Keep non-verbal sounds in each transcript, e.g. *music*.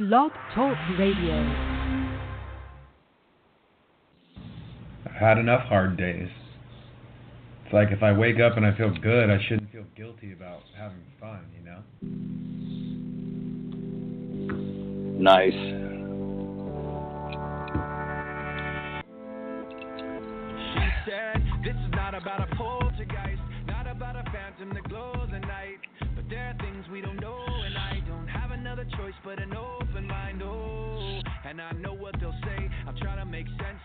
Blog Talk Radio. I've had enough hard days. It's like if I wake up and I feel good, I shouldn't feel guilty about having fun, you know? Nice. She said, This is not about a poltergeist, not about a phantom that glows at night. But there are things we don't know, and I don't have another choice but an open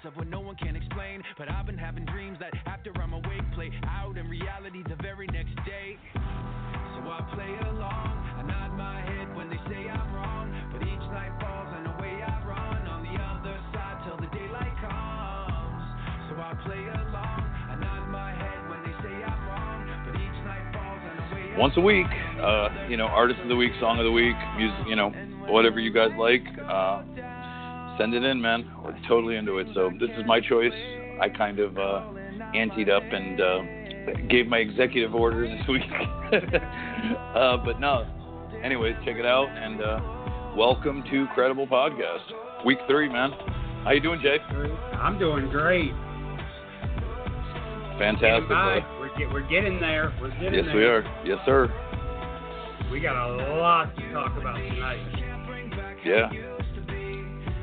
of what no one can explain. But I've been having dreams that after I'm awake, play out in reality the very next day. So I play along, I nod my head when they say I'm wrong. But each night falls and away I run on the other side till the daylight comes. So I play along, I nod my head when they say I'm wrong. But each night falls and away Once a week, uh, you know, artist of the week, song of the week, music, you know, whatever you guys like. Uh, send it in, man. We're totally into it. So this is my choice. I kind of uh, anteed up and uh, gave my executive orders this *laughs* week. uh, but no, anyways, check it out and uh, welcome to Credible Podcast, week three, man. How you doing, Jay? I'm doing great. Fantastic. We're, get, we're getting there. We're getting Yes, there. we are. Yes, sir. We got a lot to talk about tonight. Yeah.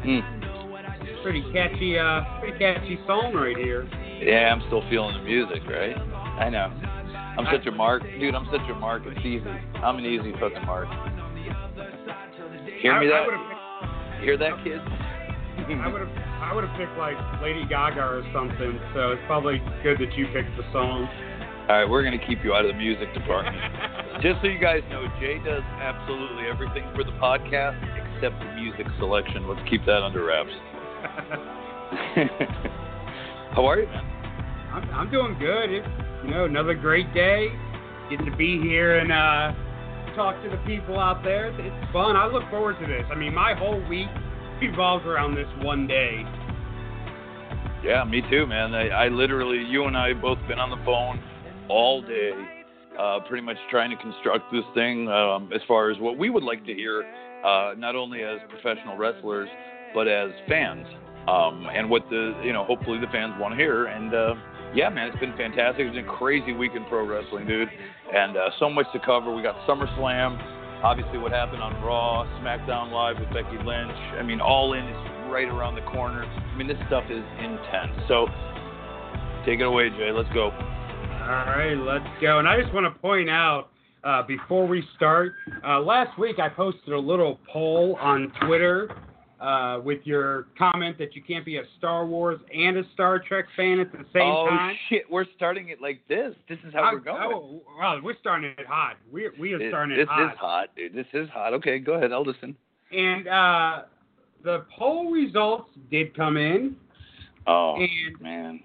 Hmm. Pretty catchy, uh, pretty catchy song right here. Yeah, I'm still feeling the music, right? I know. I'm such a mark, dude. I'm such a mark. It's easy. I'm an easy fucking mark. Hear me I, that? I have, Hear that, kid? I would have, I would have picked like Lady Gaga or something. So it's probably good that you picked the song. All right, we're gonna keep you out of the music department. *laughs* Just so you guys know, Jay does absolutely everything for the podcast except the music selection. Let's keep that under wraps. *laughs* How are you, man? I'm, I'm doing good. It's, you know, another great day. getting to be here and uh, talk to the people out there. It's, it's fun. I look forward to this. I mean, my whole week revolves around this one day. Yeah, me too, man. I, I literally, you and I both been on the phone all day, uh, pretty much trying to construct this thing um, as far as what we would like to hear, uh, not only as professional wrestlers, but as fans, um, and what the, you know, hopefully the fans want to hear. And uh, yeah, man, it's been fantastic. It's been a crazy week in pro wrestling, dude, and uh, so much to cover. We got SummerSlam, obviously what happened on Raw, SmackDown Live with Becky Lynch. I mean, All In is right around the corner. I mean, this stuff is intense. So take it away, Jay. Let's go. All right, let's go. And I just want to point out uh, before we start, uh, last week I posted a little poll on Twitter uh, with your comment that you can't be a Star Wars and a Star Trek fan at the same oh time. shit, we're starting it like this. This is how I- we're going. Oh, well, we're starting it hot. We we are This- starting this it hot. This is hot, dude. This is hot. Okay, go ahead. I'll listen. And uh, the poll results did come in, Oh and, man.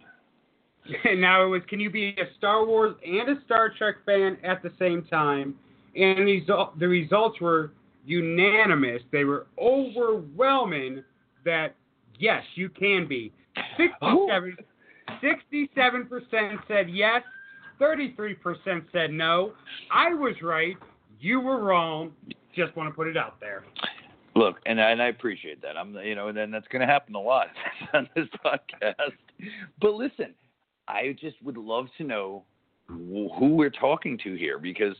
And *laughs* now it was can you be a Star Wars and a Star Trek fan at the same time? And these the results were unanimous. They were overwhelming that yes, you can be. 67 percent said yes. 33% said no. I was right. You were wrong. Just want to put it out there. Look, and I, and I appreciate that. I'm, you know, and that's going to happen a lot *laughs* on this podcast. But listen, I just would love to know who we're talking to here because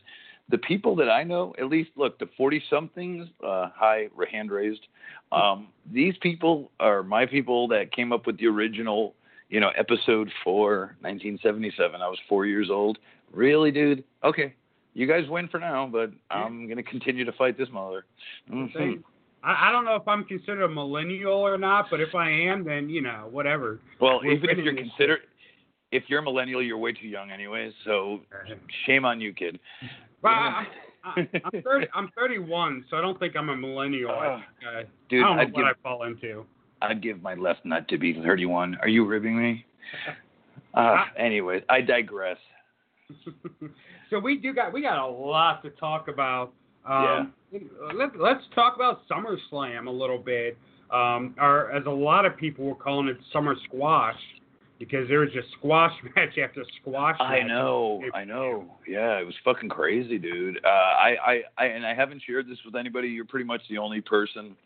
the people that I know, at least, look, the 40 somethings, uh, hi, hand raised. Um, these people are my people that came up with the original, you know, episode four, 1977. I was four years old. Really, dude? Okay. You guys win for now, but I'm going to continue to fight this mother. Mhm. I, I don't know if I'm considered a millennial or not, but if I am, then you know, whatever. Well, We're even if you're considered, if you're a millennial, you're way too young anyways. So shame on you, kid. But I, I, I'm 30. I'm 31, so I don't think I'm a millennial. I, Ugh. I, Dude, I don't know I'd what give, I fall into. I'd give my left nut to be 31. Are you ribbing me? *laughs* Uh, anyways, I digress. *laughs* so we do got we got a lot to talk about. Um, let, let's talk about SummerSlam a little bit. Um, or as a lot of people were calling it Summer Squash, because there was just squash *laughs* match after squash I match. know, I know. Yeah, it was fucking crazy, dude. Uh, I, I, I, and I haven't shared this with anybody. You're pretty much the only person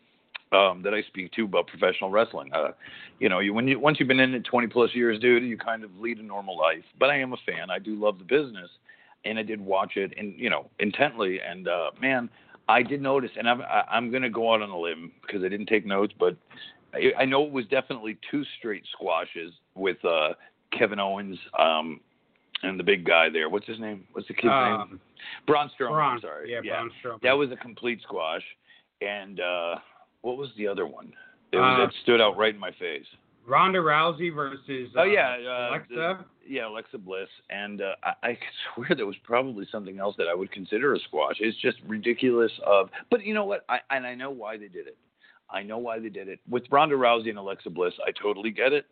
um, that I speak to about professional wrestling. Uh, you know, you when you once you've been in it 20 plus years, dude, you kind of lead a normal life. But I am a fan. I do love the business, and I did watch it and you know intently. And uh, man, I did notice, and I'm I, I'm gonna go out on a limb because I didn't take notes, but I, I know it was definitely two straight squashes with uh, Kevin Owens. Um, and the big guy there, what's his name? What's the kid's Um, name? Braun Strowman. Braun, I'm sorry. yeah, Braun Strowman. That was a complete squash. And uh what was the other one? It was, Uh, that stood out right in my face. Ronda Rousey versus Oh, yeah, uh, Alexa. Yeah, Alexa Bliss. And uh, I, I swear there was probably something else that I would consider a squash. It's just ridiculous. Of, but you know what? I and I know why they did it. I know why they did it. With Ronda Rousey and Alexa Bliss, I totally get it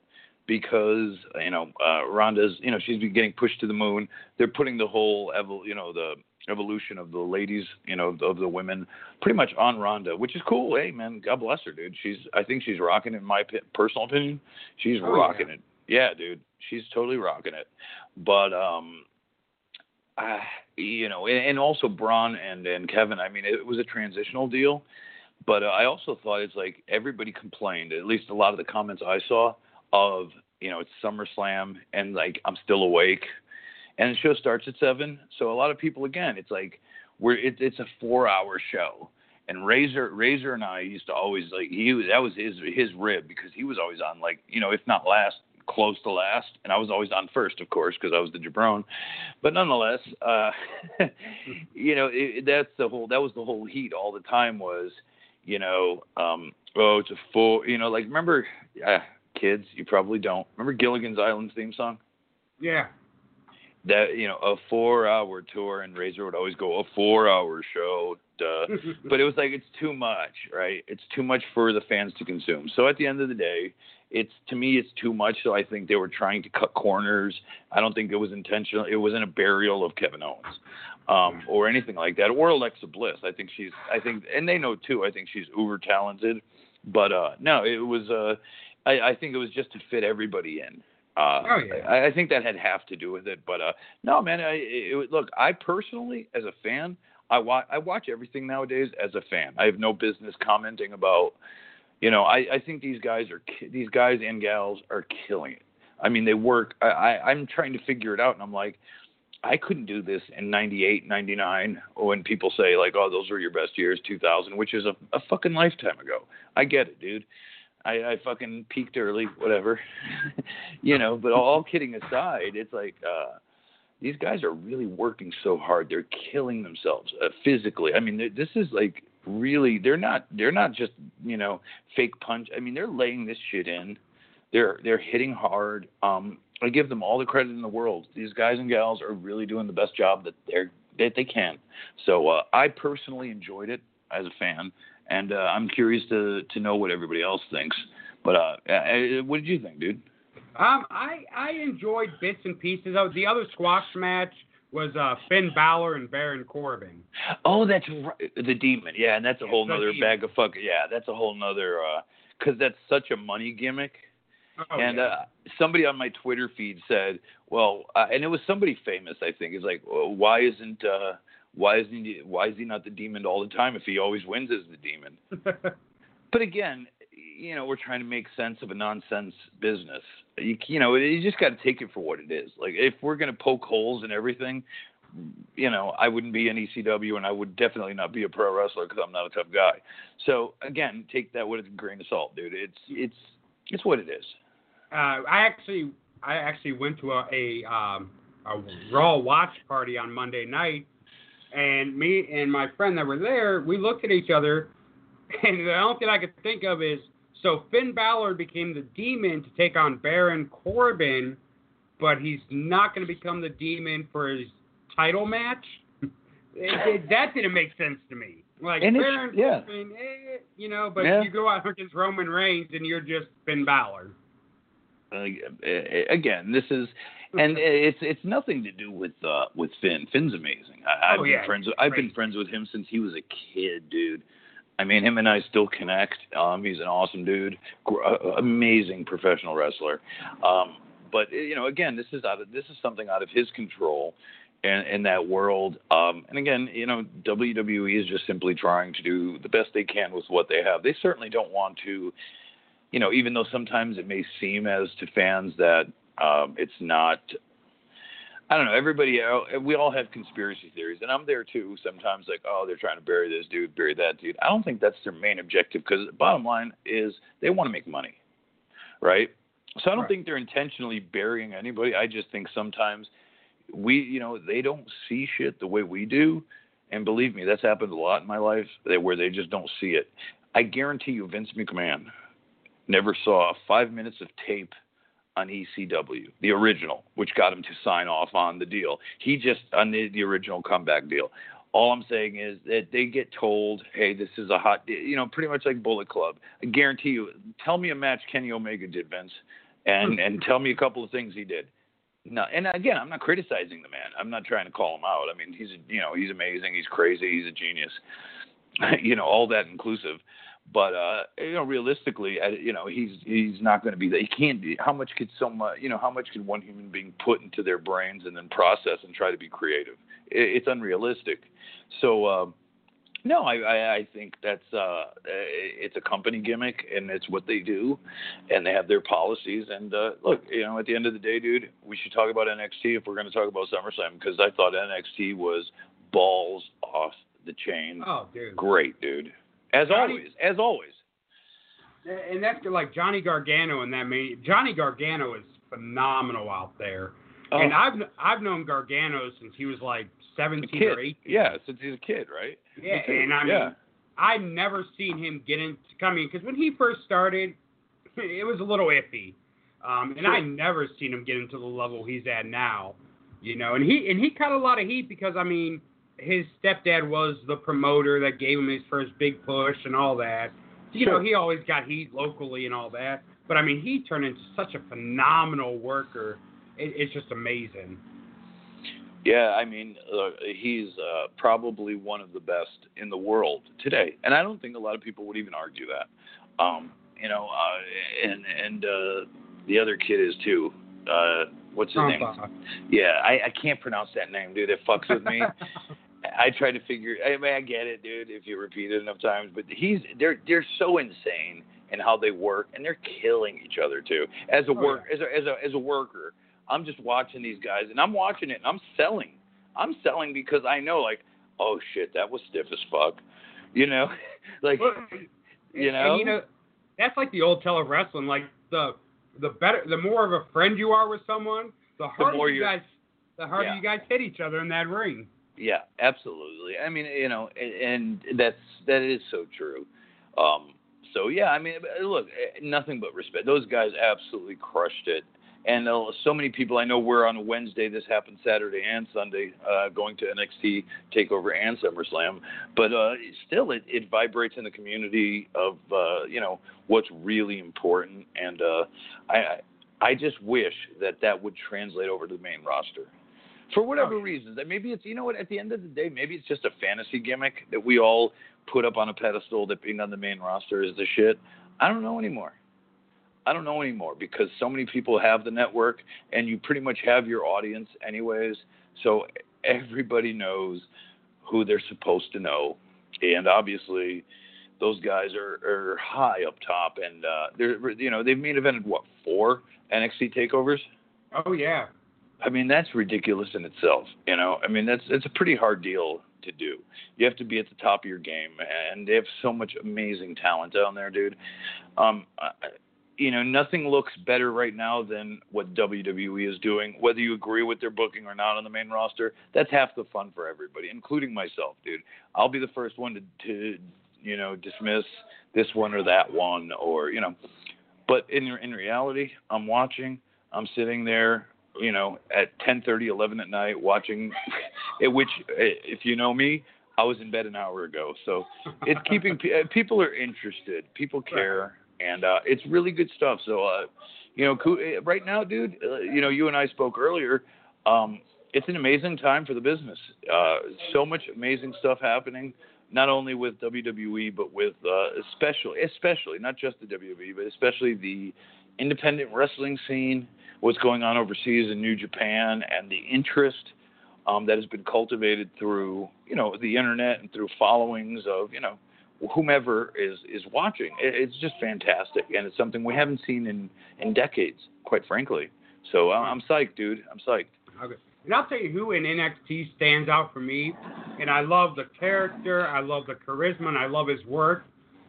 because you know uh, Ronda's you know she's been getting pushed to the moon. They're putting the whole evol- you know the evolution of the ladies you know of the women pretty much on Ronda, which is cool. Hey man, God bless her, dude. She's I think she's rocking it, in my personal opinion. She's Oh, rocking yeah. it. Yeah, dude, she's totally rocking it. But um, uh, you know, and, and also Braun and and Kevin. I mean, it was a transitional deal. But uh, I also thought it's like everybody complained, at least a lot of the comments I saw of, you know, it's SummerSlam and like I'm still awake, and the show starts at seven. So a lot of people, again, it's like we're it, it's a four-hour show. And Razor, Razor and I used to always like he that was his his rib because he was always on like you know if not last close to last and I was always on first of course because I was the jabron, but nonetheless, uh, *laughs* you know it, that's the whole that was the whole heat all the time was you know, um, oh, it's a full, you know, like remember, uh, kids, you probably don't remember Gilligan's Island theme song. Yeah. That you know, a four-hour tour, and Razor would always go a four-hour show. Duh. *laughs* but it was like it's too much, right? It's too much for the fans to consume. So at the end of the day, it's to me it's too much. So I think they were trying to cut corners. I don't think it was intentional. It wasn't a burial of Kevin Owens um, or anything like that, or Alexa Bliss. I think she's. I think, and they know too. I think she's uber talented. But uh, no, it was. Uh, I, I think it was just to fit everybody in. Uh, Oh, yeah. I, I think that had half to do with it. But uh, no, man. I, it, look, I personally, as a fan, I watch. I watch everything nowadays as a fan. I have no business commenting about. You know, I, I think these guys are ki- these guys and gals are killing it. I mean, they work. I, I I'm trying to figure it out, and I'm like, I couldn't do this in 98, 99 when people say like, "Oh, those were your best years, 2000," which is a, a fucking lifetime ago. I get it, dude. I, I fucking peaked early, whatever. *laughs* you know, but all kidding aside, it's like uh these guys are really working so hard. They're killing themselves uh, physically. I mean, this is like really they're not they're not just, you know, fake punch. I mean, they're laying this shit in. They're they're hitting hard. Um I give them all the credit in the world. These guys and gals are really doing the best job that they're that they can. So uh, I personally enjoyed it as a fan, and uh, I'm curious to to know what everybody else thinks. But uh, uh, what did you think, dude? Um, I I enjoyed bits and pieces. of The other squash match was uh, Finn Balor and Baron Corbin. Oh, that's right. The demon. Yeah, and that's a Yeah, whole the nother bag of fuck. Yeah, that's a whole nother. uh 'cause that's such a money gimmick. Oh, and yeah. uh, somebody on my Twitter feed said, "Well," uh, and it was somebody famous, I think. Is like, well, "Why isn't uh, why isn't he, why is he not the demon all the time if he always wins as the demon?" *laughs* But again, you know, we're trying to make sense of a nonsense business. You, you know, you just got to take it for what it is. Like, if we're going to poke holes in everything, you know, I wouldn't be an ECW and I would definitely not be a pro wrestler because I'm not a tough guy. So again, take that with a grain of salt, dude. It's it's it's what it is. uh, I actually I actually went to a a, um, a Raw watch party on Monday night, and me and my friend that were there, we looked at each other, *laughs* and the only thing I could think of is so Finn Balor became the Demon to take on Baron Corbin, but he's not going to become the Demon for his title match. *laughs* It- it- that didn't make sense to me. Like And it's- Baron yeah. Corbin, eh, you know, but Yeah. you go out against Roman Reigns and you're just Finn Balor. Uh, again, this is, and it's it's nothing to do with uh with Finn. Finn's amazing. I, I've Oh, been yeah, friends. With, I've been friends with him since he was a kid, dude. I mean, him and I still connect. Um, he's an awesome dude, Gr- uh, amazing professional wrestler. Um, but you know, again, this is out of this is something out of his control, in, in that world. Um, and again, you know, WWE is just simply trying to do the best they can with what they have. They certainly don't want to, you know, even though sometimes it may seem as to fans that um, it's not. I don't know. Everybody, uh, we all have conspiracy theories, and I'm there too. Sometimes, like, oh, they're trying to bury this dude, bury that dude. I don't think that's their main objective because the bottom line is they want to make money, right? So I don't Right. think they're intentionally burying anybody. I just think sometimes we, you know, they don't see shit the way we do. And believe me, that's happened a lot in my life that where they just don't see it. I guarantee you, Vince McMahon never saw five minutes of tape on ECW, the original, which got him to sign off on the deal. He just uh, on the, the original comeback deal. All I'm saying is that they get told, "Hey, this is a hot," you know, pretty much like Bullet Club. I guarantee you. Tell me a match Kenny Omega did, Vince, and and tell me a couple of things he did. No, and again, I'm not criticizing the man. I'm not trying to call him out. I mean, he's you know he's amazing. He's crazy. He's a genius. *laughs* you know, all that inclusive. But uh, you know, realistically, uh, you know, he's he's not going to be that. He can't be. How much could so much? You know, how much could one human being put into their brains and then process and try to be creative? It, it's unrealistic. So. Uh, no, I, I, I think that's uh, it's a company gimmick, and it's what they do, and they have their policies. And uh, look, you know, at the end of the day, dude, we should talk about NXT if we're going to talk about SummerSlam because I thought NXT was balls off the chain. Oh, dude. Great, dude. As Johnny- always, as always. And that's like Johnny Gargano and that main. Johnny Gargano is phenomenal out there. And Oh, I've I've known Gargano since he was like 17 or 18. Yeah, since he's a kid, right? Yeah, and I mean, yeah. I've never seen him get into coming because when he first started, *laughs* it was a little iffy, um, and Sure. I never seen him get into the level he's at now. You know, and he and he caught a lot of heat because I mean, his stepdad was the promoter that gave him his first big push and all that. You know, he always got heat locally and all that. But I mean, he turned into such a phenomenal worker. It, it's just amazing. Yeah, I mean, uh, he's uh, probably one of the best in the world today, and I don't think a lot of people would even argue that. Um, you know, uh, and and uh, the other kid is too. Uh, what's his name? Trump, uh, Yeah, I, I can't pronounce that name, dude. It fucks with me. *laughs* I try to figure. I mean, I get it, dude, if you repeat it enough times. But he's they're they're so insane in how they work, and they're killing each other too. As a Oh, work as a as a as a worker, I'm just watching these guys, and I'm watching it, and I'm selling. I'm selling because I know, like, oh shit, that was stiff as fuck. You know, *laughs* like, Well, you know, and, you know, that's like the old tale of wrestling. Like the the better, the more of a friend you are with someone, the harder more you guys, the harder Yeah. you guys hit each other in that ring. Yeah, absolutely. I mean, you know, and, that's that is so true. Um, so yeah, I mean, look, eh, nothing but respect. Those guys absolutely crushed it, and uh, so many people I know were on a Wednesday. This happened Saturday and Sunday, uh, going to NXT Takeover and SummerSlam. But uh, still, it, it vibrates in the community of uh, you know what's really important, and uh, I I just wish that that would translate over to the main roster for whatever reasons. That maybe it's you know what at the end of the day, maybe it's just a fantasy gimmick that we all put up on a pedestal that being on the main roster is the shit. I don't know anymore. I don't know anymore because so many people have the network and you pretty much have your audience anyways. So everybody knows who they're supposed to know. And obviously those guys are, are high up top and uh they're you know, they've main evented what, four NXT takeovers? Oh yeah, I mean, that's ridiculous in itself. You know, I mean, that's it's a pretty hard deal to do. You have to be at the top of your game, and they have so much amazing talent down there, dude. Um, you know, nothing looks better right now than what WWE is doing. Whether you agree with their booking or not on the main roster, that's half the fun for everybody, including myself, dude. I'll be the first one to, to you know, dismiss this one or that one, or you know. But in in reality, I'm watching. I'm sitting there you know, at 10:30, 11 at night, watching. *laughs* At which, eh, if you know me, I was in bed an hour ago. So it's *laughs* keeping uh, people are interested, people care, and uh, it's really good stuff. So, uh, you know, eh, right now, dude, uh, you know, you and I spoke earlier. Um, it's an amazing time for the business. Uh, so much amazing stuff happening. Not only with WWE, but with uh, especially, especially not just the WWE, but especially the independent wrestling scene what's going on overseas in New Japan and the interest um, that has been cultivated through you know the internet and through followings of you know whomever is is watching. It, it's just fantastic, and it's something we haven't seen in in decades, quite frankly. So I'm, I'm psyched, dude. I'm psyched. Okay. And I'll tell you who in NXT stands out for me, and I love the character, I love the charisma, and I love his work,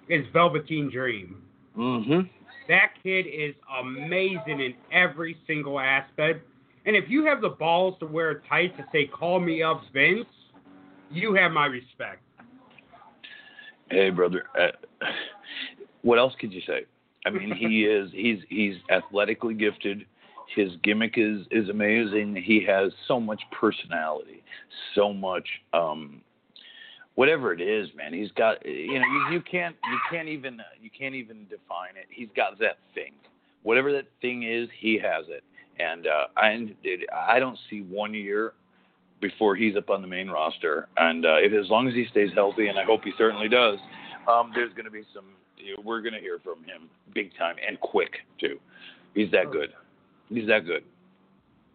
is Velveteen Dream. Mm-hmm. That kid is amazing in every single aspect. And if you have the balls to wear tights to say, call me up, Vince, you have my respect. Hey, brother. Uh, what else could you say? I mean, he *laughs* is he's he's athletically gifted. His gimmick is is amazing. He has so much personality, so much um whatever it is, man. He's got you know, you, you can't you can't even you can't even define it. He's got that thing. Whatever that thing is, he has it. And uh I I don't see one year before he's up on the main roster. And uh, if as long as he stays healthy, and I hope he certainly does, um, there's going to be some. You know, we're going to hear from him big time and quick too. He's that good. He's that good.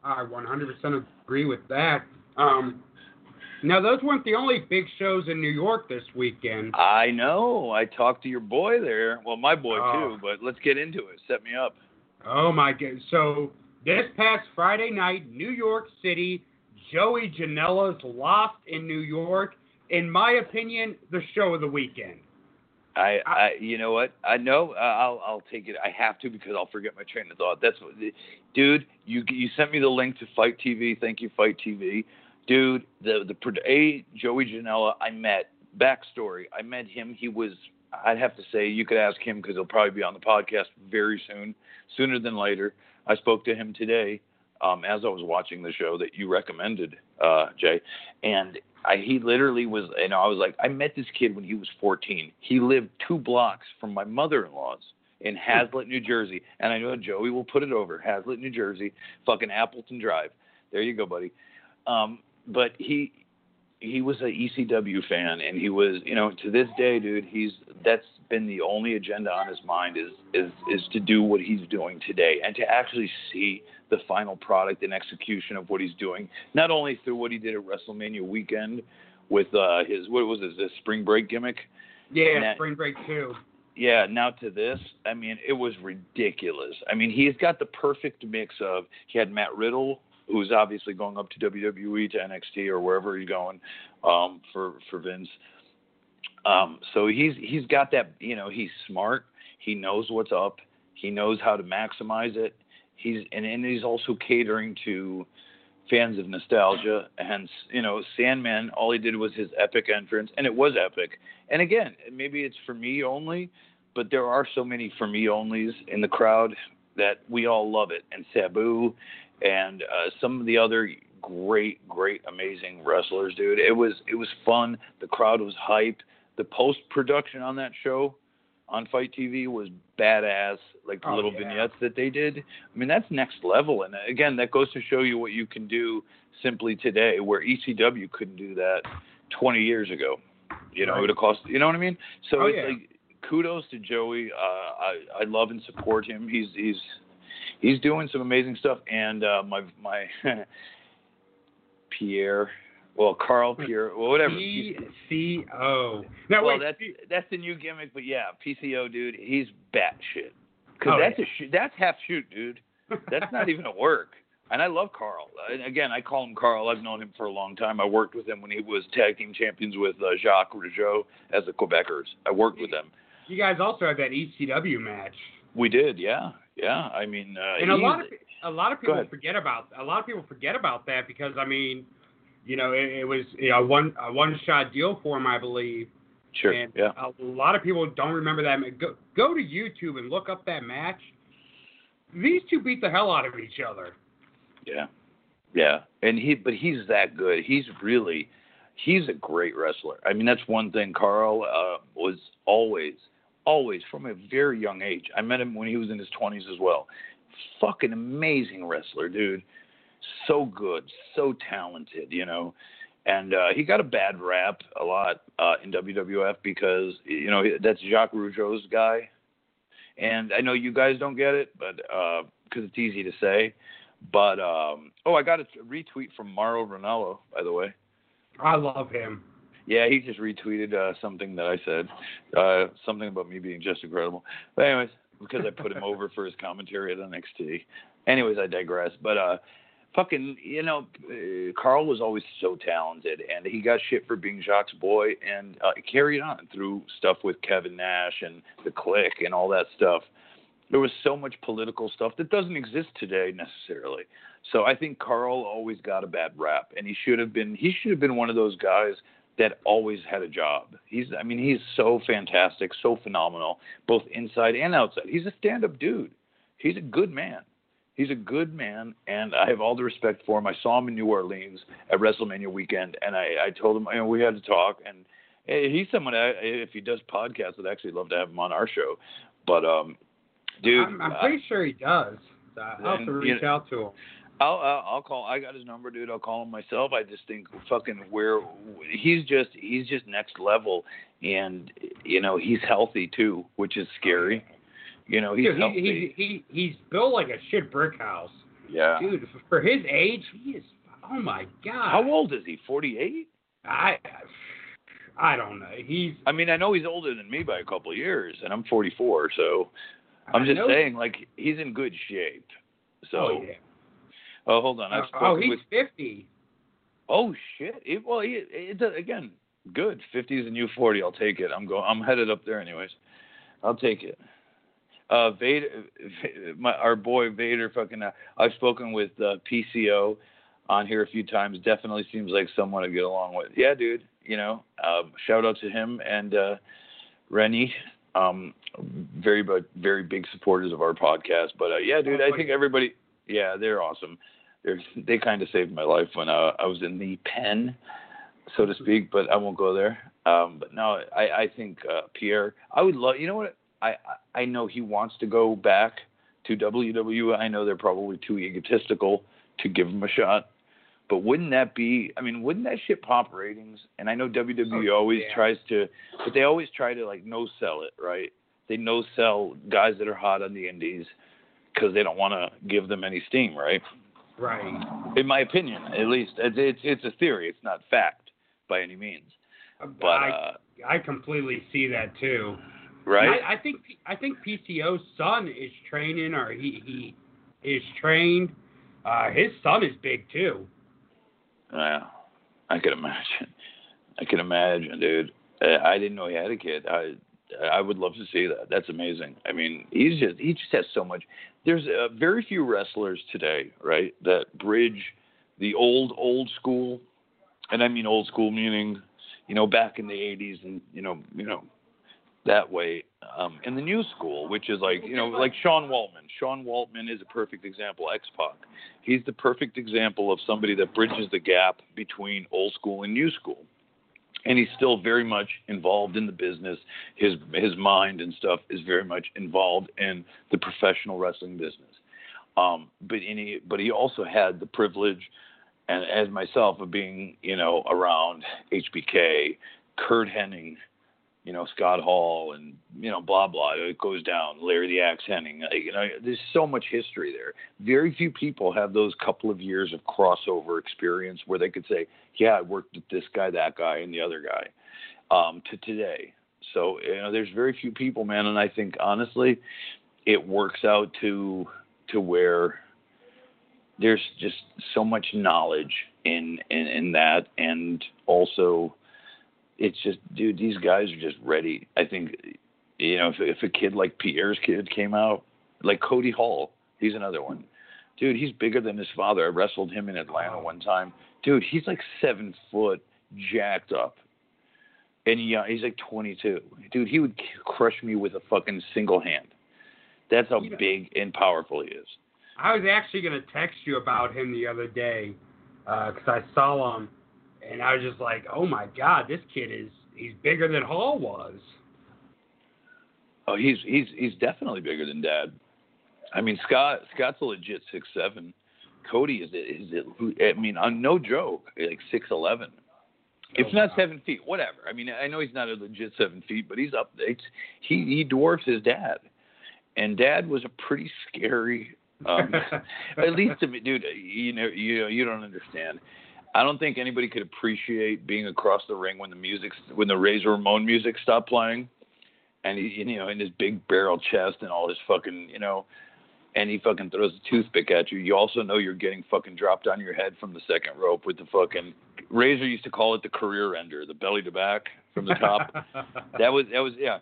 I 100% agree with that. Um, now, those weren't the only big shows in New York this weekend. I know. I talked to your boy there. Well, my boy Oh. too. But let's get into it. Set me up. Oh my god! So this past Friday night, New York City, Joey Janela's Lost in New York. In my opinion, the show of the weekend. I, I, you know what? I know. Uh, I'll, I'll take it. I have to because I'll forget my train of thought. That's what, dude. You, you sent me the link to Fight TV. Thank you, Fight TV, dude. The, the a Joey Janela I met. Backstory: I met him. He was. I'd have to say you could ask him because he'll probably be on the podcast very soon, sooner than later. I spoke to him today um, as I was watching the show that you recommended, uh, Jay, and I, he literally was, you know, I was like, I met this kid when he was 14. He lived two blocks from my mother-in-law's in Hazlet, New Jersey, and I know Joey will put it over Hazlet, New Jersey, fucking Appleton Drive. There you go, buddy. Um, but he he was a ECW fan, and he was, you know, to this day, dude, he's that's been the only agenda on his mind is is is to do what he's doing today, and to actually see the final product and execution of what he's doing, not only through what he did at WrestleMania weekend with uh, his what was his, his spring break gimmick, Yeah, that- Spring Break too. yeah, now to this, I mean, it was ridiculous. I mean, he's got the perfect mix of he had Matt Riddle, who's obviously going up to WWE to NXT or wherever he's going um, for for Vince. Um, so he's he's got that. You know, he's smart. He knows what's up. He knows how to maximize it. He's and, and he's also catering to fans of nostalgia. Hence, you know, Sandman. All he did was his epic entrance, and it was epic. And again, maybe it's for me only, but there are so many for me onlys in the crowd that we all love it. And Sabu, and uh, some of the other great, great, amazing wrestlers, dude. It was it was fun. The crowd was hyped. The post production on that show on Fight TV was badass. Like the Oh, little yeah. vignettes that they did. I mean, that's next level. And again, that goes to show you what you can do simply today, where ECW couldn't do that 20 years ago. You know, it would have cost. You know what I mean? So Oh, it's yeah. like kudos to Joey. Uh, I I love and support him. He's he's he's doing some amazing stuff. And uh, my my *laughs* Pierre, well Carl Pierre, well whatever. PCO. Now well, wait, that's that's the new gimmick, but yeah, PCO dude, he's batshit. Cause Oh, that's yeah. a shoot, that's half shoot, dude. That's not even a work. And I love Carl. And again, I call him Carl. I've known him for a long time. I worked with him when he was tag team champions with uh, Jacques Rougeau as the Quebecers. I worked with them. you guys also had that ECW match, We did, yeah, yeah. I mean, uh, and a lot of a lot of people forget about a lot of people forget about that because I mean, you know, it, it was you know, one a one shot deal for him, I believe. sure, And yeah. a lot of people don't remember that. Go, go to YouTube and look up that match. These two beat the hell out of each other. Yeah, yeah, and he, but he's that good. He's really, he's a great wrestler. I mean, that's one thing. Carl uh, was always, always from a very young age. I met him when he was in his twenties as well. Fucking amazing wrestler, dude. So good, so talented, you know. And uh, he got a bad rap a lot uh, in WWF because you know that's Jacques Rougeau's guy. And I know you guys don't get it, but because it's easy to say, But um, oh, I got a retweet from Mauro Ranallo, by the way. I love him. Yeah, he just retweeted uh, something that I said, uh, something about me being just incredible. But anyways, because I put him over for his commentary at NXT. Anyways, I digress. But uh, fucking, you know, uh, Karl was always so talented, and he got shit for being Jacques' boy, and uh, carried on through stuff with Kevin Nash and the Clique and all that stuff. There was so much political stuff that doesn't exist today necessarily. So I think Carl always got a bad rap, and he should have been. He should have been one of those guys that always had a job. He's, I mean, he's so fantastic, so phenomenal, both inside and outside. He's a stand-up dude. He's a good man. He's a good man, and I have all the respect for him. I saw him in New Orleans at WrestleMania weekend, and I, I told him, you know, we had to talk, and he's someone. I, if he does podcasts, I'd actually love to have him on our show. But, um, dude, I'm, I'm pretty sure he does. I'll have to reach you, out to him. I'll uh, I'll call. I got his number, dude. I'll call him myself. I just think fucking where he's just he's just next level, and you know he's healthy too, which is scary. You know he's Dude, healthy. he, he, he he's built like a shit brick house. yeah. Dude, for his age, he is. Oh my god. How old is he? Forty eight. I I don't know. He's. I mean, I know he's older than me by a couple of years, and I'm 44, so I'm I just know- saying, like, he's in good shape. So, Oh, yeah. Oh, hold on, I've oh, he's with. fifty. Oh shit! It, well, he, it, it, again, good. 50 is a new 40. I'll take it. I'm going. I'm headed up there anyways. I'll take it. Uh, Vader, *laughs* my our boy Vader, fucking. Uh, I've spoken with uh, PCO on here a few times. Definitely seems like someone to get along with. Yeah, dude. You know, um, shout out to him and uh, Rennie. Um, very, but very big supporters of our podcast. But uh, yeah, dude, I think everybody. Yeah, they're awesome. They're, they kind of saved my life when uh, I was in the pen, so to speak. But I won't go there. Um, but no, I, I think uh, Pierre. I would love. You know what? I I I know he wants to go back to WWE. I know they're probably too egotistical to give him a shot. But wouldn't that be? I mean, wouldn't that shit pop ratings? And I know WWE Oh, always yeah. tries to, but they always try to like no sell it, right? They no sell guys that are hot on the indies because they don't want to give them any steam, right? Right. In my opinion, at least it's it's, it's a theory. It's not fact by any means. But I uh, I completely see that too. right? I, I think I think PCO's son is training, or he he is trained. Uh, his son is big too. Yeah, I could imagine. I can imagine, dude. Uh, I didn't know he had a kid. I I would love to see that. That's amazing. I mean, he's just he just has so much. There's uh, very few wrestlers today, right, that bridge the old old school, and I mean old school meaning, you know, back in the '80s and you know, you know, that way. Um, and the new school, which is like you know, like Sean Waltman. Sean Waltman is a perfect example. X Pac. He's the perfect example of somebody that bridges the gap between old school and new school. And he's still very much involved in the business. His his mind and stuff is very much involved in the professional wrestling business. Um, but he, but he also had the privilege, and as myself of being you know around HBK, Curt Hennig, you know Scott Hall, and you know blah blah. It goes down. Larry the Axe Hennig. uh, You know, there's so much history there. Very few people have those couple of years of crossover experience where they could say, "Yeah, I worked with this guy, that guy, and the other guy." Um, to today, so you know, there's very few people, man. And I think honestly, it works out to to where there's just so much knowledge in in, in that, and also it's just, dude, these guys are just ready. I think, you know, if, if a kid like Pierre's kid came out, like Cody Hall, he's another one. Dude, he's bigger than his father. I wrestled him in Atlanta one time. Dude, he's like seven foot, jacked up. And yeah, uh, he's like 22. Dude, he would crush me with a fucking single hand. That's how big and powerful he is. I was actually gonna text you about him the other day uh, because I saw him, and I was just like, "Oh my God, this kid is he's bigger than Hall was." Oh, he's he's he's definitely bigger than Dad. I mean, Scott Scott's a legit six seven. Cody is is it? I mean, on no joke, like six eleven. If Oh, not seven feet, whatever. I mean, I know he's not a legit seven feet, but he's up. It's, he he dwarfs his dad, and Dad was a pretty scary Um, *laughs* at least to me, dude, you know, you know, you don't understand. I don't think anybody could appreciate being across the ring when the music, when the Razor Ramon music stopped playing, and he, you know, in his big barrel chest and all his fucking, you know, and he fucking throws a toothpick at you. You also know you're getting fucking dropped on your head from the second rope with the fucking Razor used to call it the career ender, the belly to back from the top. *laughs* that was that was yeah.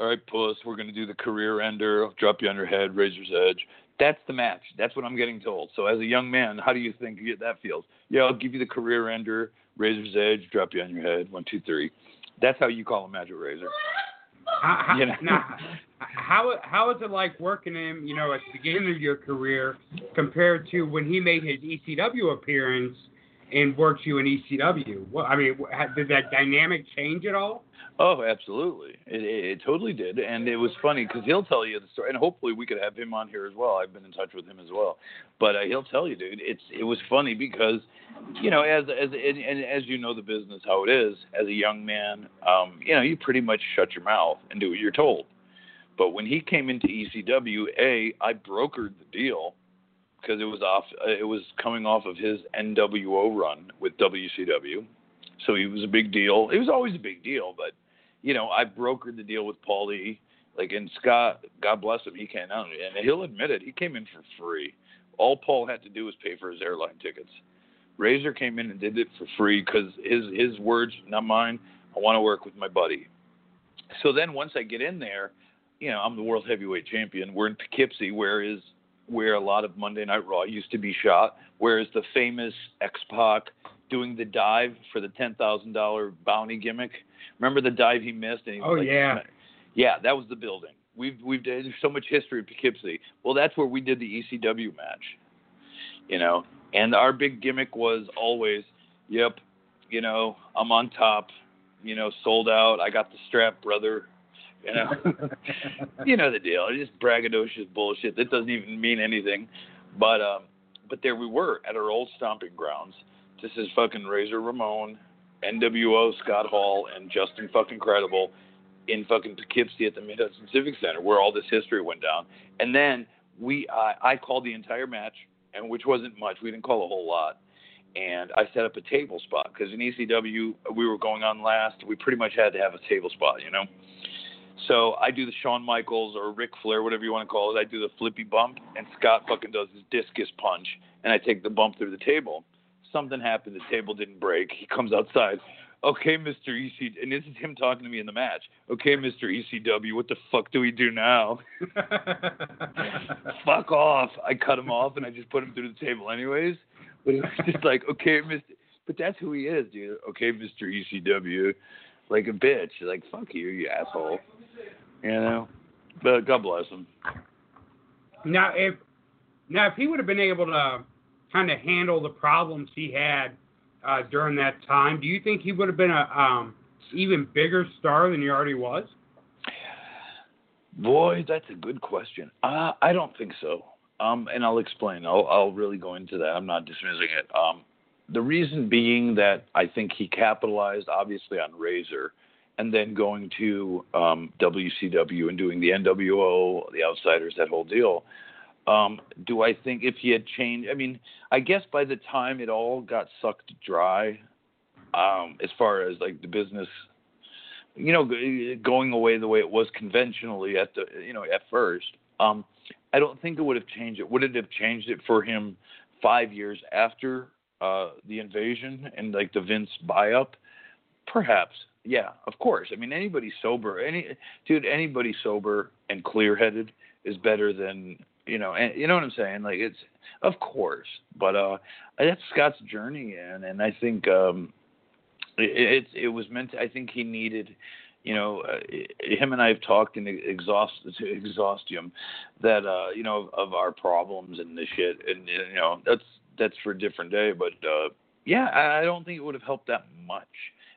All right, puss, we're gonna do the career ender. I'll drop you on your head, Razor's Edge. That's the match. That's what I'm getting told. So as a young man, how do you think that feels? Yeah, I'll give you the career ender, Razor's Edge, drop you on your head, one, two, three. That's how you call a with Razor. How, how, You know? now, how how is it like working him? You know, at the beginning of your career compared to when he made his ECW appearance and worked you in ECW? Well, I mean, did that dynamic change at all? Oh, absolutely. It, it, it totally did, and it was funny because he'll tell you the story, and hopefully we could have him on here as well. I've been in touch with him as well, but uh, he'll tell you, dude. It's it was funny because, you know, as as and, and as you know the business how it is, as a young man, um, you know, you pretty much shut your mouth and do what you're told. But when he came into ECW, a I brokered the deal because it was off. Uh, it was coming off of his NWO run with WCW, so he was a big deal. It was always a big deal, but you know, I brokered the deal with Paul E. Like, and Scott, God bless him, he came out, and he'll admit it, he came in for free. All Paul had to do was pay for his airline tickets. Razor came in and did it for free because his his words, not mine. I want to work with my buddy. So then once I get in there, you know, I'm the world heavyweight champion. We're in Poughkeepsie, where is where a lot of Monday Night Raw used to be shot. Whereas the famous X Pac doing the dive for the ten thousand dollar bounty gimmick. Remember the dive he missed? And he Oh, like, yeah. yeah, that was the building. We've we've done there's so much history at Poughkeepsie. Well, that's where we did the ECW match. You know, and our big gimmick was always, yep, you know, I'm on top. You know, sold out. I got the strap, brother. You know, *laughs* you know the deal. It's just braggadocious bullshit. That doesn't even mean anything. But um, but there we were at our old stomping grounds. This is fucking Razor Ramon, NWO Scott Hall, and Justin fucking Credible in fucking Poughkeepsie at the Mid Hudson Civic Center, where all this history went down. And then we, I I called the entire match, and which wasn't much. We didn't call a whole lot. And I set up a table spot because in ECW we were going on last. We pretty much had to have a table spot, you know. So I do the Shawn Michaels or Ric Flair, whatever you want to call it. I do the flippy bump, and Scott fucking does his discus punch, and I take the bump through the table. Something happened. The table didn't break. He comes outside. Okay, Mr. EC, and this is him talking to me in the match. Okay, Mr. ECW, what the fuck do we do now? *laughs* Fuck off. I cut him off and I just put him through the table anyways. But it was just like, okay, Mr. But that's who he is, dude. Okay, Mr. ECW. Like a bitch. Like, fuck you, you asshole. You know? But God bless him. now, if now if he would have been able to kind of handle the problems he had uh, during that time, do you think he would have been a um, even bigger star than he already was? Boy, that's a good question. Uh, I don't think so. Um, and I'll explain. I'll, I'll really go into that. I'm not dismissing it. Um, the reason being that I think he capitalized obviously on Razor and then going to um, WCW and doing the NWO, the Outsiders, that whole deal. Um, do I think if he had changed? I mean, I guess by the time it all got sucked dry, um, as far as like the business, you know, going away the way it was conventionally at the, you know, at first, um, I don't think it would have changed it. Would it have changed it for him five years after uh, the invasion and like the Vince buy up? Perhaps. Yeah, of course. I mean, anybody sober, any dude, anybody sober and clear-headed is better than you know. And you know what I'm saying? Like it's of course, but uh, that's Scott's journey, and and I think um, it, it it was meant. To, I think he needed. You know, uh, him and I have talked in exhaust to exhaustium that uh, you know of our problems and the shit, and you know that's that's for a different day. But uh, yeah, I don't think it would have helped that much.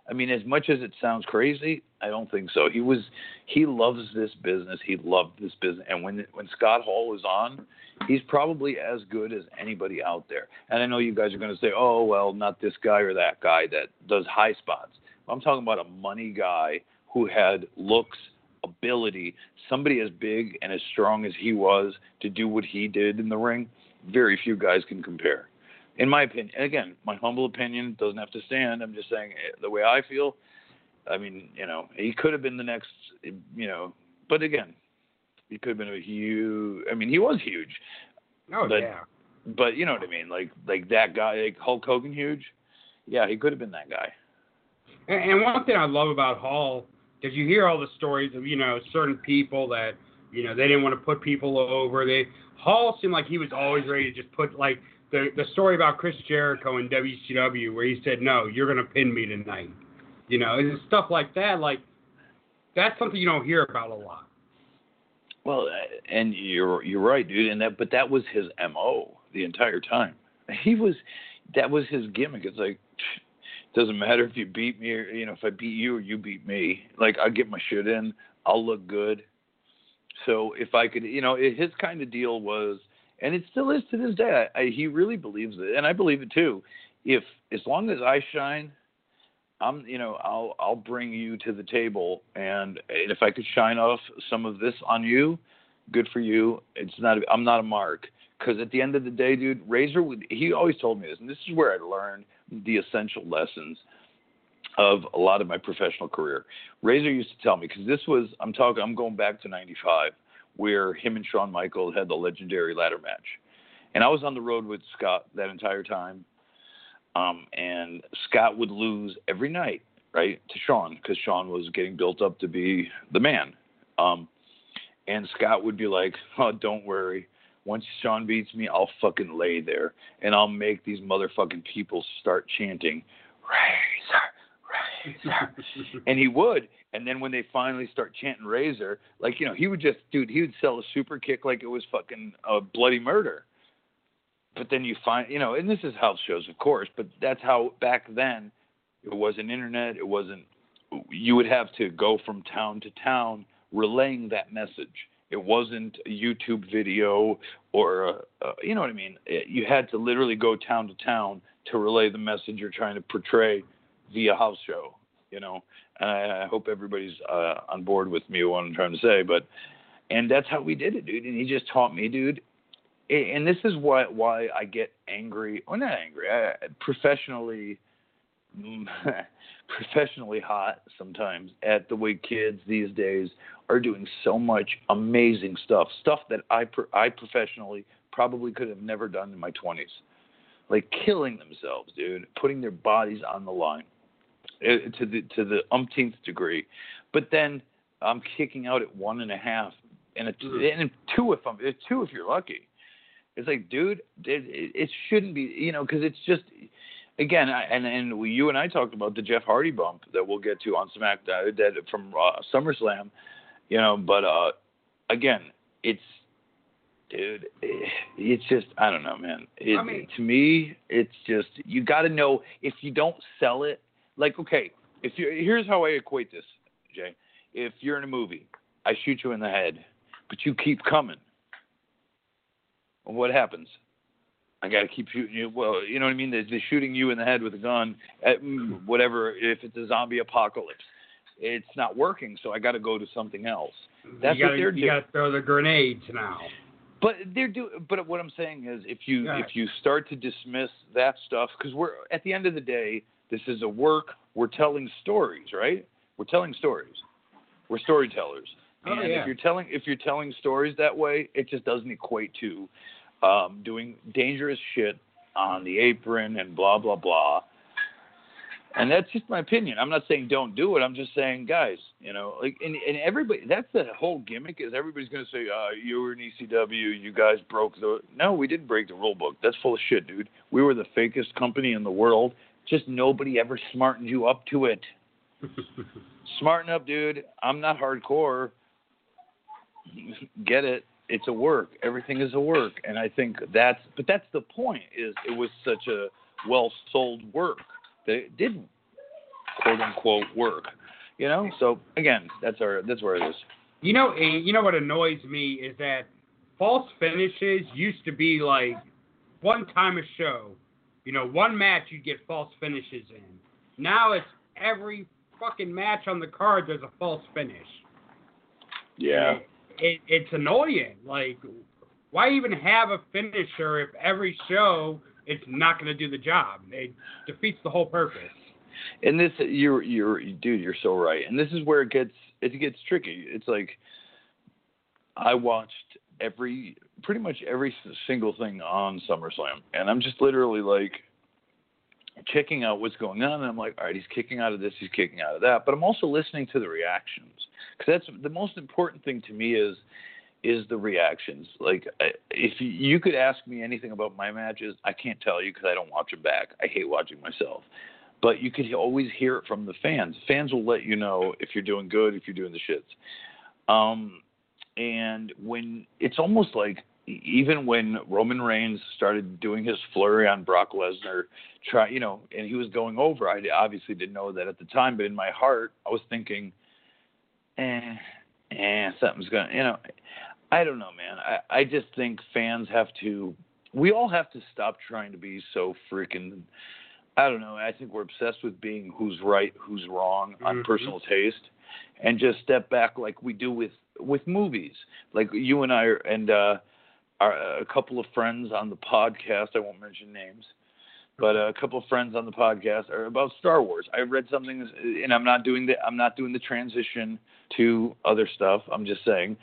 I mean, as much as it sounds crazy, I don't think so. He was he loves this business. He loved this business, and when when Scott Hall was on, he's probably as good as anybody out there. And I know you guys are going to say, "Oh, well, not this guy or that guy that does high spots." I'm talking about a money guy who had looks, ability, somebody as big and as strong as he was to do what he did in the ring, very few guys can compare. In my opinion, again, my humble opinion doesn't have to stand. I'm just saying eh, the way I feel. I mean, you know, he could have been the next, you know, but again, he could have been a huge. I mean, he was huge. Oh but, yeah. But you know what I mean, like like that guy, like Hulk Hogan, huge. Yeah, he could have been that guy. And, and one thing I love about Hall, because you hear all the stories of you know certain people that you know they didn't want to put people over. They Hall seemed like he was always ready to just put like the the story about Chris Jericho in WCW where he said, "No, you're gonna pin me tonight," you know, and stuff like that. Like that's something you don't hear about a lot. Well, and you're you're right, dude. And that, but that was his mo the entire time. He was, that was his gimmick. It's like, it doesn't matter if you beat me or you know if I beat you or you beat me. Like I get my shit in, I'll look good. So if I could, you know, his kind of deal was, and it still is to this day. I, I, he really believes it, and I believe it too. If as long as I shine, I'm, you know, I'll I'll bring you to the table, and if I could shine off some of this on you, good for you. It's not. I'm not a mark. Because at the end of the day, dude, Razor. He always told me this, and this is where I learned the essential lessons of a lot of my professional career. Razor used to tell me because this was. I'm talking. I'm going back to '95, where him and Shawn Michaels had the legendary ladder match, and I was on the road with Scott that entire time. Um, and Scott would lose every night, right, to Shawn because Shawn was getting built up to be the man. Um, and Scott would be like, "Oh, don't worry." once Shawn beats me, I'll fucking lay there and I'll make these motherfucking people start chanting, Razor, Razor. *laughs* and he would. And then when they finally start chanting Razor, like, you know, he would just, dude, he would sell a super kick like it was fucking a bloody murder. But then you find, you know, and this is house shows, of course, but that's how back then it wasn't internet. It wasn't, you would have to go from town to town relaying that message it wasn't a YouTube video or, you know what I mean? It, you had to literally go town to town to relay the message you're trying to portray via house show, you know? And I, I hope everybody's uh, on board with me what I'm trying to say, but, and that's how we did it, dude. And he just taught me, dude. And this is why why I get angry, or not angry, I, professionally *laughs* professionally hot sometimes at the way kids these days are doing so much amazing stuff, stuff that I I professionally probably could have never done in my 20s, like killing themselves, dude, putting their bodies on the line to the to the umpteenth degree, but then I'm kicking out at one and a half and a mm-hmm. and two if I'm two if you're lucky. It's like, dude, it, it shouldn't be, you know, because it's just again, I, and and we, you and I talked about the Jeff Hardy bump that we'll get to on SmackDown that from uh, SummerSlam, you know. But uh, again, it's dude, it's just I don't know, man. It, I mean, to me, it's just you got to know if you don't sell it. Like, okay, if you here's how I equate this, Jay. If you're in a movie, I shoot you in the head, but you keep coming. What happens? I got to keep shooting you. Well, you know what I mean? They're, they're shooting you in the head with a gun, at mm, whatever. If it's a zombie apocalypse, it's not working, so I got to go to something else. That's you gotta, what they're doing. You got to throw the grenades now. But they're do. But what I'm saying is, if you if you start to dismiss that stuff, because we're at the end of the day, this is a work. We're telling stories, right? We're telling stories. We're storytellers. Oh, and yeah. if you're telling if you're telling stories that way, it just doesn't equate to um, doing dangerous shit on the apron and blah blah blah. And that's just my opinion. I'm not saying don't do it. I'm just saying, guys, you know, like, and, and everybody, that's the whole gimmick is everybody's going to say, uh, you were in ECW, you guys broke the, no, we didn't break the rule book. That's full of shit, dude. We were the fakest company in the world. Just nobody ever smartened you up to it. *laughs* Smarten up, dude. I'm not hardcore. Get it it's a work. Everything is a work, and I think that's. But that's the point. Is it was such a well sold work that it didn't quote unquote work. You know. So again, that's our. That's where it is. You know. You know what annoys me is that false finishes used to be like one time a show. You know, one match you'd get false finishes in. Now it's every fucking match on the card there's a false finish. Yeah. It, it, it's annoying. Like, why even have a finisher if every show it's not going to do the job? It defeats the whole purpose. And this, you're, you're, dude, you're so right. And this is where it gets, it gets tricky. It's like, I watched every, pretty much every single thing on SummerSlam, and I'm just literally like checking out what's going on. And I'm like, all right, he's kicking out of this, he's kicking out of that. But I'm also listening to the reactions because that's the most important thing to me is is the reactions. Like, if you, could ask me anything about my matches, I can't tell you because I don't watch them back. I hate watching myself. But you could always hear it from the fans. Fans will let you know if you're doing good, if you're doing the shits. Um, and when it's almost like even when Roman Reigns started doing his flurry on Brock Lesnar, try you know, and he was going over. I obviously didn't know that at the time, but in my heart, I was thinking, eh, eh, something's gonna, you know, I don't know, man. I I just think fans have to. We all have to stop trying to be so freaking. I don't know. I think we're obsessed with being who's right, who's wrong on Mhm. personal taste, and just step back like we do with with movies. Like you and I are, and uh, are a couple of friends on the podcast. I won't mention names, but a couple of friends on the podcast are about Star Wars. I read something, and I'm not doing the I'm not doing the transition to other stuff. I'm just saying,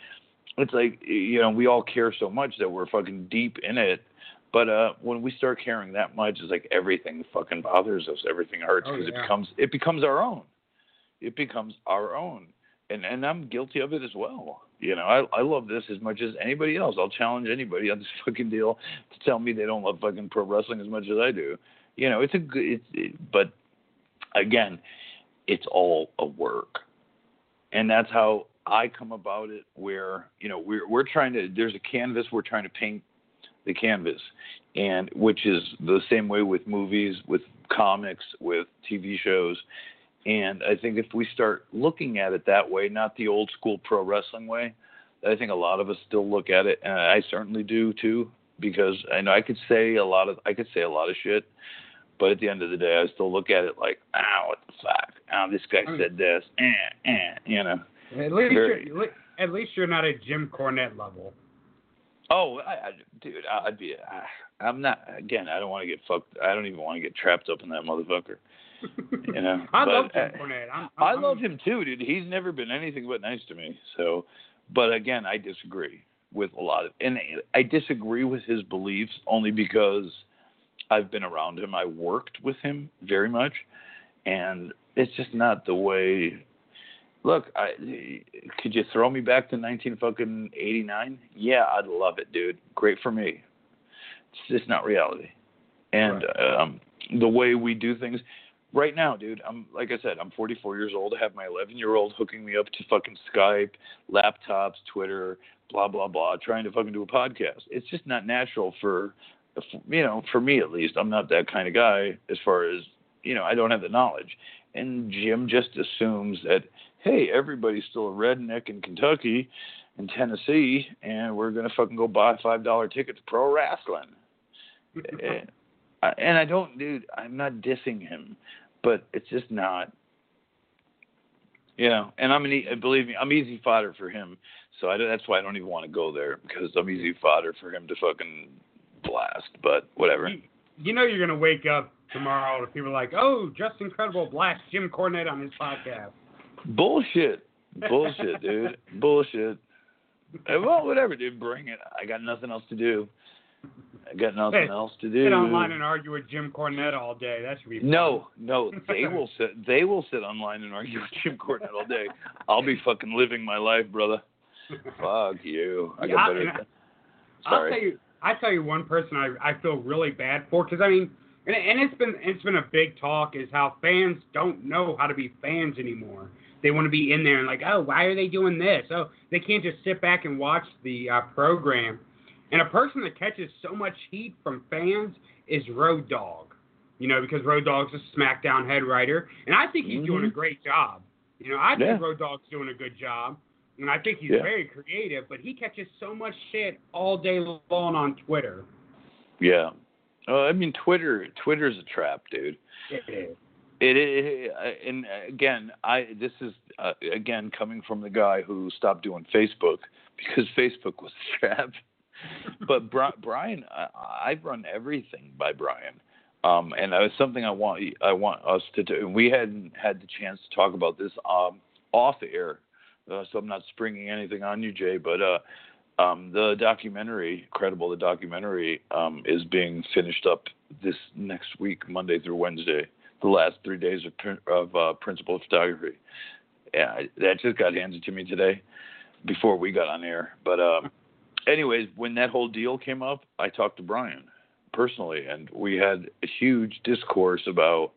it's like you know we all care so much that we're fucking deep in it. But uh, when we start caring that much, it's like everything fucking bothers us. Everything hurts Oh, because yeah. it becomes it becomes our own. It becomes our own, and and I'm guilty of it as well. You know, I I love this as much as anybody else. I'll challenge anybody on this *laughs* fucking deal to tell me they don't love fucking pro wrestling as much as I do. You know, it's a good. It, but again, it's all a work, and that's how I come about it. Where you know we're we're trying to. There's a canvas we're trying to paint the canvas, and which is the same way with movies, with comics, with TV shows. And I think if we start looking at it that way, not the old school pro wrestling way, I think a lot of us still look at it, and I certainly do too, because I know I could say a lot of I could say a lot of shit, but at the end of the day, I still look at it like, ah, what the fuck? Ah, this guy Mm. said this, eh, eh, you know. At least, Very- you're, at least you're not at Jim Cornette level. Oh, I, I, dude, I'd be. I, I'm not. Again, I don't want to get fucked. I don't even want to get trapped up in that motherfucker. You know. *laughs* I but, love Jim uh, Cornette. I'm, I I'm, love him too, dude. He's never been anything but nice to me. So, but again, I disagree with a lot of, and I disagree with his beliefs only because I've been around him. I worked with him very much, and it's just not the way. Look, I could you throw me back to 19 fucking 89? Yeah, I'd love it, dude. Great for me. It's just not reality, and um, the way we do things right now, dude, I'm like I said, I'm 44 years old. I have my 11 year old hooking me up to fucking Skype, laptops, Twitter, blah blah blah, trying to fucking do a podcast. It's just not natural for, you know, for me at least. I'm not that kind of guy as far as you know. I don't have the knowledge, and Jim just assumes that hey, everybody's still a redneck in Kentucky, and Tennessee, and we're gonna fucking go buy five dollar tickets to pro wrestling. *laughs* Eh, and I don't, dude. I'm not dissing him, but it's just not. You know, and I'm an e- believe me, I'm easy fodder for him. So I, don't- that's why I don't even want to go there because I'm easy fodder for him to fucking blast. But whatever. You, you know you're gonna wake up tomorrow to people like, oh, Justin Credible blast Jim Cornette on his podcast. Bullshit. *laughs* Bullshit, dude. Bullshit. Well, whatever, dude. Bring it. I got nothing else to do. I got nothing Hey, else to do. Sit online and argue with Jim Cornette all day. That should be fun. No, no, *laughs* they will sit. They will sit online and argue with Jim Cornette all day. I'll be fucking living my life, brother. Fuck you. I Yeah, got better. I- I'll Sorry. tell you. I tell you one person I I feel really bad for because I mean, and, and it's been it's been a big talk is how fans don't know how to be fans anymore. They want to be in there and like, oh, why are they doing this? Oh, they can't just sit back and watch the uh, program. And a person that catches so much heat from fans is Road Dogg. You know, because Road Dogg's a SmackDown head writer, and I think he's doing a Mhm. great job. You know, I think Yeah. Road Dogg's doing a good job, and I think he's Yeah. very creative. But he catches so much shit all day long on Twitter. Yeah. Uh, I mean, Twitter. Twitter's a trap, dude. It is. It, it, it and again, I this is uh, again coming from the guy who stopped doing Facebook because *laughs* Facebook was a trap. But Brian, I, I've run everything by Brian, um, and it's something I want I want us to do. We hadn't had the chance to talk about this um, off air, uh, so I'm not springing anything on you, Jay. But uh, um, the documentary, credible, the documentary um, is being finished up this next week, Monday through Wednesday, the last three days of, of uh, principal photography. Yeah, that just got handed to me today before we got on air. But uh, anyways, when that whole deal came up, I talked to Brian personally, and we had a huge discourse about,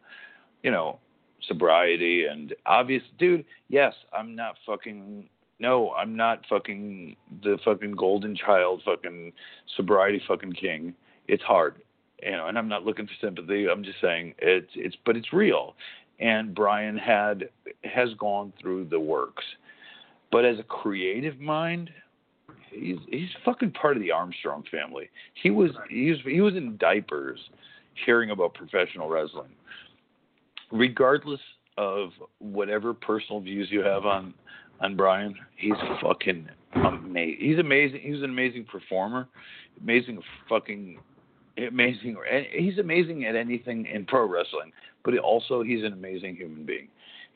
you know, sobriety and obvious, dude. Yes, I'm not fucking no, I'm not fucking the fucking golden child, fucking sobriety fucking king. It's hard, you know, and I'm not looking for sympathy. I'm just saying it's it's, but it's real. And Brian had has gone through the works, but as a creative mind, he's he's fucking part of the Armstrong family. He was he was he was in diapers, hearing about professional wrestling. Regardless of whatever personal views you have on on Brian. He's fucking amazing. He's amazing. He's an amazing performer. Amazing fucking amazing. He's amazing at anything in pro wrestling, but also he's an amazing human being.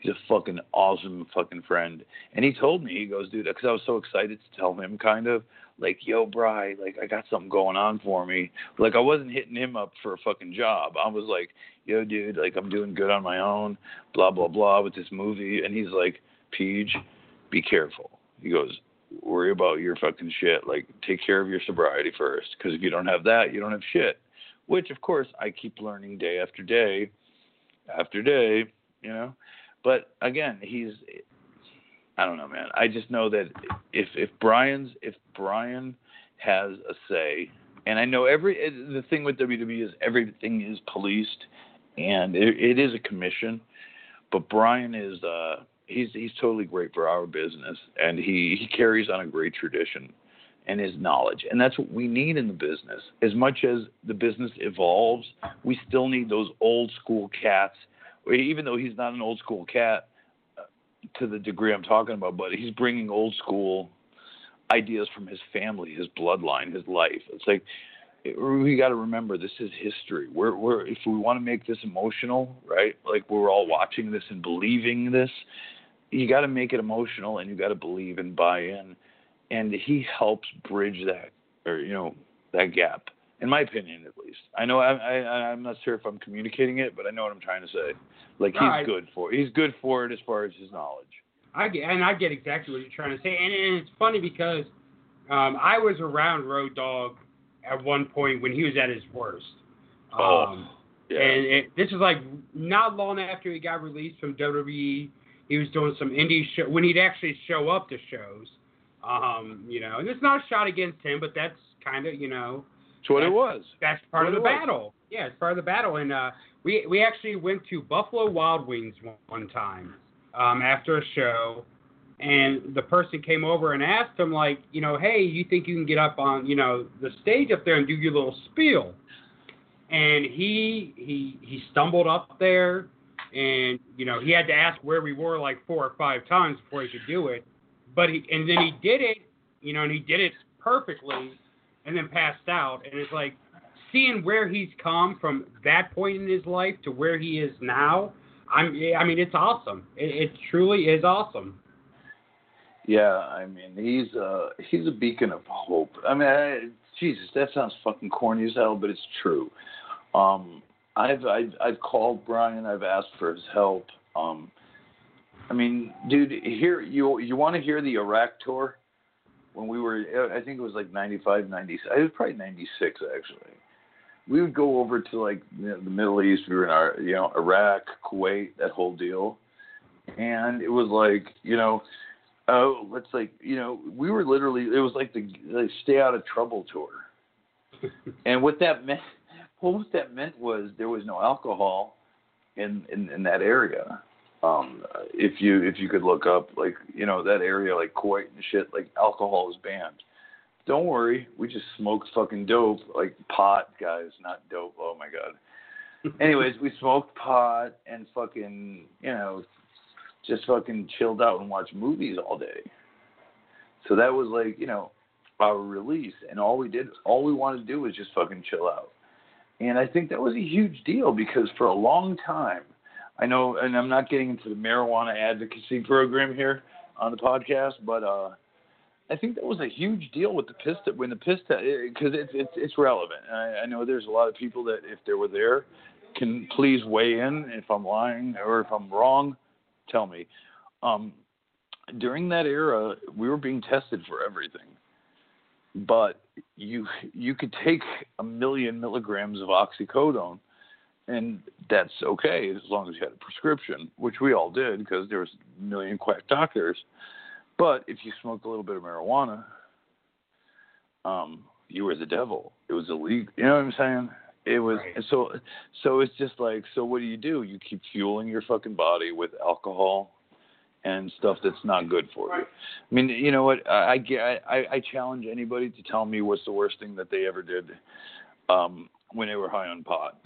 He's a fucking awesome fucking friend. And he told me, he goes, dude, because I was so excited to tell him, kind of like, yo, Bry, like I got something going on for me. Like I wasn't hitting him up for a fucking job. I was like, yo, dude, like I'm doing good on my own, blah blah blah with this movie. And he's like, Peach, be careful. He goes, worry about your fucking shit. Like, take care of your sobriety first, because if you don't have that, you don't have shit. Which, of course, I keep learning day after day, after day, you know. But again, he's, I don't know, man. I just know that if if Brian's if Brian has a say, and I know every the thing with WWE is everything is policed, and it, it is a commission, but Brian is. uh he's he's totally great for our business, and he he carries on a great tradition and his knowledge, and that's what we need in the business. As much as the business evolves, we still need those old school cats. Even though he's not an old school cat uh, to the degree I'm talking about, but he's bringing old school ideas from his family, his bloodline, his life. It's like we got to remember this is history. We're, we're if we want to make this emotional, right? Like we're all watching this and believing this, you got to make it emotional and you got to believe and buy in. And he helps bridge that, or you know, that gap. In my opinion, at least. I know I, I I'm not sure if I'm communicating it, but I know what I'm trying to say. Like he's right. good for he's good for it as far as his knowledge. I get and I get exactly what you're trying to say, and, and it's funny because um, I was around Road Dogg at one point when he was at his worst. Oh, um, yeah. And it, this is like not long after he got released from WWE. He was doing some indie show when he'd actually show up to shows. Um, you know, and it's not a shot against him, but that's kind of you know. That's what it was. That's part of the battle. Yeah, it's part of the battle. And uh, we we actually went to Buffalo Wild Wings one, one time um, after a show, and the person came over and asked him like, you know, hey, you think you can get up on, you know, the stage up there and do your little spiel? And he he he stumbled up there, and you know he had to ask where we were like four or five times before he could do it. But he and then he did it, you know, and he did it perfectly, and then passed out. And it's like seeing where he's come from that point in his life to where he is now. I'm I mean it's awesome. It, it truly is awesome. Yeah, I mean he's uh he's a beacon of hope. I mean, I, Jesus, that sounds fucking corny as hell, but it's true. Um, I've I've, I've called Brian. I've asked for his help. Um, I mean, dude, here you you want to hear the Iraq tour? When we were, I think it was like 95, 96. It was probably 96 actually. We would go over to like you know, the Middle East. We were in our, you know, Iraq, Kuwait, that whole deal, and it was like, you know, oh, let's like, you know, we were literally, it was like the, the stay out of trouble tour. *laughs* and what that meant, what that meant was there was no alcohol in, in, in that area. Um, if you, if you could look up like, you know, that area, like Kuwait and shit, like alcohol is banned. Don't worry, we just smoked fucking dope, like pot, guys, not dope. Oh my god. *laughs* anyways, we smoked pot and fucking, you know, just fucking chilled out and watched movies all day. So that was like, you know, our release, and all we did, all we wanted to do was just fucking chill out. And I think that was a huge deal because for a long time, I know, and I'm not getting into the marijuana advocacy program here on the podcast, but uh, I think that was a huge deal with the pista when the pista because it's it's it's relevant. I, I know there's a lot of people that if they were there, can please weigh in if I'm lying or if I'm wrong, tell me. Um, during that era, we were being tested for everything, but you you could take a million milligrams of oxycodone, and that's okay as long as you had a prescription, which we all did because there was a million quack doctors. But if you smoked a little bit of marijuana, um, you were the devil. It was illegal. You know what I'm saying? It was Right. so so it's just like so what do you do? You keep fueling your fucking body with alcohol and stuff that's not good for you. I mean, you know what? I I get- I, I challenge anybody to tell me what's the worst thing that they ever did um when they were high on pot.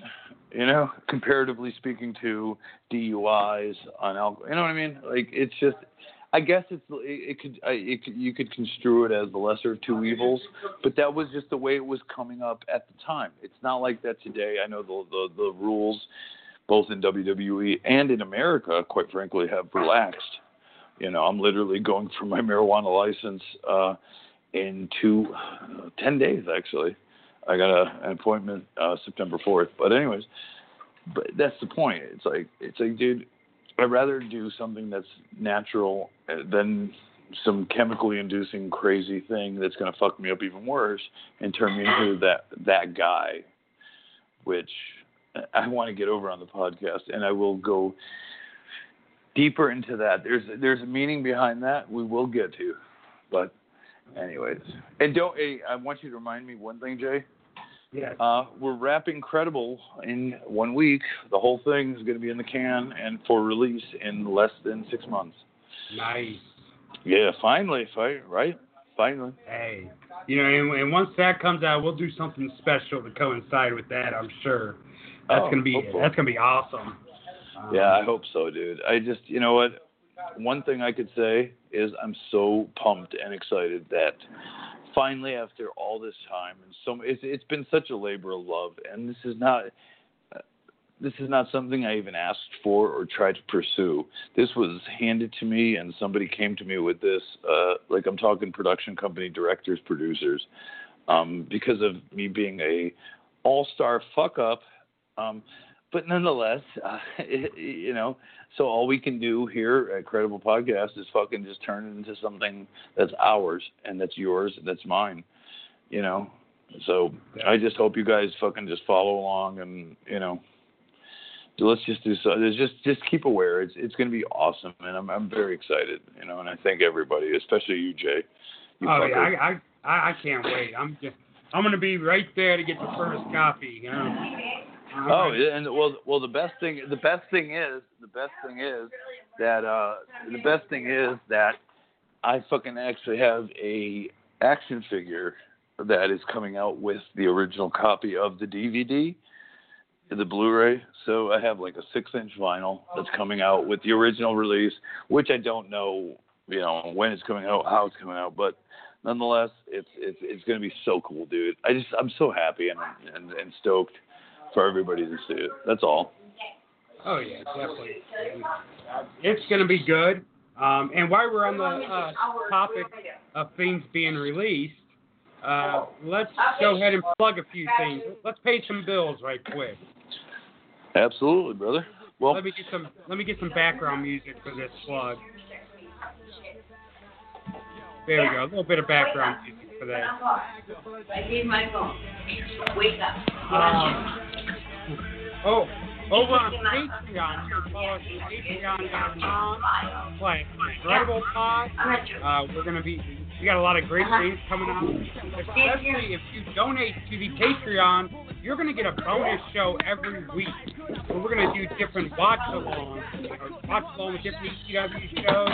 You know, *laughs* comparatively speaking to DUIs on alcohol. You know what I mean? Like it's just I guess it's it, could I, it could you could construe it as the lesser of two evils, but that was just the way it was coming up at the time. It's not like that today. I know the the, the rules, both in WWE and in America, quite frankly, have relaxed. You know, I'm literally going for my marijuana license uh, in two, ten days actually. I got a, an appointment uh, September 4th. But anyways, but that's the point. It's like it's like, dude, I'd rather do something that's natural uh, than some chemically inducing crazy thing that's going to fuck me up even worse and turn me into *laughs* that that guy, which I want to get over on the podcast, and I will go deeper into that. There's there's a meaning behind that we will get to, but anyways, and don't hey, I want you to remind me one thing, Jay. Yes. Uh, we're wrapping Credible in one week. The whole thing is going to be in the can and for release in less than six months. Nice. Yeah, finally, right? Finally. Hey, you know, and, and once that comes out, we'll do something special to coincide with that. I'm sure. That's Oh, gonna be hopefully. that's gonna be awesome. Um, Yeah, I hope so, dude. I just, you know what? One thing I could say is I'm so pumped and excited that finally, after all this time, and so it's it's been such a labor of love, and this is not. uh, This is not something I even asked for or tried to pursue. This was handed to me, and somebody came to me with this. Uh, like I'm talking production company directors, producers, um, because of me being a all-star fuck up. Um, but nonetheless, *laughs* uh, you know, so all we can do here at Credible Podcast is fucking just turn it into something that's ours and that's yours and that's mine, you know. So I just hope you guys fucking just follow along and you know, let's just do so. Just just keep aware. It's it's going to be awesome, and I'm I'm very excited, you know. And I thank everybody, especially you, Jay. You Oh fucker. yeah, I, I I I can't wait. I'm just I'm gonna be right there to get the first copy. You know. Oh, yeah, and well, well, the best thing, the best thing is, the best thing is that, uh, the best thing is that I fucking actually have a action figure that is coming out with the original copy of the DVD, the Blu-ray. So I have like a six-inch vinyl that's coming out with the original release, which I don't know, you know, when it's coming out, how it's coming out, but nonetheless, it's it's it's gonna be so cool, dude. I just I'm so happy and and, and stoked for everybody to see it. That's all. Oh yeah, definitely. It's gonna be good. Um, and while we're on the uh, topic of things being released, uh, let's go ahead and plug a few things. Let's pay some bills right quick. Absolutely, brother. Well, Let me get some. Let me get some background music for this plug. There we go. A little bit of background music for that. I need my phone. Wake up. Oh, over on Patreon, you can follow us at patreon.com slash Incredible Pod. Uh, we're gonna be we got a lot of great things coming up. Especially if you donate to the Patreon, you're gonna get a bonus show every week. So we're gonna do different watch alongs, watch along with different ECW shows.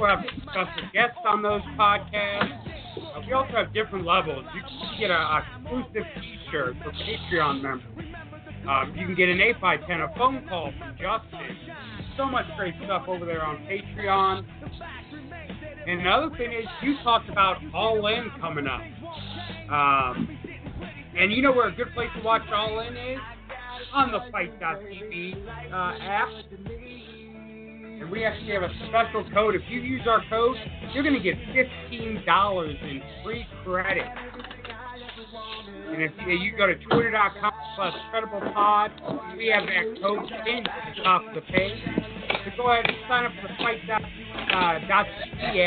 We'll have special guests on those podcasts. Uh, we also have different levels. You can get a, a exclusive T-shirt for Patreon members. Um, you can get an 8 by 10 a phone call from Justin. So much great stuff over there on Patreon. And another thing is, you talked about All In coming up. Um, and you know where a good place to watch All In is? On the FITE.tv uh, app. And we actually have a special code. If you use our code, you're going to get $15 in free credit. And if you, go to twitter.com slash crediblepod, we have that code in the top of the page. So go ahead and sign up for the FITE.tv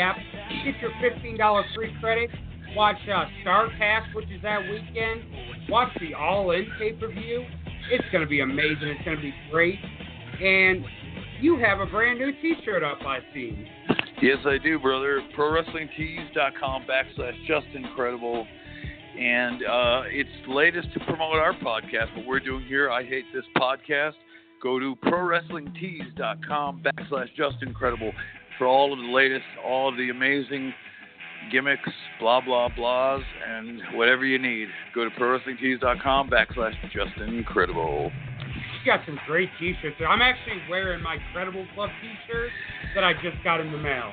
app. Get your $15 free credit. Watch uh, Starrcast, which is that weekend. Watch the All In pay per view. It's going to be amazing. It's going to be great. And you have a brand new t shirt up, I see. Yes, I do, brother. ProWrestlingTees.com backslash Justin Credible. And uh, it's latest to promote our podcast, what we're doing here. I Hate This Podcast. Go to ProWrestlingTees.com backslash Justin Credible for all of the latest, all of the amazing gimmicks, blah, blah, blahs, and whatever you need. Go to ProWrestlingTees.com backslash Justin Credible. You got some great t-shirts. I'm actually wearing my Credible Club t-shirt that I just got in the mail,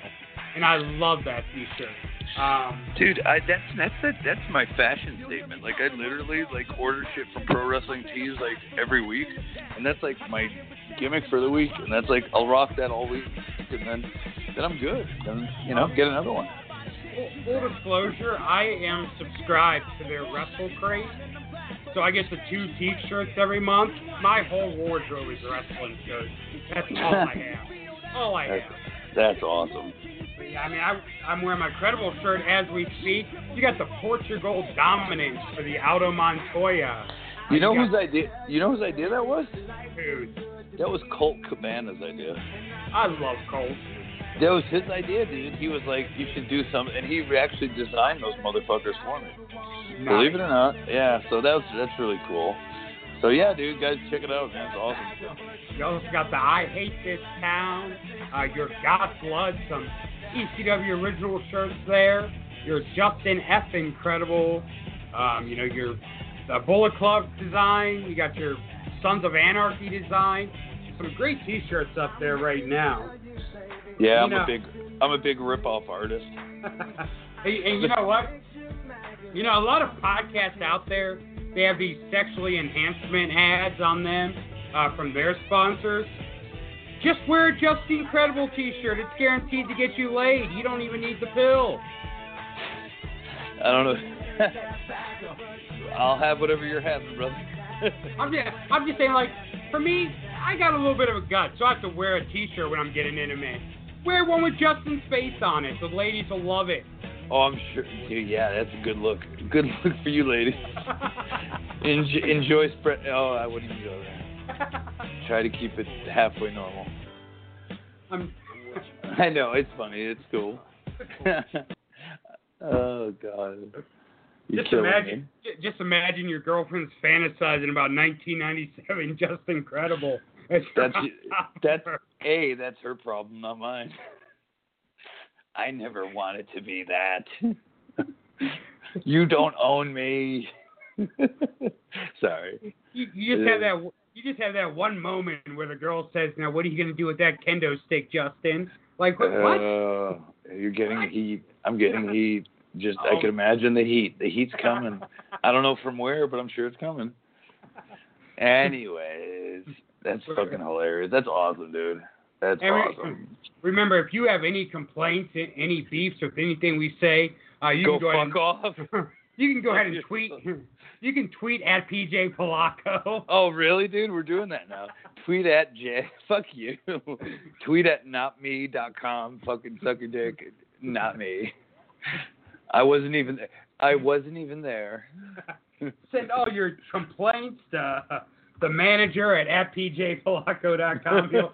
and I love that t-shirt. Um, Dude, I, that's that's that, that's my fashion statement. Like I literally like order shit from Pro Wrestling Tees like every week, and that's like my gimmick for the week. And that's like I'll rock that all week, and then then I'm good. Then you know get another one. full, full disclosure, I am subscribed to their Wrestle Crate, so I get the two t-shirts every month. My whole wardrobe is wrestling shirts. That's all I have. All I have. That's awesome. But yeah, I mean, I, I'm wearing my Credible shirt as we speak. You got the Portugal dominance for the Auto Montoya. You know got- whose idea? You know whose idea that was? Dude, That was Colt Cabana's idea. I love Colt. That was his idea, dude. He was like, "You should do something," and he actually designed those motherfuckers for me. Believe it or not, yeah. So that was that's really cool. So yeah, dude, guys, check it out, man. It's awesome. You also got the I Hate This Town, uh, your Got Blood, some ECW original shirts there, your Justin F. Incredible, um, you know, your Bullet Club design, you got your Sons of Anarchy design. Some great t shirts up there right now. Yeah, I'm know- a big I'm a big rip off artist. *laughs* Hey, and you know what? You know, a lot of podcasts out there, they have these sexually enhancement ads on them uh, from their sponsors. Just wear a Justin Credible t-shirt. It's guaranteed to get you laid. You don't even need the pill. I don't know. *laughs* I'll have whatever you're having, brother. *laughs* I'm just, I'm just saying, like, for me, I got a little bit of a gut, so I have to wear a t-shirt when I'm getting intimate. Wear one with Justin's face on it. The ladies will love it. oh, I'm sure. Dude, yeah, that's a good look. Good *laughs* look for you, ladies. Enjoy, enjoy spread. Oh, I wouldn't even go there. Try to keep it halfway normal. I'm, *laughs* I know it's funny. It's cool. *laughs* oh God. You're just imagine, me. just imagine your girlfriend's fantasizing about 1997 *laughs* Justin Credible. That's that's a that's her problem, not mine. I never wanted to be that. you don't own me. Sorry. You, you just have that. You just have that one moment where the girl says, "Now, what are you gonna do with that kendo stick, Justin?" Like what? Uh, you're getting What? heat. I'm getting heat. Just Oh. I can imagine the heat. The heat's *laughs* coming. I don't know from where, but I'm sure it's coming. Anyways, that's fucking hilarious. That's awesome, dude. That's awesome. Remember, if you have any complaints, any beefs with anything we say, uh, you Go can go ahead fuck off. *laughs* you can go ahead and tweet. *laughs* You can tweet at PJ Polacco. *laughs* Oh, really, dude? We're doing that now. Tweet at J. *laughs* Fuck you. Tweet at notme.com. Fucking suck your dick. Not me. I wasn't even. I wasn't even there. Send all your complaints to uh, the manager at, at pjpolacco.com. He'll,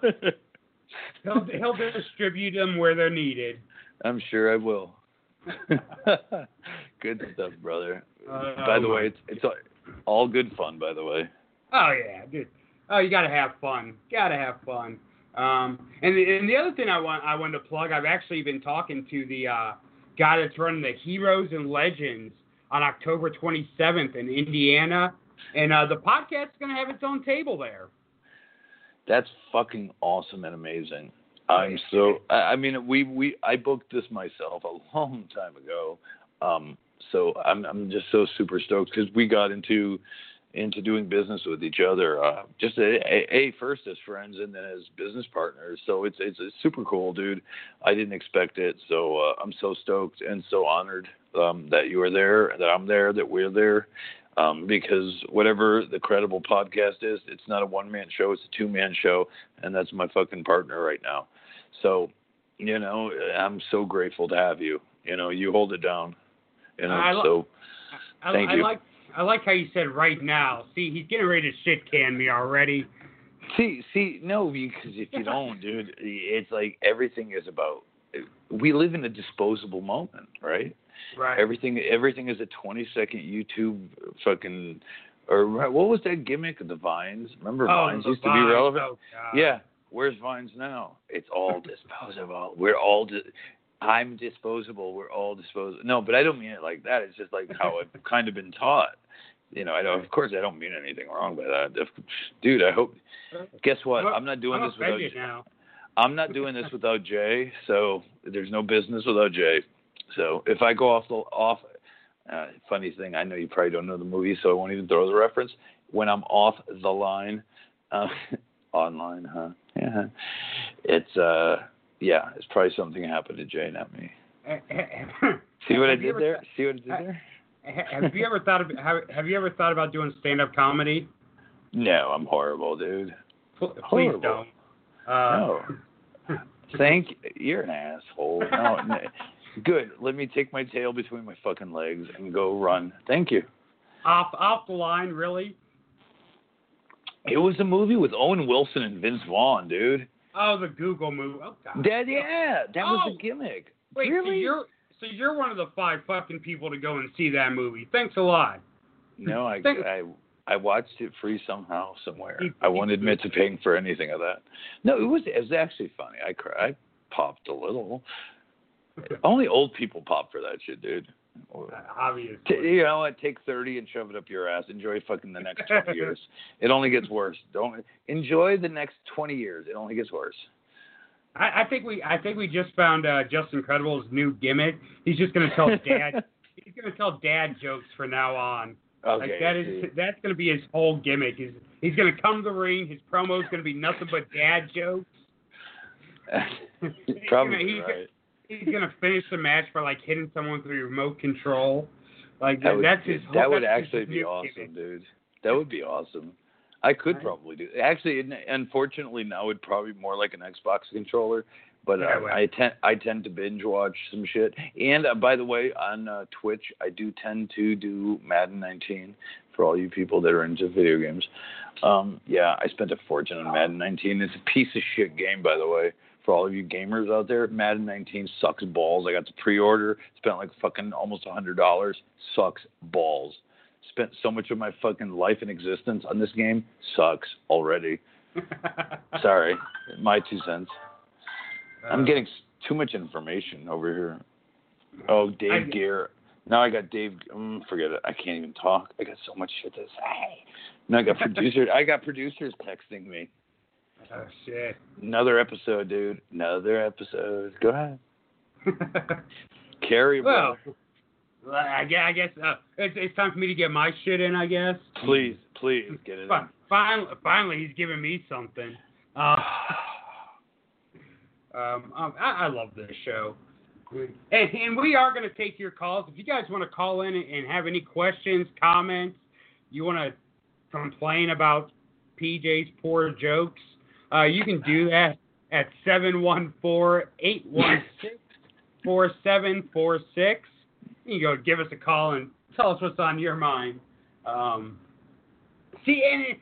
he'll, he'll distribute them where they're needed. I'm sure I will. Good stuff, brother. Uh, by the way, it's it's all, all good fun. By the way. Oh yeah, dude. Oh, you gotta have fun. Gotta have fun. Um, and the, and the other thing I want I wanted to plug, I've actually been talking to the uh, guy that's running the Heroes and Legends on October 27th in Indiana. and uh, the podcast is going to have its own table there. That's fucking awesome and amazing. I'm so. I I mean, we we I booked this myself a *laughs* long time ago. Um, so I'm I'm just so super stoked because we got into into doing business with each other. Uh, just a, a, a first as friends and then as business partners. So it's it's, super cool, dude. I didn't expect it, so uh, I'm so stoked and so honored um, that you are there, that I'm there, that we're there. Um, because whatever the credible podcast is, it's not a one man show, it's a two man show, and that's my fucking partner right now. So, you know, I'm so grateful to have you. You know, you hold it down. You know, I li- so Thank I you. like I like how you said right now. See, he's getting ready to shit can me already. See, see, no, because if you *laughs* don't, dude, it's like everything is about. We live in a disposable moment, right? Right. Everything, everything is a twenty-second YouTube fucking, or what was that gimmick? Of the vines. Remember oh, vines used to be relevant. Oh, Yeah. Where's vines now? It's all disposable. We're all. Di- I'm disposable. We're all disposable. No, but I don't mean it like that. It's just like how I've *laughs* kind of been taught. You know, I don't. Of course, I don't mean anything wrong by that. Dude, I hope. Guess what? I'm not doing I'm this without. offended now. I'm not doing this without Jay. So there's no business without Jay. So if I go off the off, uh, funny thing, I know you probably don't know the movie, so I won't even throw the reference. When I'm off the line, uh, *laughs* online, huh? Yeah. It's uh, yeah, it's probably something happened to Jay, not me. *laughs* See what I did there? th- See what I did there? Have you ever thought of *laughs* have, have you ever thought about doing stand up comedy? No, I'm horrible, dude. Please Horrible. don't. Uh, No. *laughs* Thank you're an asshole. No, no. Good. Let me take my tail between my fucking legs and go run. Thank you. Off off the line, really? It was a movie with Owen Wilson and Vince Vaughn, dude. Oh, the Google move. Oh God. That yeah, that was Oh. a gimmick. Wait, so really? you're so you're one of the five fucking people to go and see that movie. Thanks a lot. No, I I I watched it free somehow somewhere. He- I won't admit to paying for anything of that. No, it was it was actually funny. I cried. I popped a little. *laughs* Only old people pop for that shit, dude. Obviously. T- you know what? Take thirty and shove it up your ass. Enjoy fucking the next twenty *laughs* years. It only gets worse. Don't enjoy the next twenty years. It only gets worse. I, I think we I think we just found uh, Justin Credible's new gimmick. He's just gonna tell *laughs* dad he's gonna tell dad jokes from now on. Okay. like that is that's gonna be his whole gimmick. He's he's gonna come to the ring. His promo is gonna be nothing but dad jokes. *laughs* Probably he's- right. He's gonna finish the match by like hitting someone through remote control. Like That would, that's his. whole- that would that's actually be awesome, gimmick. dude. That would be awesome. I could Right. probably do. Actually, unfortunately, now it'd probably be more like an Xbox controller. But Yeah, uh, well. I tend I tend to binge watch some shit. And uh, by the way, on uh, Twitch, I do tend to do Madden 19 for all you people that are into video games. Um, yeah, I spent a fortune on Madden 19. It's a piece of shit game, by the way. For all of you gamers out there, Madden 19 sucks balls. I got the pre-order, spent like fucking almost a hundred dollars. Sucks balls. Spent so much of my fucking life and existence on this game. Sucks already. *laughs* Sorry, my two cents. I'm Uh, getting too much information over here. Oh, Dave I- Gear. Now I got Dave. Mm, forget it. I can't even talk. I got so much shit to say. Now I got *laughs* producers. I got producers texting me. Oh shit. Another episode, dude. Another episode. Go ahead. *laughs* Carry, well, brother. I guess, I guess uh, it's, it's time for me to get my shit in. I guess. Please, please get it. Fi- Finally, finally, he's giving me something. Uh, *sighs* um, um, I, I love this show. And, and we are going to take your calls. If you guys want to call in and have any questions, comments, you want to complain about PJ's poor jokes, uh, you can do that at 714-816-4746. You can go give us a call and tell us what's on your mind. Um, see, and it,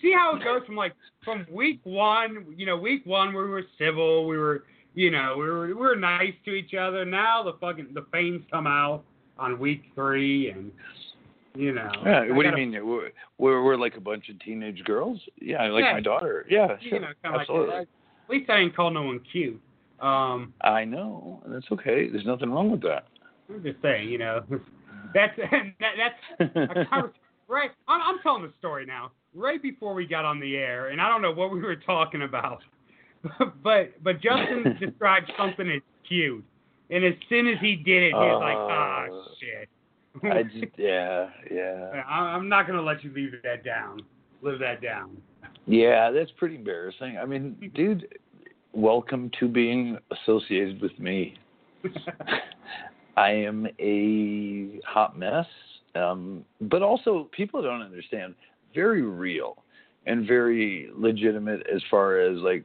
see how it goes from like from week one. You know, week one we were civil, we were, you know, we were we were nice to each other. Now the fucking the fanes come out on week three, and you know. Yeah, what do you mean? We're, we're we're like a bunch of teenage girls. Yeah, like Yeah. my daughter. Yeah, You sure, know, absolutely. like. At least I didn't call no one cute. Um, I know. That's okay. There's nothing wrong with that. I'm just saying, you know, *laughs* that's *laughs* that, that's a, *laughs* right. I'm, I'm telling the story now. Right before we got on the air, and I don't know what we were talking about, but but Justin described something as cute, and as soon as he did it, he was like, ah, Uh, shit. I *laughs* just, yeah, yeah. I'm not gonna let you leave that down. Live that down. Yeah, that's pretty embarrassing. I mean, *laughs* dude, welcome to being associated with me. *laughs* I am a hot mess, um, but also people don't understand. Very real and very legitimate as far as like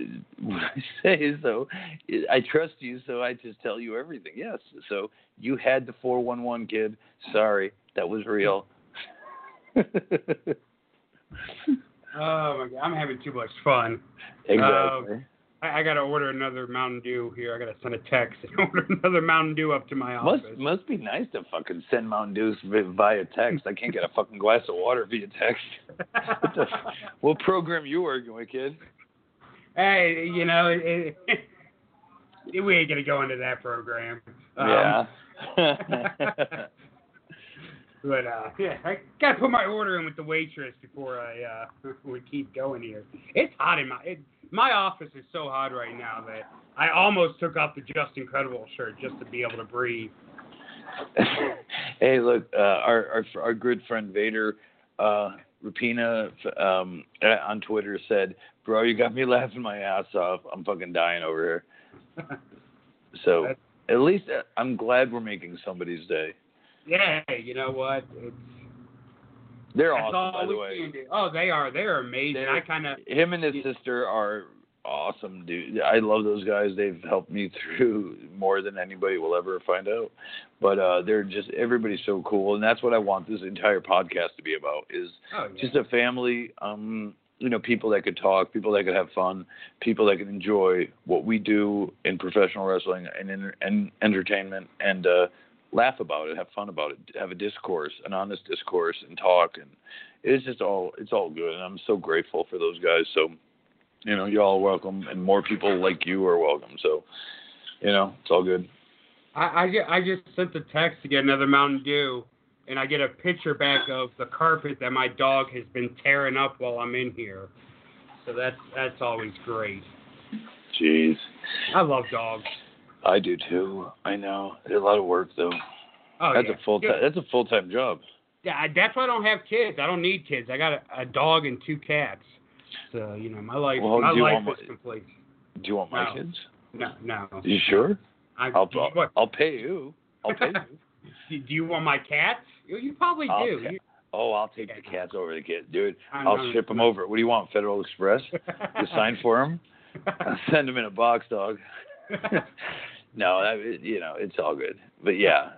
*laughs* what I say is though. I trust you, so I just tell you everything. Yes, so you had the four one one kid. Sorry, that was real. *laughs* Oh my god, I'm having too much fun. exactly. Uh, I, I gotta order another Mountain Dew here. I gotta send a text *laughs* and order another Mountain Dew up to my office. Must must be nice to fucking send Mountain Dews via text. I can't get a fucking glass of water via text. What the what program you working with, kid? Hey, you know, it, it, *laughs* we ain't gonna go into that program. Um, yeah. *laughs* *laughs* But uh, yeah, I gotta put my order in with the waitress before I uh, we keep going here. It's hot in my it, my office is so hot right now that I almost took off the Justin Credible shirt just to be able to breathe. hey, look, uh, our our our good friend Vader, uh, Rapina, um, on Twitter said, "Bro, you got me *laughs* laughing my ass off. I'm fucking dying over here." *laughs* So at least uh, I'm glad we're making somebody's day. yeah, you know what? It's, They're that's awesome, by the way. Oh, they are. They are amazing. They're- I kind of him and his sister are awesome, dude. I love those guys. They've helped me *laughs* through more than anybody will ever find out. But uh they're just everybody's so cool, and that's what I want this entire podcast to be about. Is oh, yeah. just a family. Um, you know, people that could talk, people that could have fun, people that could enjoy what we do in professional wrestling and in, and entertainment, and uh, laugh about it, have fun about it, have a discourse, an honest discourse, and talk. And it's just all it's all good, and I'm so grateful for those guys. So, you know, you're all welcome, and more people like you are welcome. So, you know, it's all good. I, I, I just sent the text to get another Mountain Dew, and I get a picture back of the carpet that my dog has been tearing up while I'm in here. So that's that's always great. Jeez, I love dogs. I do too. I know. It's a lot of work though. Oh, that's yeah. a full time. That's a full time job. Yeah, I- that's why I don't have kids. I don't need kids. I got a, a dog and two cats. So you know, my life Well, my life want is my- complete. Do you want my No. kids? No, no. You sure? I, I'll I'll pay you. I'll pay you. *laughs* do you want my cats? You, you probably I'll do. You- Oh, I'll take the cats over the kids, dude. I I'll ship them over. What do you want, Federal Express? You sign for them? I'll *laughs* send them in a box, dog. *laughs* no, I, you know it's all good. But yeah,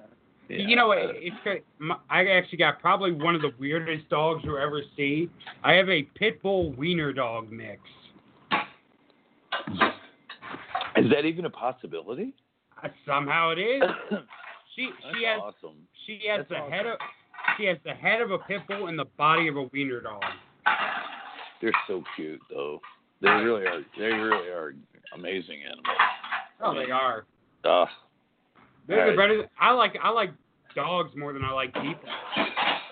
yeah. You know It's I actually got probably one of the weirdest dogs you'll ever see. I have a pit bull wiener dog mix. is that even a possibility? Uh, somehow it is. *laughs* She That's she has awesome. she has That's the awesome. head of she has the head of a pit bull and the body of a wiener dog. They're so cute, though. They really are. They really are amazing animals. Oh, they are. Uh, They're Alright. the better. I like I like dogs more than I like people.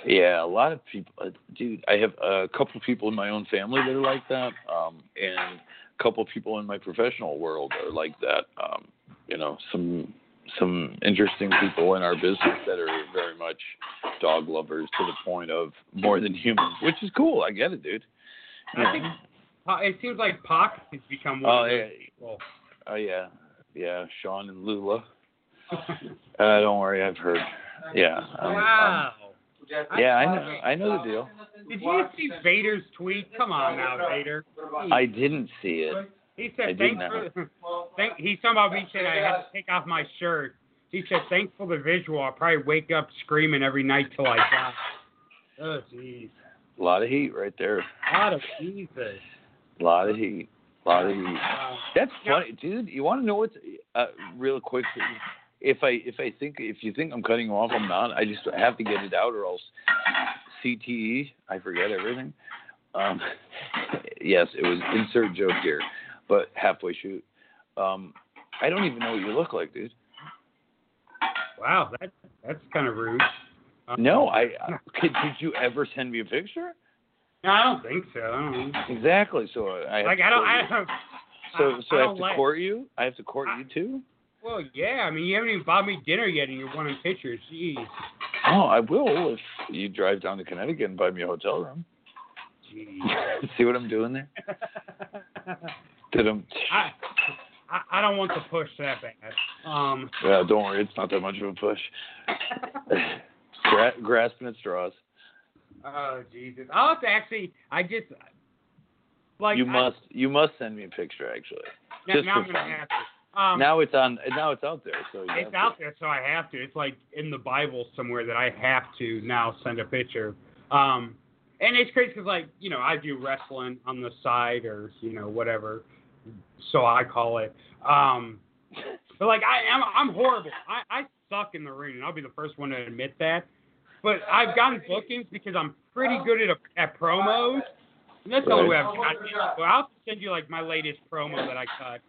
Yeah, a lot of people, uh, dude. I have a couple people in my own family that are like that, um, and a couple people in my professional world are like that. Um, you know, some some interesting people in our business that are very much dog lovers to the point of more than humans, which is cool. I get it, dude. I think it seems like Pac has become one Oh yeah, people. oh yeah, yeah. Sean and Lula. *laughs* Uh, don't worry, I've heard. Yeah. um, um, wow. yeah, I know. I know the deal. Did you see Vader's tweet? Come on now, Vader. I didn't see it. He I said, thanks for, thank, talking about me saying I had to take off my shirt. He said, thanks for the visual. I'll probably wake up screaming every night till I die. Oh, jeez. A lot of heat right there. God of Jesus. A lot of heat. A lot of heat. That's funny, dude. You want to know what's uh, real quick? If I if I think if you think I'm cutting you off, I'm not. I just have to get it out, or else CTE. I forget everything. Um, *laughs* yes, it was insert joke here, but halfway shoot. Um, I don't even know what you look like, dude. Wow, that, that's kind of rude. No, I. I *laughs* could, did you ever send me a picture? No, I don't think so. I don't. Exactly. So I have Like to I don't. court I you. don't. So so I I, have to like- court you. I have to court I- you too. Well, yeah. I mean, you haven't even bought me dinner yet, and you're wanting pictures. Jeez. Oh, I will if you drive down to Connecticut and buy me a hotel room. Jeez. *laughs* See what I'm doing there? *laughs* Did I'm, I, I I don't want to push that bad. Um. yeah, don't worry, it's not that much of a push. *laughs* Gra- grasping at straws. Oh Jesus! I'll have to actually. I just like you I- must you must send me a picture actually. now, just now I'm gonna have to. Um, now it's on now it's out there. So it's have to- out there, so I have to. It's like in the Bible somewhere that I have to now send a picture. Um, and it's crazy because like you know I do wrestling on the side or you know whatever, so I call it. Um, *laughs* but like I am, I'm horrible. I I suck in the ring, and I'll be the first one to admit that. But I've gotten bookings because I'm pretty good at a, at promos. And that's the only way I've gotten it. So I'll send you like my latest promo that I cut.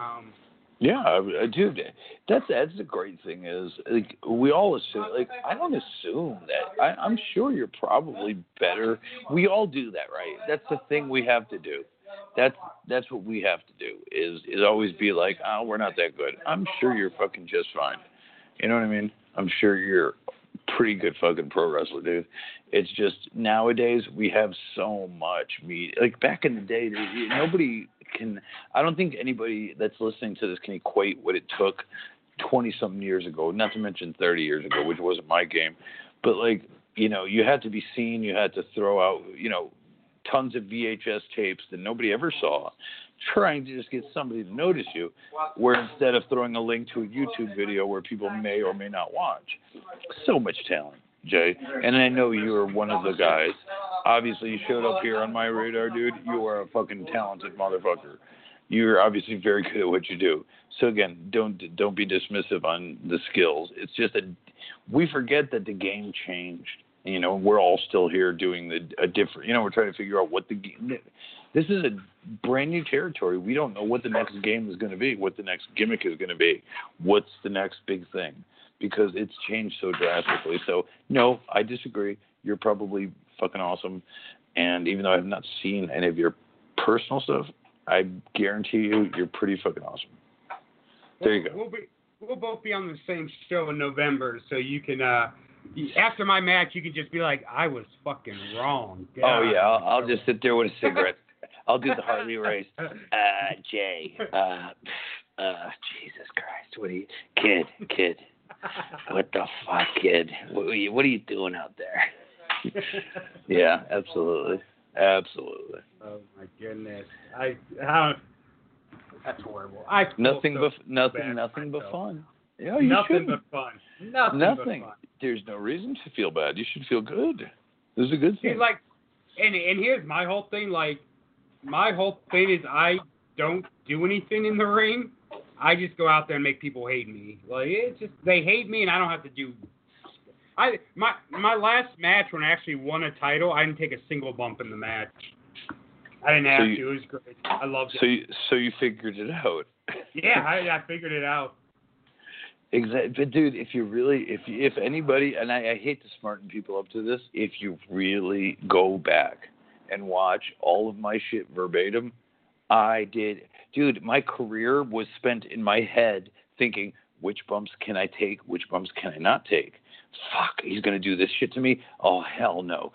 Um, Yeah, I- I- dude, that's that's the great thing is like we all assume like I don't assume that I, I'm sure you're probably better. We all do that, right? That's the thing we have to do. That's that's what we have to do is is always be like, oh, we're not that good. I'm sure you're fucking just fine. You know what I mean? I'm sure you're pretty good fucking pro wrestler, dude. It's just nowadays we have so much media. Like back in the day, dude, nobody can. I don't think anybody that's listening to this can equate what it took 20 something years ago, not to mention 30 years ago, which wasn't my game. But like, you know, you had to be seen, you had to throw out, you know, tons of VHS tapes that nobody ever saw, trying to just get somebody to notice you, where instead of throwing a link to a YouTube video where people may or may not watch. So much talent, Jay. And I know you are one of the guys. Obviously, you showed up here on my radar, dude. You are a fucking talented motherfucker. You're obviously very good at what you do. So again, don't don't be dismissive on the skills. It's just that we forget that the game changed. You know, we're all still here doing the a different. You know, we're trying to figure out what the. This is a brand new territory. We don't know what the next game is going to be, what the next gimmick is going to be, what's the next big thing, because it's changed so drastically. So no, I disagree. You're probably fucking awesome, and even though I have not seen any of your personal stuff, I guarantee you, you're pretty fucking awesome. There you go. We'll be we'll both be on the same show in November, so you can uh after my match you can just be like, I was fucking wrong. Get Oh yeah, I'll, I'll just sit there with a cigarette. *laughs* I'll do the Harley Race. *laughs* Uh, Jay. Uh, uh, Jesus Christ, what are you, kid, kid? What the fuck, kid? What are you, what are you doing out there? *laughs* Yeah, absolutely, absolutely. Oh my goodness. I I don't that's horrible. I Nothing so but nothing, nothing but fun. Yeah, you Nothing shouldn't. but fun. Nothing, Nothing. but fun. There's no reason to feel bad. You should feel good. This is a good thing. like, and and here's my whole thing. Like, my whole thing is I don't do anything in the ring. I just go out there and make people hate me. Like it's just they hate me, and I don't have to do. I my my last match when I actually won a title, I didn't take a single bump in the match. I didn't have you- to. It was great. I loved it. So you, so you figured it out. yeah, *laughs* I, I figured it out. Exactly, but dude, if you really, if if anybody, and I, I hate to smarten people up to this, if you really go back and watch all of my shit verbatim, I did, dude. My career was spent in my head thinking, which bumps can I take, which bumps can I not take. Fuck, he's gonna do this shit to me. Oh hell no.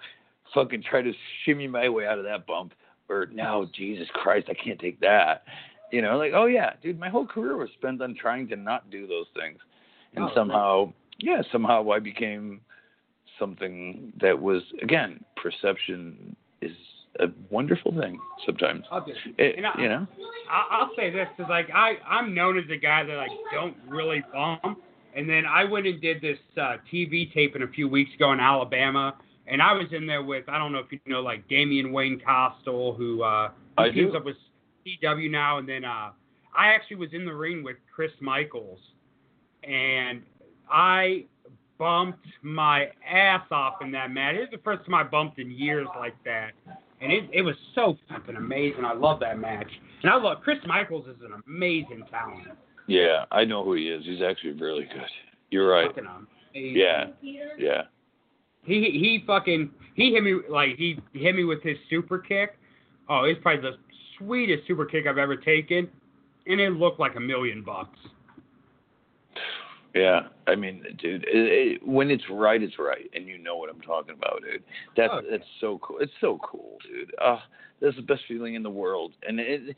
Fucking try to shimmy my way out of that bump, or no, Jesus Christ, I can't take that. You know, like, oh yeah, dude, my whole career was spent on trying to not do those things. And Oh, somehow, yeah, somehow I became something that was, again, perception is a wonderful thing sometimes. It, I- you know? I- I'll say this because like I I'm known as a guy that like don't really bump, and then I went and did this uh, TV taping a few weeks ago in Alabama, and I was in there with I don't know if you know like Damian Wayne Costal who uh, who I teams do. up with CW now, and then uh, I actually was in the ring with Chris Michaels, and I bumped my ass off in that match. It was the first time I bumped in years like that. And it, it was so fucking amazing. I love that match. And I love Chris Michaels is an amazing talent. Yeah, I know who he is. He's actually really good. You're right. Yeah, yeah. He he fucking he hit me like he hit me with his super kick. Oh, it's probably the sweetest super kick I've ever taken, and it looked like a million bucks. Yeah, I mean, dude, it, it, when it's right, it's right, and you know what I'm talking about, dude. That's yeah. that's so cool. It's so cool, dude. Uh, that's the best feeling in the world. And it,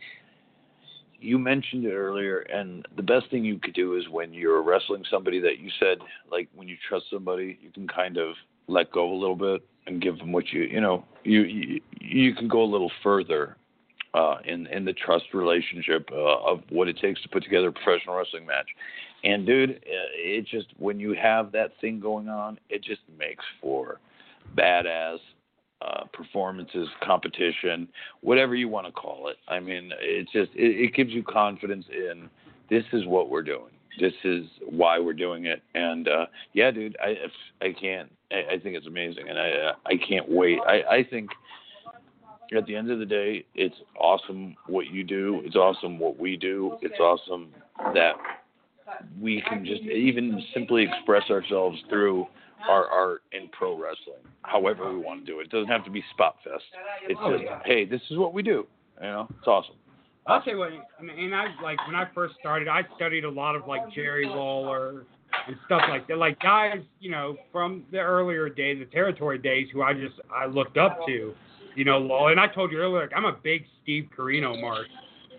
you mentioned it earlier, and the best thing you could do is when you're wrestling somebody that you said, like when you trust somebody, you can kind of let go a little bit and give them what you, you know, you you, you can go a little further uh, in in the trust relationship uh, of what it takes to put together a professional wrestling match. And dude, uh, it just when you have that thing going on, it just makes for badass uh, performances, competition, whatever you want to call it. I mean, it's just it, it gives you confidence in this is what we're doing. This is why we're doing it. And uh, yeah, dude, I I can't. I, I think it's amazing, and I uh, I can't wait. I I think at the end of the day, it's awesome what you do. It's awesome what we do. It's awesome that we can just even simply express ourselves through our art in pro wrestling, however we want to do it. It doesn't have to be spot fest. It's Oh, just, yeah. hey, this is what we do. You know, it's awesome. I'll tell you what, and, and I like when I first started, I studied a lot of like Jerry Lawler and stuff like that, like guys, you know, from the earlier days, the territory days, who I just I looked up to, you know, Lawler. And I told you earlier, like, I'm a big Steve Corino mark,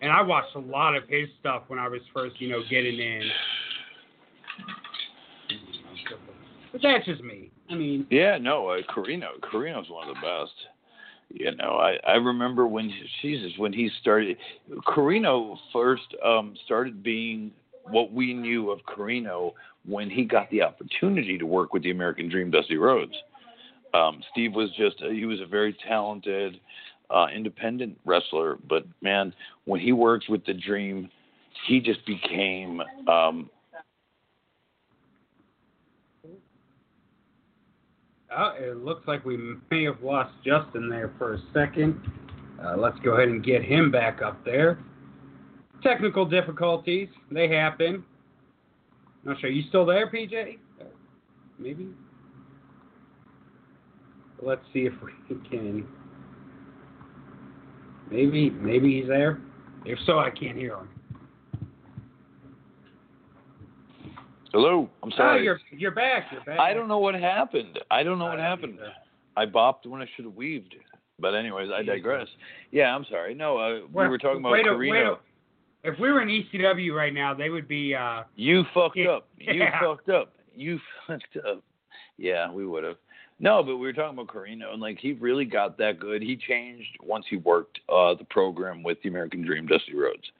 and I watched a lot of his stuff when I was first, you know, getting in. But that's just me. I mean, Yeah, no, uh, Corino, Corino's one of the best. You know, I I remember when Jesus when he started. Corino first um, started being what we knew of Carino when he got the opportunity to work with the American Dream, Dusty Rhodes. Um, Steve was just he was a very talented, uh, independent wrestler, but man, when he worked with the Dream, he just became um, Uh, it looks like we may have lost Justin there for a second. Uh, let's go ahead and get him back up there. Technical difficulties, they happen. Not sure. You still there, PJ? Uh, Maybe. Let's see if we can. Maybe, maybe he's there. If so, I can't hear him. hello. I'm sorry. Oh, you're you're back. You're back. I don't know what happened. I don't know what happened. I bopped when I should have weaved. But anyways, I digress. Yeah, I'm sorry. No, uh, we were talking about wait a- Corino. wait a- If we were in ECW right now, they would be. uh You fucked Yeah. up. You *laughs* Yeah. fucked up. You *laughs* fucked up. Yeah, we would have. No, but we were talking about Corino, and like he really got that good. He changed once he worked uh the program with the American Dream, Dusty Rhodes.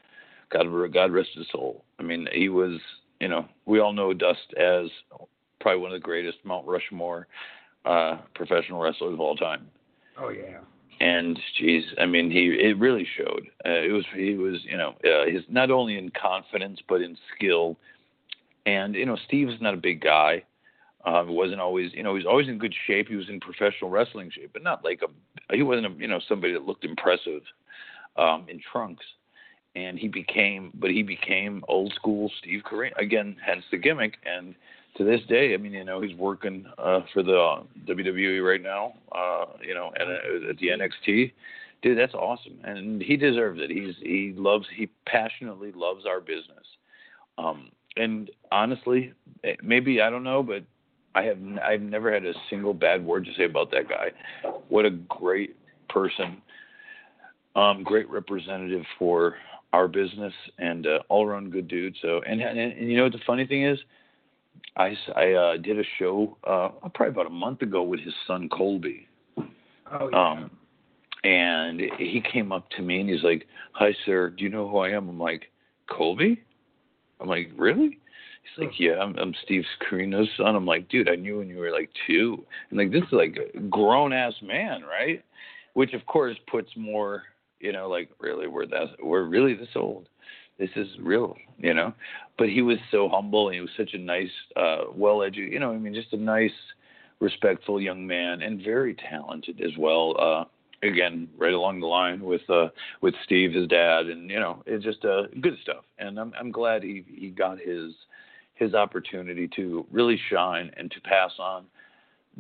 God, God rest his soul. I mean, he was. You know, we all know Dust as probably one of the greatest Mount Rushmore uh professional wrestlers of all time. Oh yeah. and geez, I mean, he it really showed. Uh, it was he was you know uh, his not only in confidence but in skill, and you know Steve's not a big guy. Um, wasn't always you know he was always in good shape. He was in professional wrestling shape, but not like a he wasn't a you know somebody that looked impressive um, in trunks. And he became, but he became old school Steve Corino again, hence the gimmick. And to this day, I mean, you know, he's working uh, for the uh, WWE right now, uh, you know, and uh, at the NXT. Dude, that's awesome, and he deserves it. He's he loves he passionately loves our business. Um, and honestly, eh, maybe I don't know, but I have n- I've never had a single bad word to say about that guy. What a great person, um, great representative for our business, and uh, all around good dude. So, and, and and you know what the funny thing is, I uh, did a show uh, probably about a month ago with his son Colby. Oh yeah. Um, and he came up to me and he's like, "Hi, sir. Do you know who I am?" I'm like, "Colby." I'm like, "Really?" He's like, "Yeah, I'm, I'm Steve Corino's son." I'm like, "Dude, I knew when you were like two. And like, this is like a grown ass man, right? Which of course puts more, you know, like really we're that we're really this old. This is real, you know. But he was so humble and he was such a nice, uh, well educated, you know. I mean, just a nice respectful young man and very talented as well. Uh, again, right along the line with uh, with Steve, his dad, and you know, it's just uh, good stuff. And I'm I'm glad he he got his his opportunity to really shine and to pass on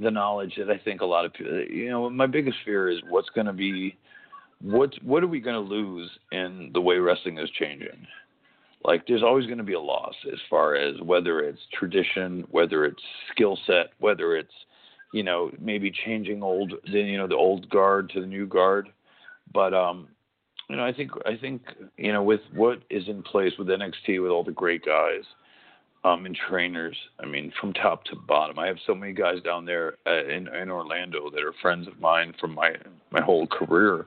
the knowledge that I think a lot of people, you know, my biggest fear is what's going to be, what what are we going to lose in the way wrestling is changing? Like, there's always going to be a loss as far as whether it's tradition, whether it's skill set, whether it's, you know, maybe changing old, you know, the old guard to the new guard. But um, you know, I think I think you know with what is in place with NXT with all the great guys um, and trainers. I mean, from top to bottom. I have so many guys down there uh, in in Orlando that are friends of mine from my my whole career.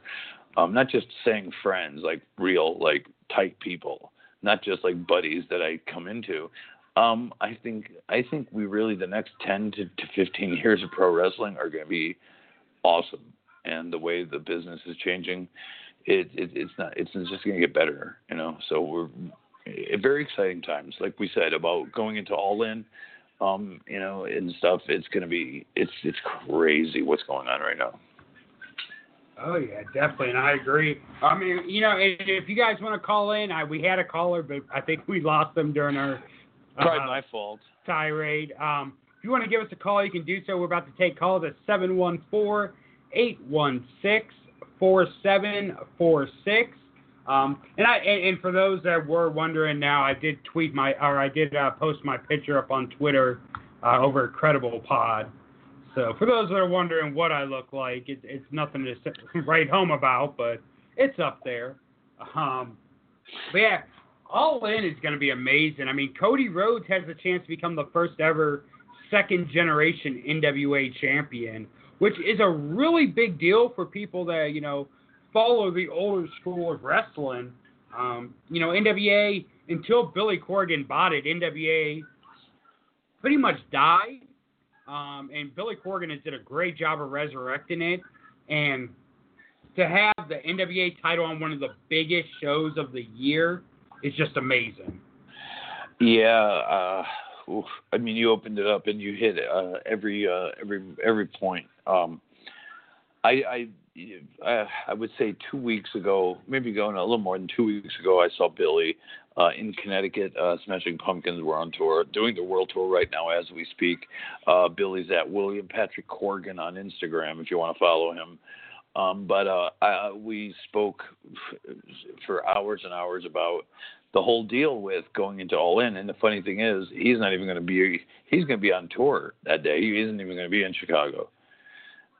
Um, not just saying friends, like real, like tight people, not just like buddies that I come into. Um, I think I think we really the next ten to, to fifteen years of pro wrestling are going to be awesome, and the way the business is changing, it, it it's not it's just going to get better, you know. So we're very exciting times, like we said about going into all in, um, you know, and stuff. It's going to be it's it's crazy what's going on right now. Oh yeah, definitely, and I agree. I mean, you know, if you guys want to call in, I, we had a caller, but I think we lost them during our probably uh, my fault tirade. Um, if you want to give us a call, you can do so. We're about to take calls at seven one four eight one six four seven four six. Um, and I and, and, for those that were wondering, now I did tweet my or I did uh, post my picture up on Twitter uh, over Credible Pod. So for those that are wondering what I look like, it, it's nothing to *laughs* write home about, but it's up there. Um, but yeah, All In is going to be amazing. I mean, Cody Rhodes has the chance to become the first ever second generation NWA champion, which is a really big deal for people that you know follow the older school of wrestling. Um, you know, NWA until Billy Corgan bought it, NWA pretty much died. Um, and Billy Corgan has did a great job of resurrecting it. And to have the NWA title on one of the biggest shows of the year is just amazing. Yeah, uh, oof. I mean, you opened it up and you hit uh, every uh, every every point. Um, I, I I would say two weeks ago, maybe going a little more than two weeks ago, I saw Billy uh, in Connecticut. Uh, Smashing Pumpkins were on tour, doing the world tour right now as we speak. Uh, Billy's at William Patrick Corgan on Instagram if you want to follow him. Um, but uh, I, we spoke f- for hours and hours about the whole deal with going into All In. And the funny thing is, he's not even going to be. He's going to be on tour that day. He isn't even going to be in Chicago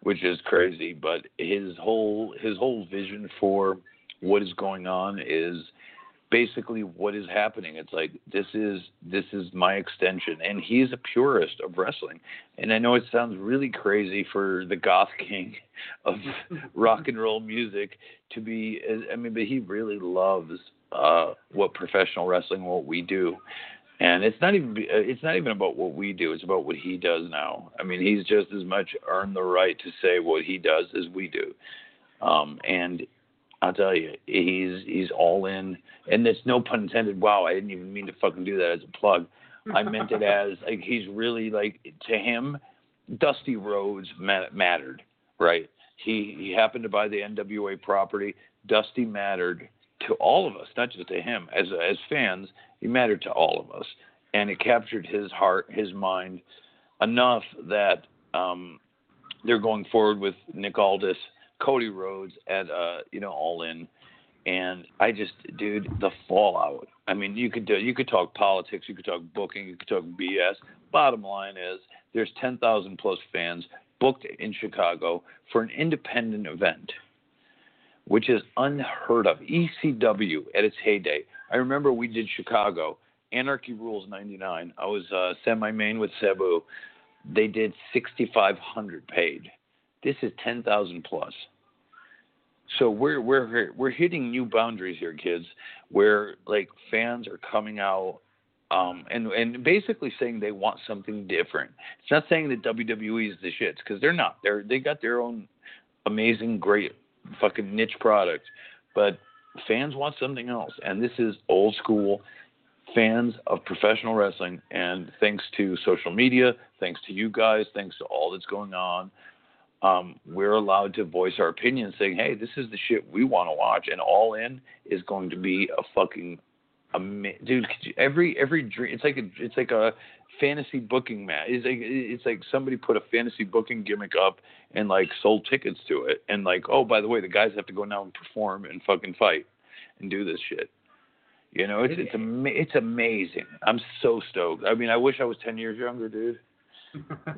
which is crazy. But his whole his whole vision for what is going on is basically what is happening. It's like this is this is my extension, and he's a purist of wrestling. And I know it sounds really crazy for the goth *laughs* king of *laughs* rock and roll music to be. I mean, but he really loves uh, what professional wrestling, what we do and it's not even it's not even about what we do it's about what he does now. I mean he's just as much earned the right to say what he does as we do. Um and i'll tell you he's he's all in and it's no pun intended. Wow i didn't even mean to fucking do that as a plug. I meant it *laughs* as like he's really like to him dusty rhodes mattered right? He he happened to buy the nwa property. Dusty mattered to all of us, not just to him. As as fans, he mattered to all of us, and it captured his heart, his mind, enough that um, they're going forward with Nick Aldis, Cody Rhodes, and uh, you know All In. And I just, dude, the fallout. I mean, you could do, you could talk politics, you could talk booking, you could talk BS. Bottom line is, there's 10,000 plus fans booked in Chicago for an independent event which is unheard of. ECW at its heyday. I remember we did Chicago, Anarchy Rulz 99. I was uh, semi main with Sabu. They did 6,500 paid. This is 10,000 plus. So we're we're we're hitting new boundaries here, kids, where like fans are coming out um, and and basically saying they want something different. It's not saying that WWE is the shits because they're not. They're they got their own amazing, great fucking niche product, but fans want something else, and this is old school fans of professional wrestling. And thanks to social media, thanks to you guys, thanks to all that's going on, um, we're allowed to voice our opinion, saying, "Hey, this is the shit we want to watch," and All In is going to be a fucking dude. Could you, every every dream, it's like a it's like a fantasy booking match. It's like it's like somebody put a fantasy booking gimmick up and like sold tickets to it, and like, oh, by the way, the guys have to go now and perform and fucking fight and do this shit. You know, it's it's ama- it's amazing. I'm so stoked. I mean, I wish I was ten years younger, dude. *laughs*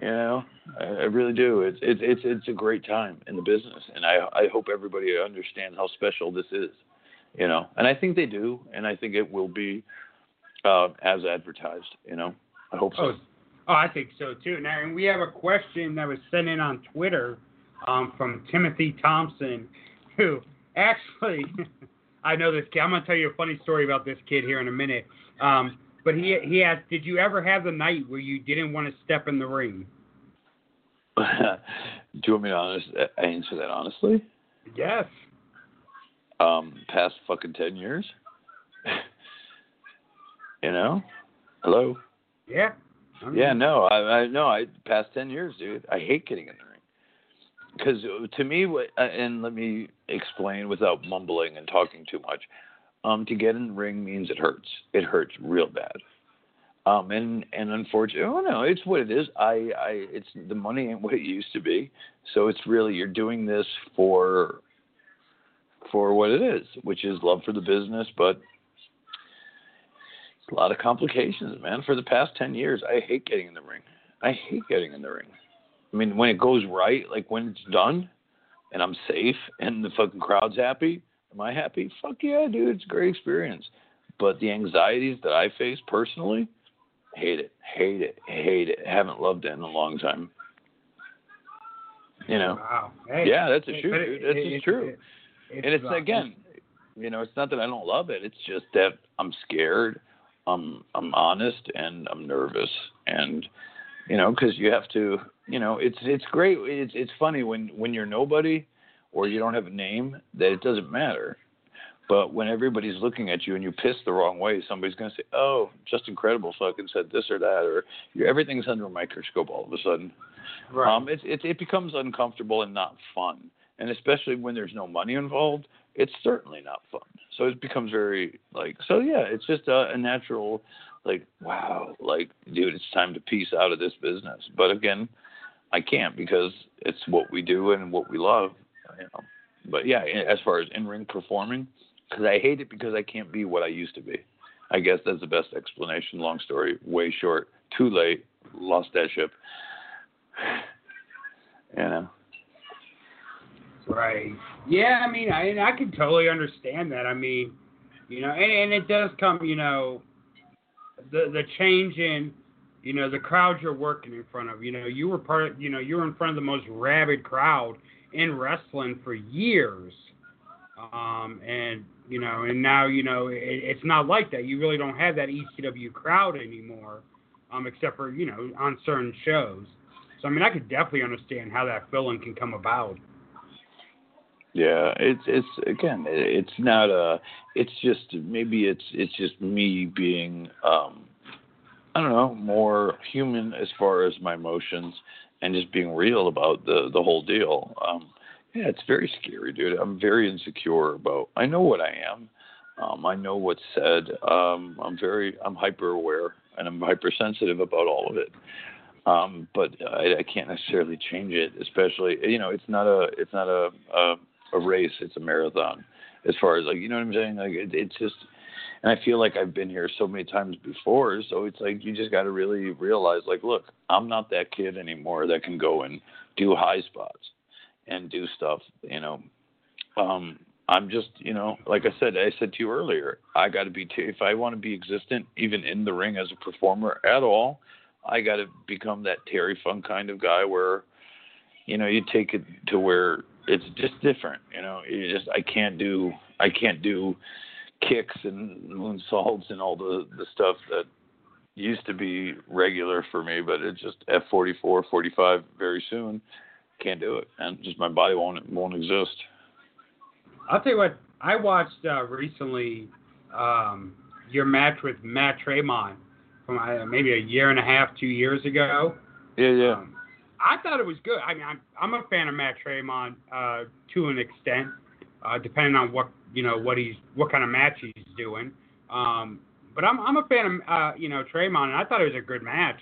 You know, I, I really do. It's it's it's it's a great time in the business, and I I hope everybody understands how special this is. You know, and I think they do, and I think it will be uh, as advertised. You know, I hope so. Oh, oh, I think so too. Now, and we have a question that was sent in on Twitter um, from Timothy Thompson, who actually, *laughs* I know this kid. I'm gonna tell you a funny story about this kid here in a minute. Um, but he he asked, did you ever have the night where you didn't want to step in the ring? *laughs* do you want me to honest, answer that honestly? Yes. Um, past fucking ten years. *laughs* you know, hello. Yeah. I mean, Yeah, no, I, I no, I past ten years, dude. I hate getting in the ring because to me, what uh, and let me explain without mumbling and talking too much. Um, to get in the ring means it hurts. It hurts real bad. Um, and and unfortunately, oh no, it's what it is. I I it's the money ain't what it used to be. So it's really you're doing this for for what it is, which is love for the business, but a lot of complications, man. For the past 10 years, I hate getting in the ring. I hate getting in the ring. I mean, when it goes right, like when it's done and I'm safe and the fucking crowd's happy, am I happy? Fuck yeah, dude. It's a great experience. But the anxieties that I face personally, hate it, hate it, hate it. Haven't loved it in a long time. You know? Wow. Hey, Yeah, that's a truth, but dude. it- That's it- just it- true. It- and it's again, you know, it's not that I don't love it. It's just that I'm scared. I'm I'm honest and I'm nervous, and you know, because you have to, you know, it's it's great. It's it's funny when when you're nobody or you don't have a name that it doesn't matter. But when everybody's looking at you and you piss the wrong way, somebody's gonna say, "Oh, Justin Credible, fucking said this or that," or everything's under a microscope all of a sudden. Right. Um, it, it it becomes uncomfortable and not fun, and especially when there's no money involved, it's certainly not fun. So it becomes very like so. Yeah, it's just a, a natural, like wow, like dude, it's time to piece out of this business. But again, I can't because it's what we do and what we love. You know. But yeah, as far as in ring performing, because I hate it because I can't be what I used to be. I guess that's the best explanation. Long story, way short. Too late. Lost that ship. *sighs* You know. Right. Yeah, I mean, I I can totally understand that. I mean, you know, and, and it does come, you know, the the change in, you know, the crowd you're working in front of. You know, you were part, of, you know, you were in front of the most rabid crowd in wrestling for years, um, and you know, and now you know it, it's not like that. You really don't have that ECW crowd anymore, um, except for you know on certain shows. So I mean, I could definitely understand how that feeling can come about. Yeah, it's it's again, it's not a. It's just maybe it's it's just me being um, I don't know, more human as far as my emotions and just being real about the the whole deal. Um, yeah, it's very scary, dude. I'm very insecure about. I know what I am. Um, I know what's said. Um, I'm very I'm hyper aware and I'm hypersensitive about all of it. Um, but I, I can't necessarily change it, especially you know it's not a it's not a, a a race, it's a marathon. As far as like you know what I'm saying, like it, it's just, and I feel like I've been here so many times before, so it's like you just got to really realize like, look, I'm not that kid anymore that can go and do high spots and do stuff, you know. Um, I'm just, you know, like I said, I said to you earlier, I got to be, t- if I want to be existent, even in the ring as a performer at all, I got to become that Terry Funk kind of guy where, you know, you take it to where it's just different, you know. You just, I can't do, I can't do kicks and moon moonsaults and all the the stuff that used to be regular for me, but it's just F44, 45 very soon. Can't do it, and just my body won't won't exist. I'll tell you what. I watched uh, recently um, your match with Matt Tremont from uh, maybe a year and a half, two years ago. Yeah, yeah. Um, I thought it was good. I mean, I'm, I'm a fan of Matt Tremont uh, to an extent, uh, depending on what you know what he's what kind of match he's doing. Um, but I'm I'm a fan of uh, you know Tremont, and I thought it was a good match.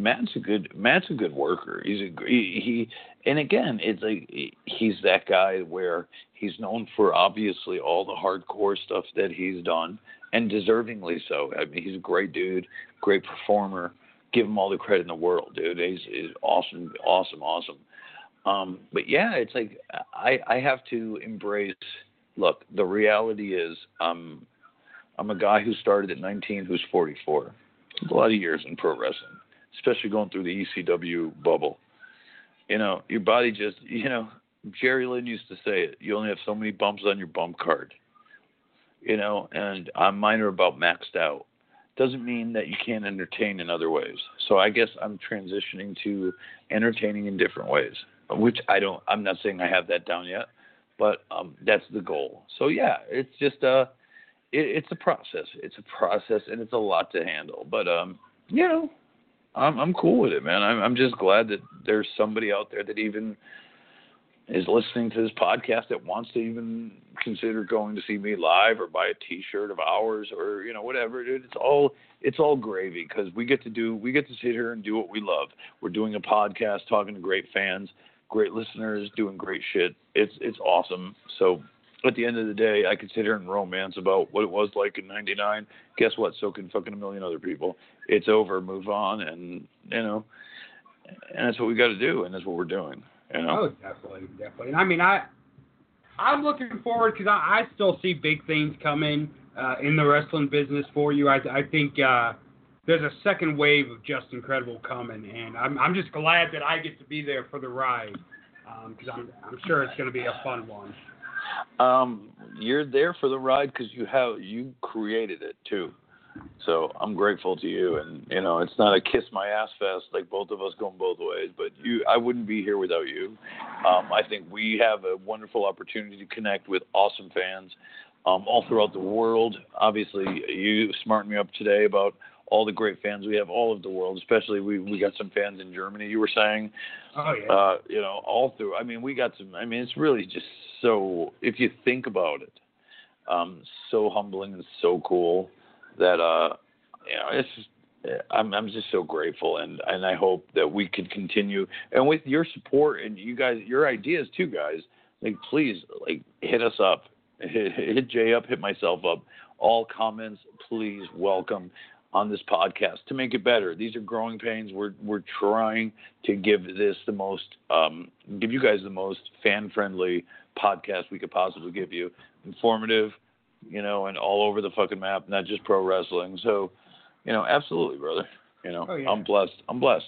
Matt's a good Matt's a good worker. He's a he, he and again it's like he's that guy where he's known for obviously all the hardcore stuff that he's done and deservingly so. I mean he's a great dude, great performer. Give him all the credit in the world, dude. He's, he's awesome, awesome, awesome. Um, but yeah, it's like I I have to embrace. Look, the reality is, um, I'm a guy who started at 19, who's 44. A lot of years in pro wrestling especially going through the ECW bubble. You know, your body just, you know, Jerry Lynn used to say it. You only have so many bumps on your bump card. You know, and I'm mine are about maxed out. Doesn't mean that you can't entertain in other ways. So I guess I'm transitioning to entertaining in different ways, which I don't. I'm not saying I have that down yet, but um, that's the goal. So yeah, it's just a, uh, it, it's a process. It's a process, and it's a lot to handle. But um, you know, I'm I'm cool with it, man. I'm I'm just glad that there's somebody out there that even is listening to this podcast that wants to even consider going to see me live or buy a T-shirt of ours or you know whatever, dude. It's all it's all gravy because we get to do we get to sit here and do what we love. We're doing a podcast, talking to great fans, great listeners, doing great shit. It's it's awesome. So at the end of the day, I could sit here and romance about what it was like in '99. Guess what? So can fucking a million other people. It's over. Move on, and you know, and that's what we got to do, and that's what we're doing. You know? Oh, definitely, definitely. And I mean, I I'm looking forward because I, I still see big things coming uh, in the wrestling business for you. I I think. Uh, there's a second wave of Justin Credible coming, and I'm I'm just glad that I get to be there for the ride because um, I'm I'm sure it's going to be a fun one. Um, you're there for the ride because you have you created it too. So I'm grateful to you, and you know it's not a kiss my ass fest like both of us going both ways. But you, I wouldn't be here without you. Um, I think we have a wonderful opportunity to connect with awesome fans um, all throughout the world. Obviously, you smartened me up today about all the great fans we have all over the world. Especially we we got some fans in Germany. You were saying, oh yeah, uh, you know, all through. I mean, we got some. I mean, it's really just so. If you think about it, um, so humbling and so cool that uh, you know, it's. Just, I'm I'm just so grateful and and I hope that we could continue and with your support and you guys your ideas too guys like please like hit us up hit, *laughs* hit Jay up hit myself up all comments please welcome on this podcast to make it better. These are growing pains. We're we're trying to give this the most um, give you guys the most fan friendly podcast we could possibly give you. Informative, you know, and all over the fucking map, not just pro wrestling. So, you know, absolutely, brother. You know, oh, yeah. I'm blessed. I'm blessed.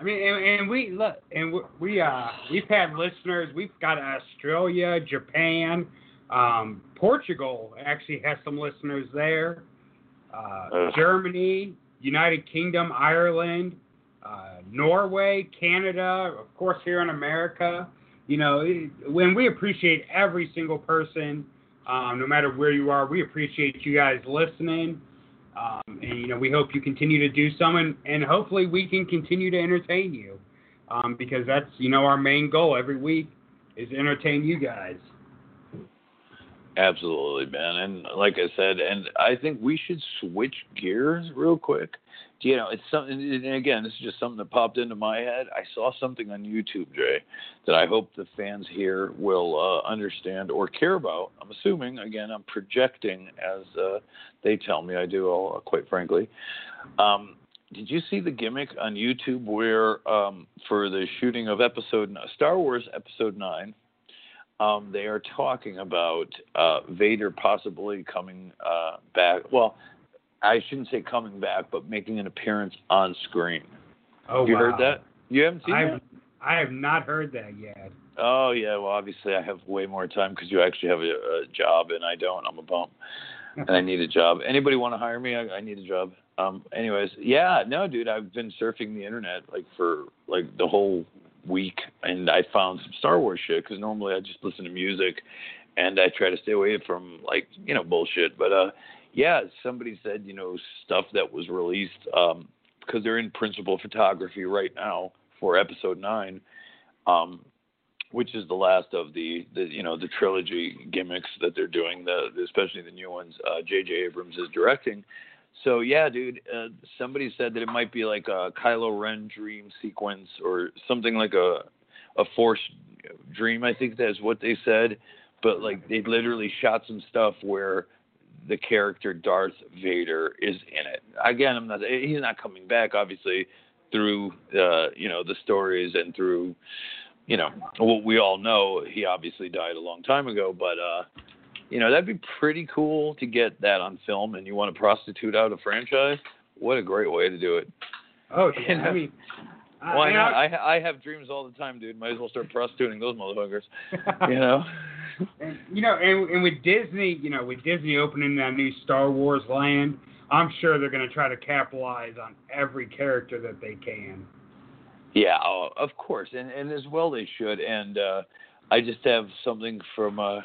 I mean, and, and we look, and we, we uh, we've had listeners. We've got Australia, Japan, um, Portugal actually has some listeners there uh, Germany, United Kingdom, Ireland, uh, Norway, Canada, of course here in America. You know, when we appreciate every single person, um, no matter where you are, we appreciate you guys listening. Um, and you know, we hope you continue to do so, and, and hopefully we can continue to entertain you, um, because that's you know our main goal every week is entertain you guys. Absolutely, man. And like I said, and I think we should switch gears real quick. You know, it's something. And again, this is just something that popped into my head. I saw something on YouTube, Jay, that I hope the fans here will uh, understand or care about. I'm assuming. Again, I'm projecting as uh, they tell me I do. All quite frankly. Um, did you see the gimmick on YouTube where, um, for the shooting of episode Star Wars Episode Nine? um, they are talking about uh, Vader possibly coming uh, back. Well, I shouldn't say coming back, but making an appearance on screen. Oh, you wow. heard that? You haven't seen I've, that? I have not heard that yet. Oh yeah, well obviously I have way more time because you actually have a, a job and I don't. I'm a bum, and I need a *laughs* job. Anybody want to hire me? I, I need a job. Um. Anyways, yeah, no, dude, I've been surfing the internet like for like the whole week, and I found some Star Wars shit because normally I just listen to music, and I try to stay away from like you know bullshit. But uh, yeah, somebody said you know stuff that was released um because they're in principal photography right now for episode nine. Um, which is the last of the, the you know the trilogy gimmicks that they're doing, the, the especially the new ones. Uh, J.J. Abrams is directing. So yeah, dude. Uh, somebody said that it might be like a Kylo Ren dream sequence or something like a a Force dream. I think that's what they said. But like they literally shot some stuff where the character Darth Vader is in it. Again, I'm not. He's not coming back, obviously, through uh, you know the stories and through you know what we all know. He obviously died a long time ago, but uh, you know that'd be pretty cool to get that on film. And you want to prostitute out a franchise? What a great way to do it. Oh, *laughs* You know, I mean, I- Why not? I- I I have dreams all the time, dude. Might as well start prostituting those motherfuckers. *laughs* You know. And, you know, and, and with Disney, you know, with Disney opening that new Star Wars land, I'm sure they're going to try to capitalize on every character that they can. Yeah, oh, of course, and and as well they should. And uh, I just have something from uh,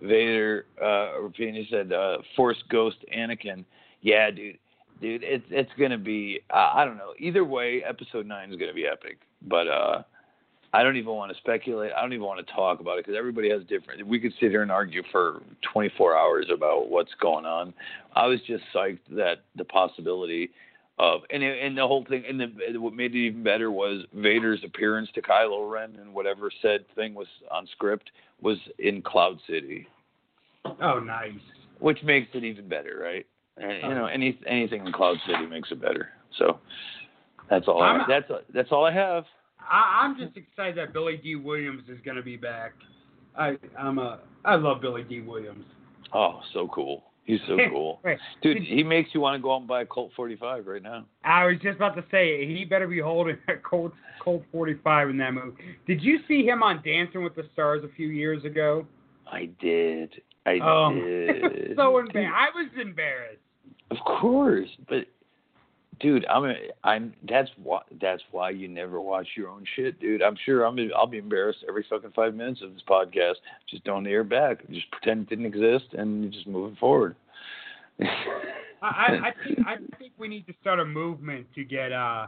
Vader. Uh, Rapini said, uh, "Force Ghost Anakin." Yeah, dude, dude, it's it's gonna be. Uh, I don't know. Either way, Episode Nine is gonna be epic. But uh, I don't even want to speculate. I don't even want to talk about it because everybody has different. We could sit here and argue for 24 hours about what's going on. I was just psyched that the possibility of and and the whole thing and the what made it even better was Vader's appearance to Kylo Ren and whatever said thing was on script was in Cloud City, Oh, nice. which makes it even better, right? And you know, any anything in Cloud City makes it better. So that's all. I, that's that's all I have. I, I'm just excited that Billy Dee Williams is going to be back. I I'm a I love Billy Dee Williams. Oh, so cool. He's so *laughs* cool. Wait, Dude, he makes you want to go out and buy a Colt 45 right now. I was just about to say he better be holding *laughs* a Colt Colt 45 in that movie. Did you see him on Dancing with the Stars a few years ago? I did. I Oh, *laughs* did. so embarrassed. I was embarrassed. Of course, but dude, I'm a, I'm that's why that's why you never watch your own shit, dude. I'm sure I'm I'll be embarrassed every fucking five minutes of this podcast. Just don't air back. Just pretend it didn't exist and just moving forward. I, I, I think I think we need to start a movement to get uh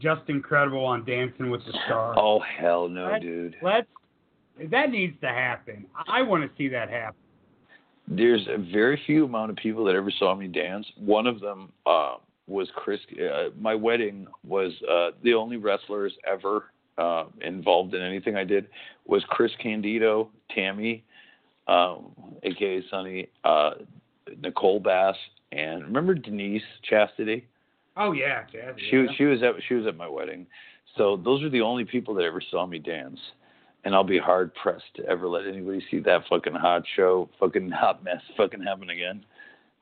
just incredible on Dancing with the Stars. oh hell no, Let's- dude. Let's that needs to happen. I want to see that happen. There's a very few amount of people that ever saw me dance. One of them uh, was Chris. Uh, my wedding was uh, the only wrestlers ever uh, involved in anything I did was Chris Candido, Tammy, um, aka Sunny, uh, Nicole Bass, and remember Denise Chastity. Oh yeah, Jazz, She yeah. she was at she was at my wedding. So those are the only people that ever saw me dance. And I'll be hard pressed to ever let anybody see that fucking hot show, fucking hot mess fucking happen again.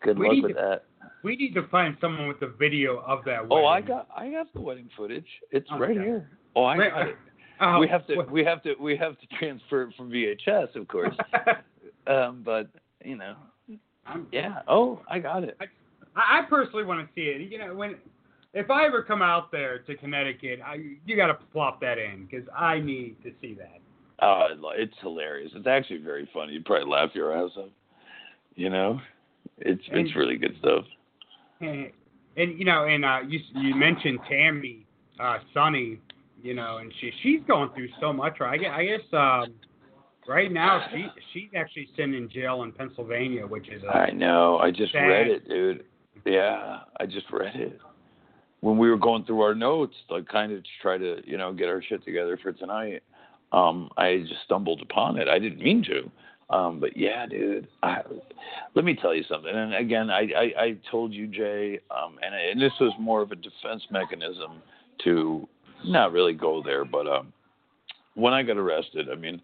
Good We luck with to- that. We need to find someone with the video of that. Oh, I got I got the wedding footage. It's Okay. right here. Oh, I Wait, got it. oh, *laughs* we have to wait. we have to we have to transfer it from VHS, of course. *laughs* um, but you know, I'm- yeah. Oh, I got it. I, I personally want to see it. You know, when if I ever come out there to Connecticut, I, you got to plop that in because I need to see that. Oh, it's hilarious. It's actually very funny. You'd probably laugh your ass off. You know, it's And- it's really good stuff. And, and you know, and uh, you you mentioned Tammy, uh, Sunny, you know, and she she's going through so much. Right? I guess, I guess um, right now she she's actually sitting in jail in Pennsylvania, which is I know. I just Sad. read it, dude. Yeah, I just read it. When we were going through our notes, like kind of to try to, you know, get our shit together for tonight, um, I just stumbled upon it. I didn't mean to. Um, but yeah, dude, I, let me tell you something. And again, I, I, I told you, Jay, um, and, and this was more of a defense mechanism to not really go there, but um, when I got arrested, I mean,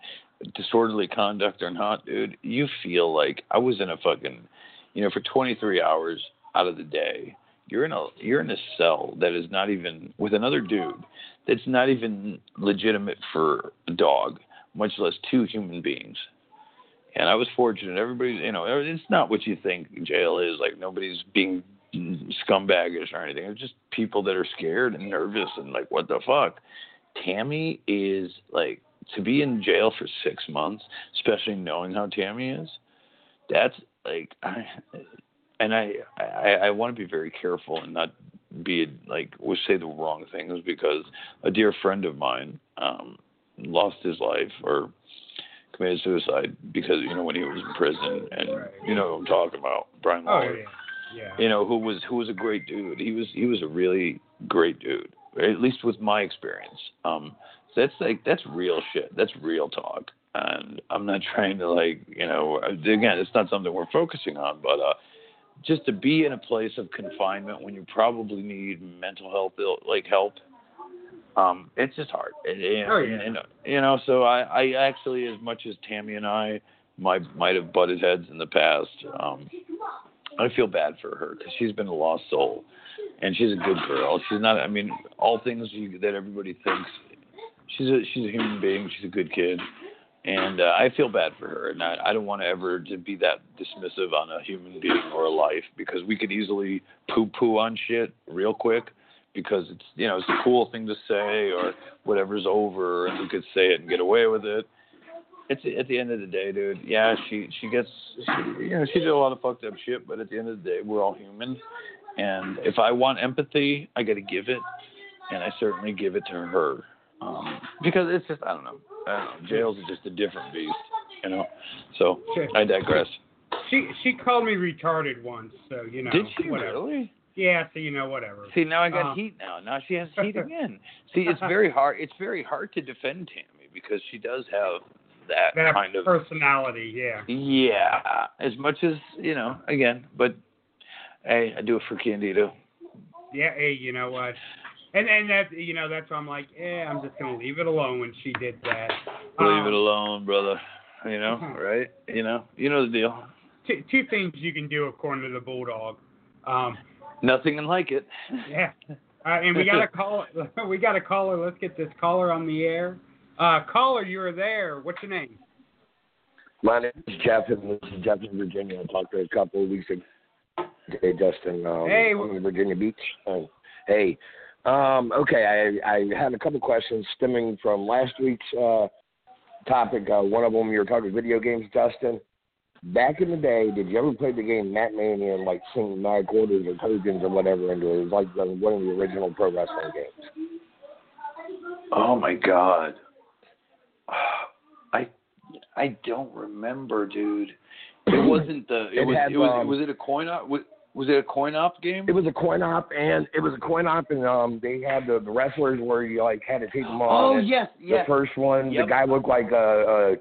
disorderly conduct or not, dude, you feel like I was in a fucking, you know, for 23 hours out of the day, you're in a you're in a cell that is not even with another dude that's not even legitimate for a dog, much less two human beings. And I was fortunate. Everybody's, you know, it's not what you think jail is. Like nobody's being scumbaggish or anything. It's just people that are scared and nervous and like, what the fuck. Tammy is like to be in jail for six months, especially knowing how Tammy is. That's like, I, and I, I, I want to be very careful and not be like, or say the wrong things because a dear friend of mine um, lost his life or committed suicide because you know when he was in prison, and you know what I'm talking about, Brian Oh yeah, yeah. You know who was who was a great dude. He was he was a really great dude, at least with my experience. Um, so that's like that's real shit. That's real talk. And I'm not trying to like you know again, it's not something we're focusing on, but uh, just to be in a place of confinement when you probably need mental health like help um it's just hard. And, Oh, yeah. and, you know so i i actually as much as tammy and i might might have butted heads in the past um i feel bad for her because she's been a lost soul. And she's a good girl. She's not i mean all things you, that everybody thinks she's a she's a human being. She's a good kid. And uh, I feel bad for her, and I, I don't want to ever to be that dismissive on a human being or a life because we could easily poo-poo on shit real quick because it's you know it's a cool thing to say or whatever's over and we could say it and get away with it. It's at the end of the day, dude. Yeah, she she gets she, you know she did a lot of fucked up shit, but at the end of the day, we're all human. And if I want empathy, I got to give it, and I certainly give it to her um, because it's just I don't know. I don't know. Jails is just a different beast, you know. So Sure. I digress. She she called me retarded once, so you know. Did she whatever. really? Yeah, so you know whatever. See, now I got Uh. heat now. Now she has heat *laughs* again. See, it's very hard. It's very hard to defend Tammy because she does have that, That kind of. personality, yeah. Yeah, as much as you know. Again, but hey, I do it for Candido. Yeah, hey, you know what? And and that you know that's why I'm like, yeah, I'm just gonna leave it alone when she did that. Leave Um, it alone, brother. You know, *laughs* right? You know, you know the deal. Two, two things you can do according to the bulldog. Um, Nothing like it. yeah, uh, and we got a *laughs* call. *laughs* We got a caller. Let's get this caller on the air. Uh, caller, you're there. What's your name? My name is Jeff, and this is Jeff in Virginia. I talked to a couple of weeks ago. Hey, Justin. Um, Hey, I'm in Virginia Beach. Oh, hey. Um, okay, I, I had a couple questions stemming from last week's uh, topic. Uh, one of them, you were talking video games, Justin. Back in the day, did you ever play the game Mat Mania and like St. Nine Quarters or Hogan's or whatever into it? It was like the, one of the original pro wrestling games. Oh my god. *sighs* I I don't remember, dude. It *clears throat* wasn't the. It, It was. had, it was. um, was it a coin op? Was, was it a coin op game? It was a coin op, and it was a coin op, and um, they had the, the wrestlers where you like had to take them on. Oh and yes, The first one, Yep. the guy looked like a,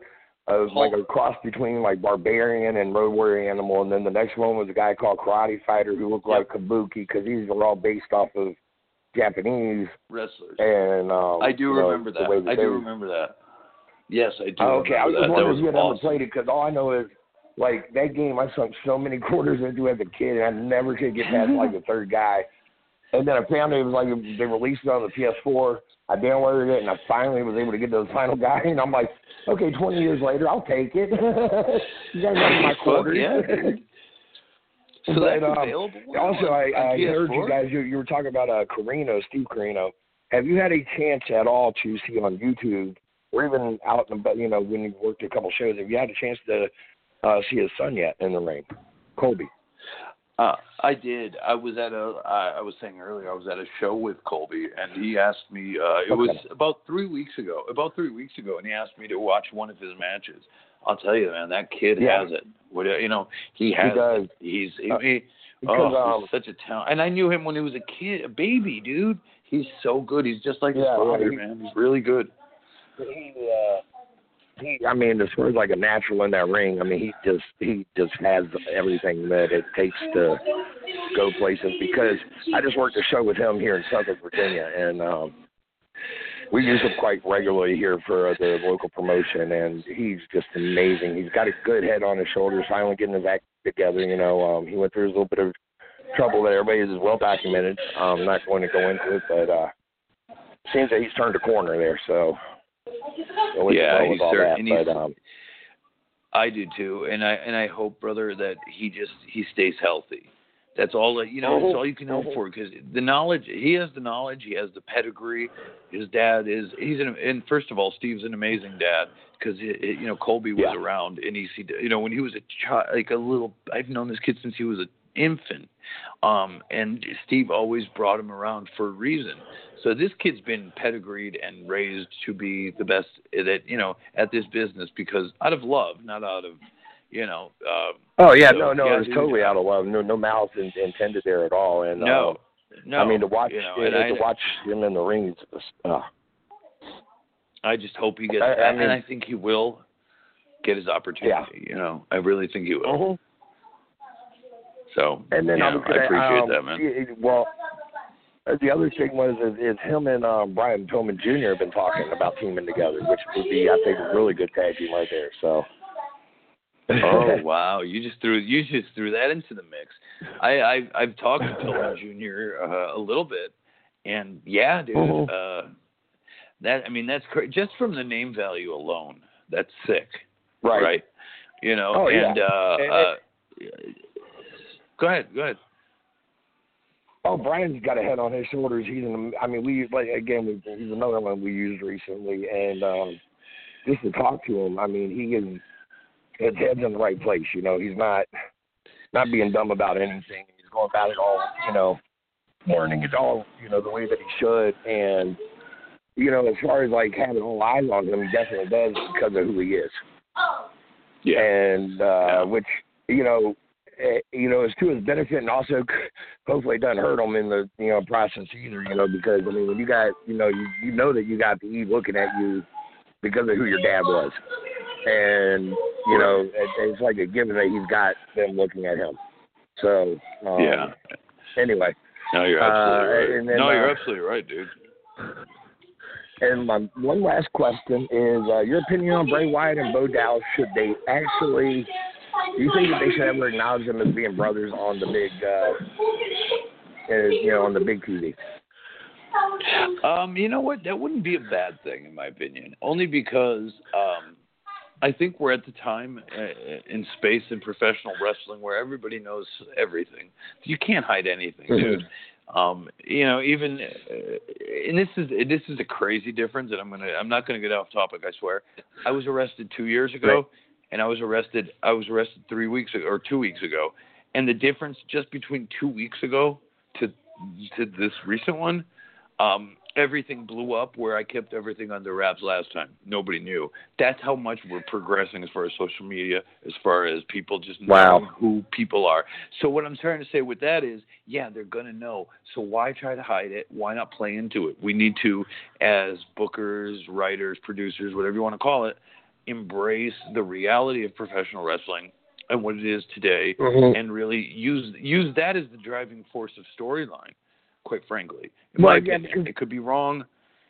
a, was like a cross between like barbarian and road warrior animal, and then the next one was a guy called Karate Fighter who looked like Kabuki because these were all based off of Japanese Wrestlers. and um, I do you know, remember that. I do remember that. Yes, I do. Oh, okay, I was remember just that. wondering if you had ever played it because all I know is like that game I sunk so many *laughs* quarters into as a kid, and I never could get past like the *laughs* third guy. And then I found it was like they released it on the PS4. I downloaded it, and I finally was able to get to the final guy. *laughs* And I'm like, okay, 20 years later, I'll take it. *laughs* you guys have my quarters. yeah. *laughs* So But, that's um, available. Also, I, I heard you guys. You, you were talking about uh, Corino, Steve Corino. Have you had a chance at all to see on YouTube, or even out in the, you know, when you worked a couple shows? Have you had a chance to uh, see his son yet in the ring, Colby? Uh, I did. I was at a. I I was saying earlier. I was at a show with Colby, and he asked me. Uh, it was about three weeks ago. About three weeks ago, and he asked me to watch one of his matches. I'll tell you, man, that kid Yeah. has it. What you know, he has. does. It. He's he, Uh, he, because, oh, um, he's such a talent. And I knew him when he was a kid, a baby, dude. He's so good. He's just like his father, he- man. He's really good. He, uh, he, I mean, as far as like a natural in that ring, I mean, he just he just has everything that it takes to go places. Because I just worked a show with him here in Suffolk, Virginia, and um, we use him quite regularly here for the local promotion. And he's just amazing. He's got a good head on his shoulders, finally getting his act together. You know, um, he went through a little bit of trouble that everybody is well documented. I'm not going to go into it, but uh, seems that he's turned a corner there. So. Yeah, he's with all cer- that, he's- but, um, I do too, and I and I hope, brother, that he just he stays healthy. That's all that you know. That's all you can hope for because the knowledge he has the knowledge, he has the pedigree. His dad is he's an and first of all, Steve's an amazing dad because you know Colby was Yeah. around and he's he you know when he was a child like a little I've known this kid since he was an infant. Um, and Steve always brought him around for a reason. So this kid's been pedigreed and raised to be the best that you know at this business because out of love, not out of you know. Uh, Oh yeah, So, no, no, yeah, it was totally out of love. No, no malice in, intended there at all. And no, uh, no. I mean to watch you know, I, to watch him in the ring. Uh, I just hope he gets, I- I mean- and I think he will get his opportunity. You know, I really think he will. mhm. So, And then you I know, I gonna, appreciate um, that, man. Well, the other thing was is, is him and um, Brian Pillman Jr. have been talking about teaming together, which would be, I think, a really good tag team right there. So. oh *laughs* wow, you just threw you just threw that into the mix. I, I I've talked to Pillman Jr. Uh, a little bit, and yeah, dude, Mhm. uh, that I mean that's cra- just from the name value alone. That's sick, right. Right? You know, Oh, yeah. and uh, And- uh, go ahead, go ahead. Oh, Brian's got a head on his shoulders. He's an, I mean, we like again, we, he's another one we used recently, and um, just to talk to him, I mean, he is his head's in the right place. You know, he's not not being dumb about anything. He's going about it all, you know, learning it all, you know, the way that he should. And you know, as far as like having all eyes on him, he definitely does because of who he is Yeah, and uh which you know eh, you know is to his benefit and also *laughs* hopefully it doesn't hurt him in the you know process either you know because I mean when you got you know you you know that you got the E looking at you because of who your dad was and you know it, it's like a given that he's got them looking at him so um, yeah. anyway No, you're uh, absolutely right. and then, no, you're uh, absolutely right, dude. And my one last question is uh, your opinion on Bray Wyatt and Bo Dallas. Should they actually? Do you think that they should ever acknowledge them as being brothers on the big, uh, uh, you know, on the big TV? Um, you know what? That wouldn't be a bad thing, in my opinion. Only because um, I think we're at the time uh, in space in professional wrestling where everybody knows everything. You can't hide anything, dude. Um, you know, even uh, and this is this is a crazy difference, and I'm gonna I'm not gonna get off topic. I swear. I was arrested two years ago, Right. And I was arrested I was arrested three weeks ago or two weeks ago, and the difference just between two weeks ago to to this recent one um, everything blew up where I kept everything under wraps last time. Nobody knew. That's how much we're progressing as far as social media, as far as people just Wow. knowing who people are. So what I'm trying to say with that is, yeah, they're gonna know. So why try to hide it? Why not play into it? We need to, as bookers, writers, producers, whatever you want to call it, embrace the reality of professional wrestling and what it is today Mhm. and really use use that as the driving force of storyline. Quite frankly, in Well, yeah, opinion, it could be wrong,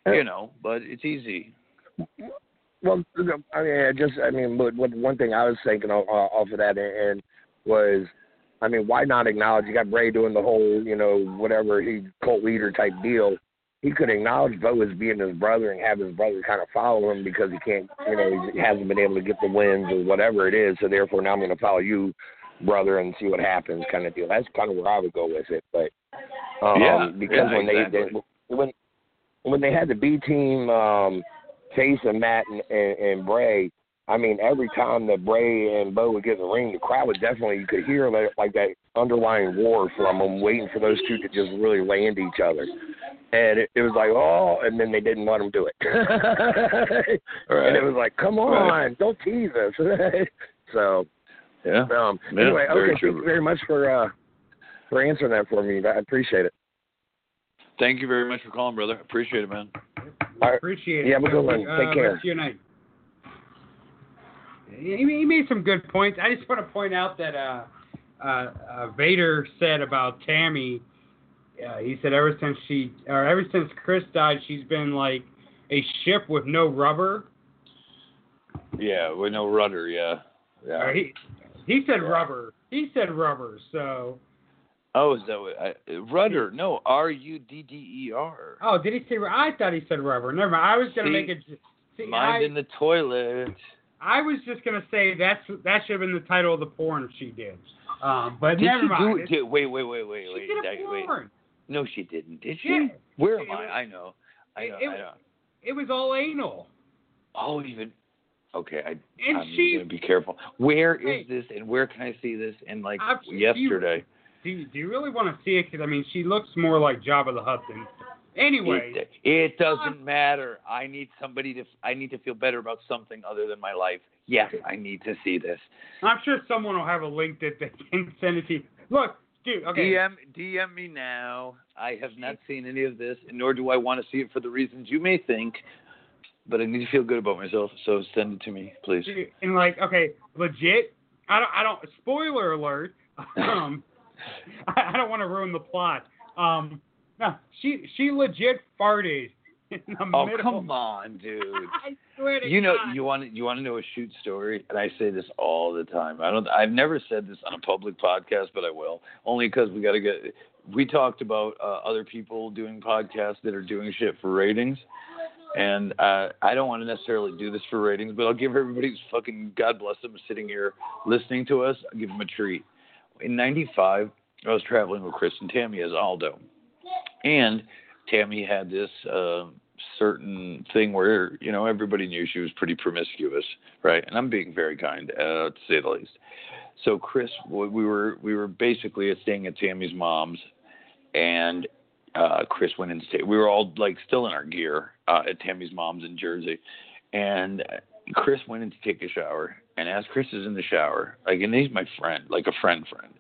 Uh, you know, but it's easy. Well, I mean, I just, I mean, but one thing I was thinking off, off of that and was, I mean, why not acknowledge you got Bray doing the whole, you know, whatever he cult leader type deal. He could acknowledge Bo as being his brother and have his brother kind of follow him because he can't, you know, he hasn't been able to get the wins or whatever it is. So therefore, now I'm going to follow you, brother, and see what happens, kind of deal. That's kind of where I would go with it. But um, Yeah, because yeah, when they, exactly. they when when they had the B team, um, Chase and Matt and, and, and Bray, I mean, every time that Bray and Bo would get in the ring, the crowd would definitely you could hear that, like that underlying roar from them, waiting for those two to just really lay into each other. And it, it was like, oh, and then they didn't let them do it. *laughs* And it was like, come on, Right. don't tease us. *laughs* so, Yeah. um, Yeah, anyway, very okay, true. thank you very much for uh, for answering that for me. I appreciate it. Thank you very much for calling, brother. Appreciate it, man. All right. Appreciate it. Yeah, have a good one. Uh, Take care. rest of your night. He, he made some good points. I just want to point out that uh, uh, uh, Vader said about Tammy. Uh, he said ever since she, or ever since Chris died, she's been like a ship with no rubber. Yeah, with no rudder. Yeah. Yeah. Or he, he said rubber. He said rubber. So, Oh, is that what? I, rudder? No, R U D D E R. oh, did he say? I thought he said rubber. Never mind. I was gonna See, make it. See, Mind I, in the toilet. I was just gonna say that's that should have been the title of the porn she did. Um, but Did never she mind. do? Did, wait, wait, wait, wait, she wait. did a wait. porn. No, she didn't. Did she? Yeah. Where It am I? I know. I it- know. it I was- know. It was all anal. Oh, even. Okay, I, And I'm she- gonna be careful. Where is Hey. this, and where can I see this? And like I've- yesterday. do you, do you really want to see it? Because I mean, she looks more like Jabba the Hutt than. Anyway, It, it doesn't matter. I need somebody to. I need to feel better about something other than my life. Yes, I need to see this. I'm sure someone will have a link that they can *laughs* send it to you. Look, dude. Okay. DM DM me now. I have not seen any of this, nor do I want to see it for the reasons you may think. But I need to feel good about myself, so send it to me, please. And like, okay, legit. I don't. I don't. Spoiler alert. *laughs* Um, *laughs* I, I don't want to ruin the plot. Um, no, she she legit farted Oh middle. come on, dude. *laughs* I swear to You know, God. you want you want to know a shoot story, and I say this all the time. I don't. I've never said this on a public podcast, but I will. Only because we got to get. We talked about uh, other people doing podcasts that are doing shit for ratings, and uh, I don't want to necessarily do this for ratings, but I'll give everybody who's fucking God bless them sitting here listening to us. I'll give them a treat. In '95, I was traveling with Chris and Tammy as Aldo, and Tammy had this. Uh, certain thing where you know everybody knew she was pretty promiscuous, right? And I'm being very kind, uh, to say the least. So Chris, we we were we were basically staying at Tammy's mom's, and uh, Chris went in to stay. We were all like still in our gear uh, at Tammy's mom's in Jersey, and Chris went in to take a shower. And as Chris is in the shower, like, and he's my friend, like a friend friend.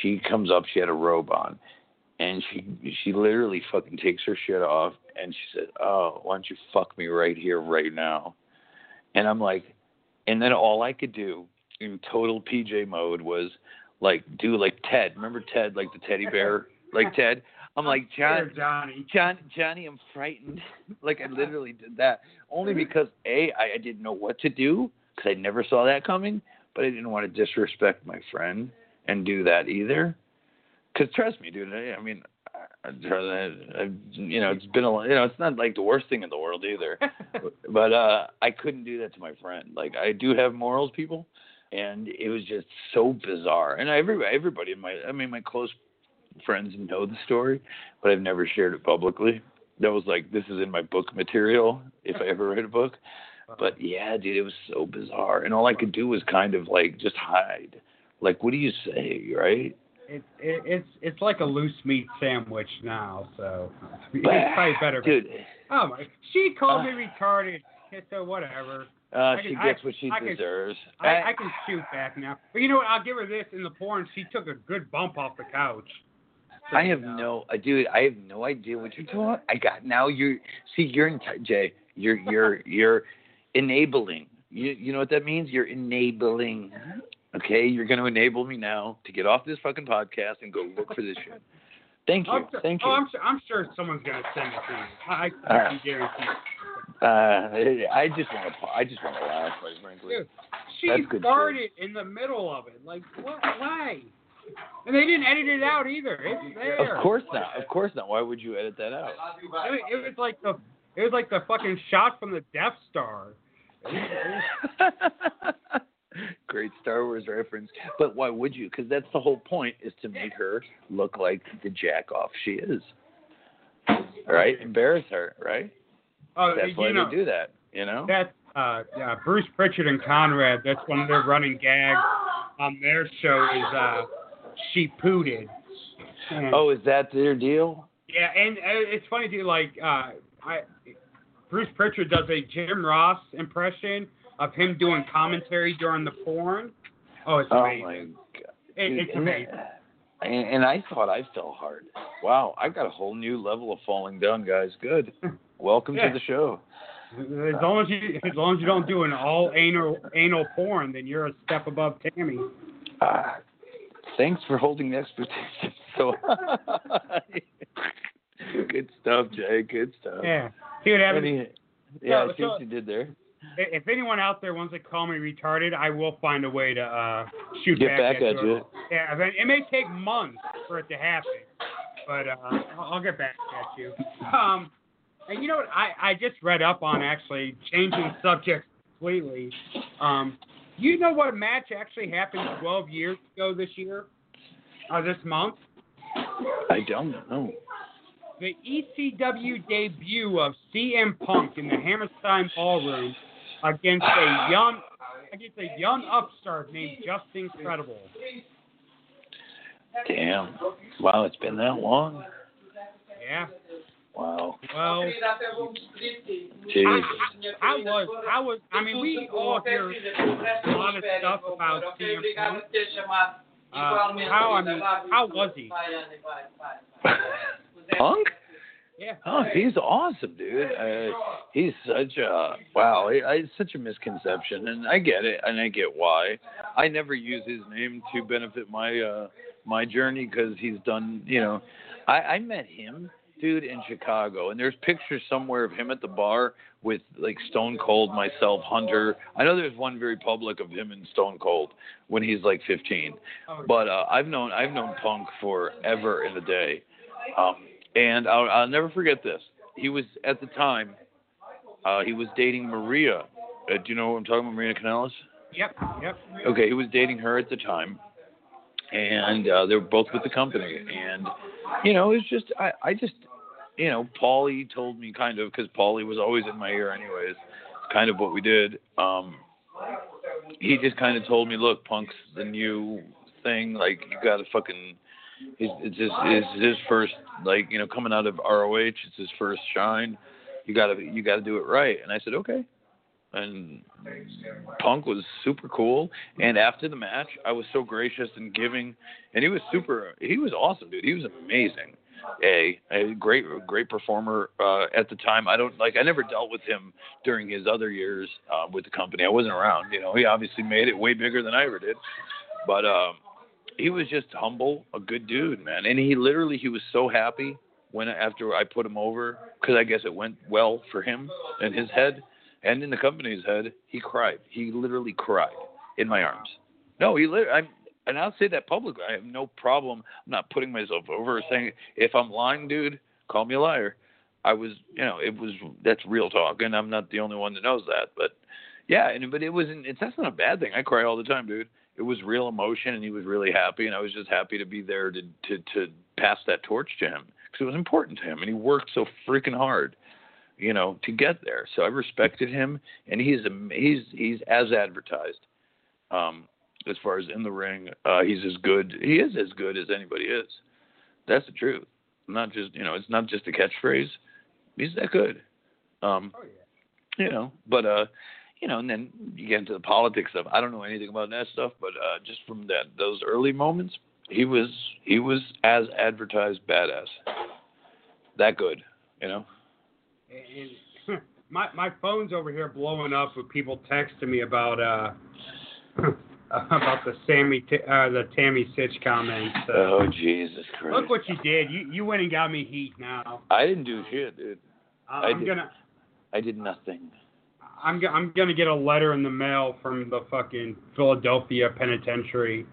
She comes up. She had a robe on, and she she literally fucking takes her shit off and she said, "Oh, why don't you fuck me right here, right now?" And I'm like, and then all I could do in total PJ mode was like do like Ted. Remember Ted, like the teddy *laughs* bear, like Ted. I'm like *laughs* John, Johnny. John, Johnny, I'm frightened. *laughs* like I literally did that only because a I, I didn't know what to do because I never saw that coming, but I didn't want to disrespect my friend and do that either. Because trust me, dude. I, I mean, I, I, you know, it's been a, you know, it's not like the worst thing in the world either. *laughs* but uh, I couldn't do that to my friend. Like I do have morals, people, and it was just so bizarre. And everybody, everybody in my, I mean, my close friends know the story, but I've never shared it publicly. That was like, this is in my book material if I ever write a book. But yeah, dude, it was so bizarre, and all I could do was kind of like just hide. Like, what do you say, right? It, it, it's it's like a loose meat sandwich now, so *laughs* it's probably better. dude. Oh my! She called me Uh, retarded. So whatever. Uh, I she gets I- what she I can- deserves. I, I can shoot back now. But you know what? I'll give her this. In the porn, she took a good bump off the couch. So, I have you know. no, uh, dude. I have no idea what you're talking. I got now. You see, you're in Jay. You're you're you're enabling. You you know what that means? You're enabling. Okay, you're going to enable me now to get off this fucking podcast and go look for this shit. Thank you, I'm sure, thank Oh, you. I'm sure, I'm sure someone's gonna send it to you. I, I right. can guarantee. it. Uh, I just want to. I just want to laugh, quite frankly. Dude, she That's good farted in the middle of it. Like what? Why? And they didn't edit it out either. It's there. Of course not. Of course not. Why would you edit that out? It, it was like the it was like the fucking shot from the Death Star. *laughs* Great Star Wars reference. But why would you? Because that's the whole point is to make her look like the jack off she is. Right? Embarrass her, right? Oh, That's why know they do that, you know? that uh, yeah, Bruce Pritchard and Conrad. That's one of their running gags on their show is uh, she pooted. And- Oh, is that their deal? Yeah, and uh, it's funny too. Like, uh, I Bruce Pritchard does a Jim Ross impression of him doing commentary during the porn. Oh, it's Oh amazing. my god. It, it's and, amazing. and, and I thought I fell hard. Wow, I've got a whole new level of falling down, guys. Good. *laughs* Welcome Yeah. to the show. As long as you, as long as you don't do an all anal anal porn, then you're a step above Tammy. Uh, thanks for holding the expectations *laughs* so. *laughs* Good stuff, Jay. Good stuff. Yeah. See what happens? Yeah, So- I see so- what you did there. If anyone out there wants to call me retarded, I will find a way to uh, shoot Get back at you. you. Yeah, I mean, it may take months for it to happen, but uh, I'll get back at you. Um, and you know what? I, I just read up on actually changing subjects completely. Um, you know what match actually happened 12 years ago this year? Uh, this month? I don't know. The ECW debut of CM Punk in the Hammerstein Ballroom against a young against a young upstart named Justin Credible. Damn. Wow, it's been that long. Yeah. Wow. Well, Jesus. I was, I was, I mean, we all hear a lot of stuff about CM Punk. Uh, how, I mean, how was he? *laughs* Punk? Yeah. Oh, he's awesome, dude. Uh, he's such a wow. I, such a misconception, and I get it, and I get why. I never use his name to benefit my uh my journey because he's done. You know, I, I met him, dude, in Chicago, and there's pictures somewhere of him at the bar with like Stone Cold, myself, Hunter. I know there's one very public of him and Stone Cold when he's like 15. Oh, But uh, I've known I've known Punk forever in the day, um, and I'll, I'll never forget this. He was at the time, uh, he was dating Maria. Uh, do you know what I'm talking about, Maria Kanellis? Yep. Yep. Okay, he was dating her at the time, and uh, they were both with the company. And you know, it was just I, I just, you know, Paulie told me kind of because Paulie was always in my ear, anyways. Kind of what we did. Um, he just kind of told me, look, Punk's the new thing. Like you got to fucking. It's, it's his, his first, like you know, coming out of ROH. It's his first shine. You gotta, you gotta do it right. And I said, okay and Punk was super cool. And after the match, I was so gracious and giving, and he was super. He was awesome, dude. He was amazing. A, a great, great performer uh, at the time. I don't like. I never dealt with him during his other years uh, with the company. I wasn't around. You know, he obviously made it way bigger than I ever did. But um, he was just humble, a good dude, man. And he literally, he was so happy when after I put him over because I guess it went well for him in his head and in the company's head, he cried. He literally cried in my arms. No, he lit. I'm, and I'll say that publicly. I have no problem. I'm not putting myself over or saying if I'm lying, dude, call me a liar. I was, you know, it was that's real talk, and I'm not the only one that knows that. But yeah, and but it wasn't. It's that's not a bad thing. I cry all the time, dude. It was real emotion, and he was really happy, and I was just happy to be there to to to pass that torch to him because it was important to him, and he worked so freaking hard you know, to get there. So I respected him, and he's he's he's as advertised. Um, as far as in the ring, uh, he's as good. He is as good as anybody is. That's the truth. Not just you know, it's not just a catchphrase. He's that good. Um, Oh yeah. you know, but uh, you know, and then you get into the politics stuff. I don't know anything about that stuff, but uh, just from that those early moments, he was he was as advertised badass. That good, you know. And *laughs* my my phone's over here blowing up with people texting me about uh *laughs* about the Sammy T- uh, the Tammy Sytch comments. Uh, Oh Jesus Christ! look what you did. You you went and got me heat now. I didn't do shit, dude. Uh, I I'm did. gonna I did nothing. I'm I'm gonna get a letter in the mail from the fucking Philadelphia penitentiary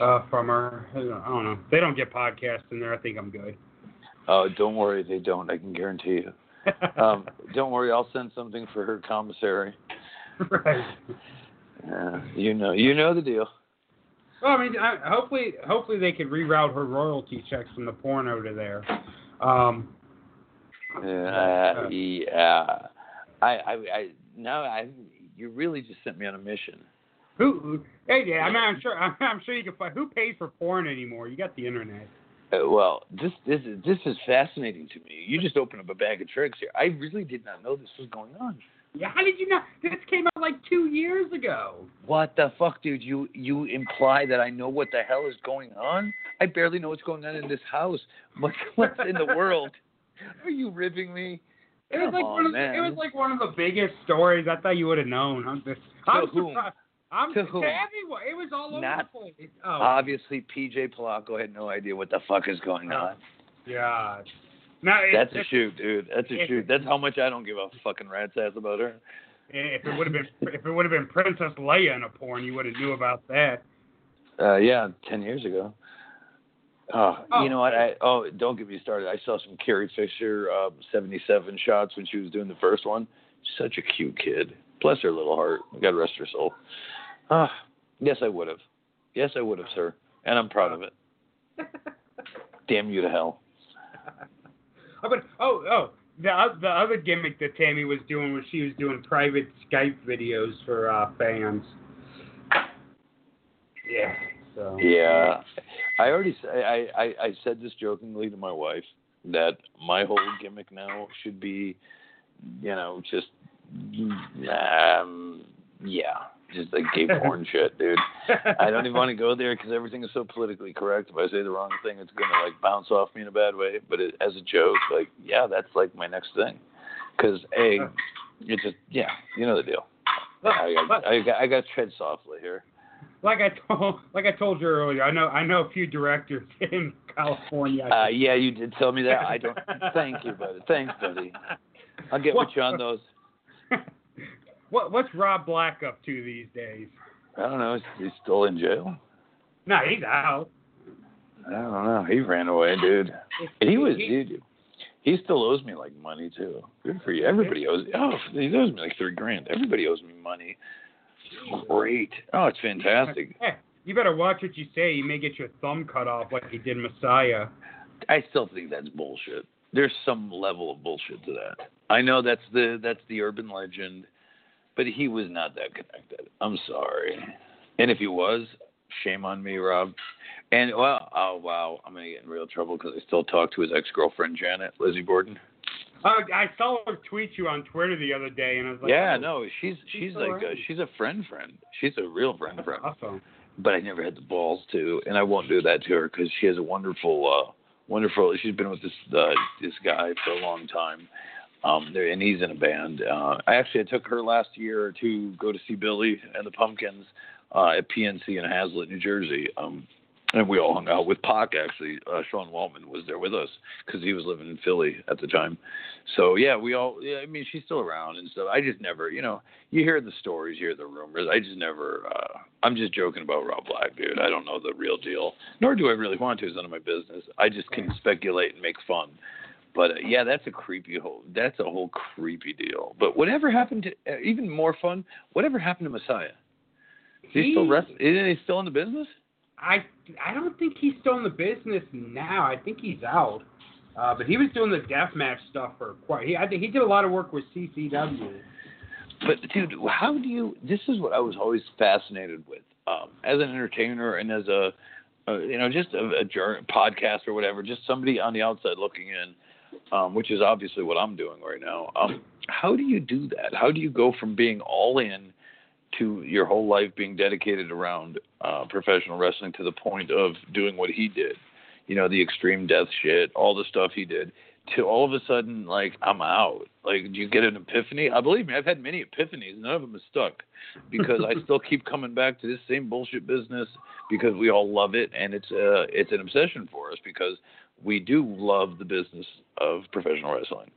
uh, from her. I don't know. They don't get podcasts in there. I think I'm good. Oh, don't worry, they don't. I can guarantee you. *laughs* Um, don't worry, I'll send something for her commissary. right. Uh, you know, you know the deal. Well, I mean, I, hopefully, hopefully they could reroute her royalty checks from the porno to there. Um, Uh, yeah. I, I, I, now I, you really just sent me on a mission. who? who hey, yeah, I mean, I'm sure. I'm, *laughs* I'm sure you can find who pays for porn anymore. You got the internet. Uh, well, this, this, is this is fascinating to me. You just opened up a bag of tricks here. I really did not know this was going on. Yeah, how did you not? This came out like two years ago. What the fuck, dude? You you imply that I know what the hell is going on? I barely know what's going on in this house. What what's in the world? *laughs* Are you ribbing me? It was Come like on, one of the, it was like one of the biggest stories. I thought you would have known. I'm just, I'm whom? surprised. I'm To whom? everyone. It was all over Not- the place. Oh Obviously, PJ Polaco had no idea what the fuck is going on. Yeah. No, That's a shoot, dude. That's a shoot. That's how much I don't give a fucking rat's ass about her. if it would have been if it would have been Princess Leia in a porn, you would have knew about that. Uh, yeah, ten years ago. Oh, Oh. you know what? I oh, don't get me started. I saw some Carrie Fisher uh, '77 shots when she was doing the first one. Such a cute kid. Bless her little heart. God rest her soul. Ah, yes, I would have. Yes, I would have, sir. And I'm proud of it. *laughs* Damn you to hell. Oh, but oh oh the the other gimmick that Tammy was doing was she was doing private Skype videos for uh, fans. Yeah. So Yeah, I already i i said this jokingly to my wife that my whole gimmick now should be, you know, just um yeah, just like gay porn *laughs* shit, dude. I don't even want to go there because everything is so politically correct. If I say the wrong thing, it's gonna like bounce off me in a bad way. But it, as a joke, like yeah, that's like my next thing. Because a, it's just yeah, you know the deal. I got, I got I got to tread softly here. Like I told *laughs* like I told you earlier, I know I know a few directors *laughs* in California. Uh, yeah, you did tell me that. I don't. *laughs* Thank you, buddy. Thanks, buddy. I'll get with you on those. what what's Rob Black up to these days? I don't know. Is he still in jail? No, he's out. I don't know. He ran away, dude. He was, dude. He still owes me like money too. Good for you. Everybody owes. Oh, he owes me like three grand. Everybody owes me money. Great. Oh, it's fantastic. *laughs* You better watch what you say. You may get your thumb cut off like he did Messiah. I still think that's bullshit. There's some level of bullshit to that. I know that's the that's the urban legend, but he was not that connected. I'm sorry. And if he was, shame on me, Rob. And well, oh wow, I'm gonna get in real trouble because I still talk to his ex girlfriend Janet, Lizzie Borden. I saw her tweet you on Twitter the other day, and I was like, yeah, oh, no, she's she's she's like a, she's a friend friend. She's a real friend that's friend. awesome. But I never had the balls to, and I won't do that to her because she has a wonderful, uh, wonderful. She's been with this uh, this guy for a long time. Um, there, and he's in a band. Uh, I actually I took her last year to go to see Billy and the Pumpkins uh, at PNC in Hazlet, New Jersey. Um, and we all hung out with Pac. Actually, uh, Sean Waltman was there with us because he was living in Philly at the time. So yeah, we all. Yeah, I mean, she's still around and stuff. I just never, you know, you hear the stories, you hear the rumors. I just never. Uh, I'm just joking about Rob Black, dude. I don't know the real deal, nor do I really want to. It's none of my business. I just can speculate and make fun. But uh, yeah, that's a creepy whole. That's a whole creepy deal. But whatever happened to? Uh, even more fun. Whatever happened to Messiah? Is he still He- wrestling? Isn't he still in the business? I I don't think he's still in the business now. I think he's out. Uh, but he was doing the deathmatch stuff for quite. He I think he did a lot of work with CCW. But dude, how do you? This is what I was always fascinated with, um, as an entertainer and as a, uh, you know, just a, a podcast or whatever, just somebody on the outside looking in, um, which is obviously what I'm doing right now. Um, how do you do that? How do you go from being all in to your whole life being dedicated around uh, professional wrestling to the point of doing what he did? You know, the extreme death shit, all the stuff he did to all of a sudden like I'm out. Like, do you get an epiphany? I believe me, I've had many epiphanies. None of them have stuck because I *laughs* still keep coming back to this same bullshit business because we all love it and it's uh it's an obsession for us because we do love the business of professional wrestling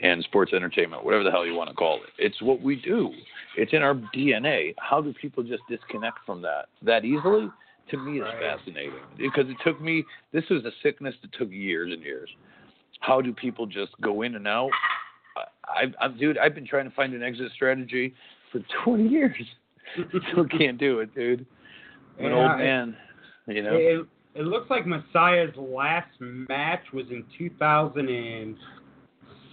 and sports entertainment, whatever the hell you want to call it. It's what we do. It's in our DNA. How do people just disconnect from that that easily? To me, is Right. fascinating because it took me. This was a sickness that took years and years how do people just go in and out? I, I, I'm, dude, I've been trying to find an exit strategy for 20 *laughs* years. Still can't do it, dude. I'm an Yeah, old it- man, you know. It, it looks like Messiah's last match was in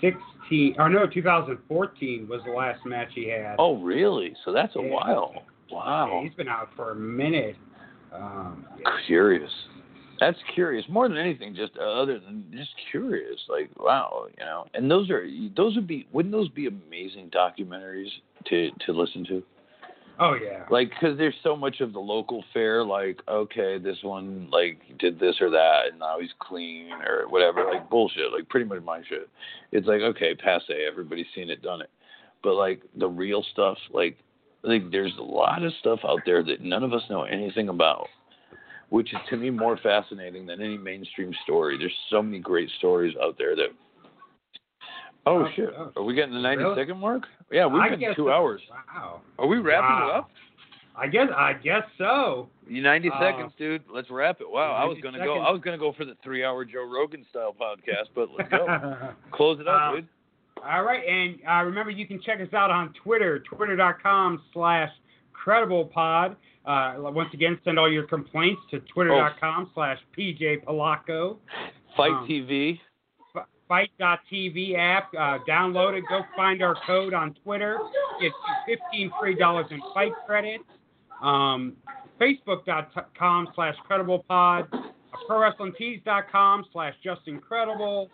2016, or no, 2014 was the last match he had. oh, really? So that's a Yeah. while. Wow. Yeah, he's been out for a minute. Um, yeah. Curious. That's curious. More than anything, just uh, other than just curious. Like, wow, you know. And those are those would be wouldn't those be amazing documentaries to to listen to? Oh yeah. like because there's so much of the local fare like okay this one like did this or that and now he's clean or whatever like bullshit like pretty much my shit. It's like okay passe everybody's seen it done it. But like the real stuff like like there's a lot of stuff out there that none of us know anything about which is to me more fascinating than any mainstream story. There's so many great stories out there that oh Oh, shit oh. are we getting the 90 Really? second mark yeah we've I been two so. hours Wow. are we wrapping Wow. it up I guess I guess so. You 90 Uh, seconds, dude. Let's wrap it. Wow, I was gonna go. I was gonna go for the three-hour Joe Rogan style podcast, but let's go. *laughs* Close it up, Uh, dude. All right, and uh, remember you can check us out on Twitter, twitter.com slash crediblepod. Uh, once again, send all your complaints to twitter.com slash pjpalaco. FITE um, TV. FITE.tv app, uh, download it. Go find our code on Twitter. Get you 15 free dollars in FITE credits. Um, Facebook.com slash CrediblePod, ProWrestlingTees.com slash JustIncredible.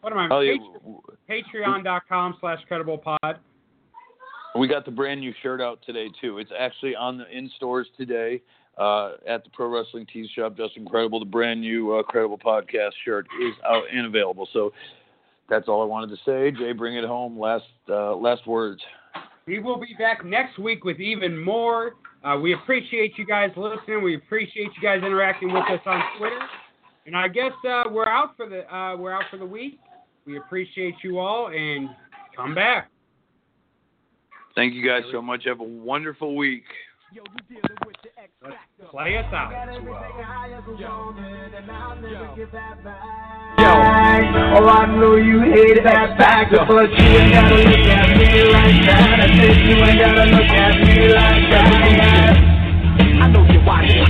What am I? Oh, yeah. Patreon.com slash CrediblePod. We got the brand new shirt out today too. It's actually on the in stores today uh, at the Pro Wrestling Tees Shop. Just incredible. The brand new uh, Credible Podcast shirt is out and available. So that's all I wanted to say. Jay, bring it home. Last uh, last words. We will be back next week with even more. Uh, we appreciate you guys listening. We appreciate you guys interacting with us on Twitter. And I guess uh, we're out for the uh, we're out for the week. We appreciate you all and come back. Thank you guys so much. Have a wonderful week. Yo, you dealing with the X Play us out. Uh, Yo. Yo. Oh, I know you hated that factor, but you ain't gotta look at me like that. I said you ain't gotta look at me like that. I know you're watching.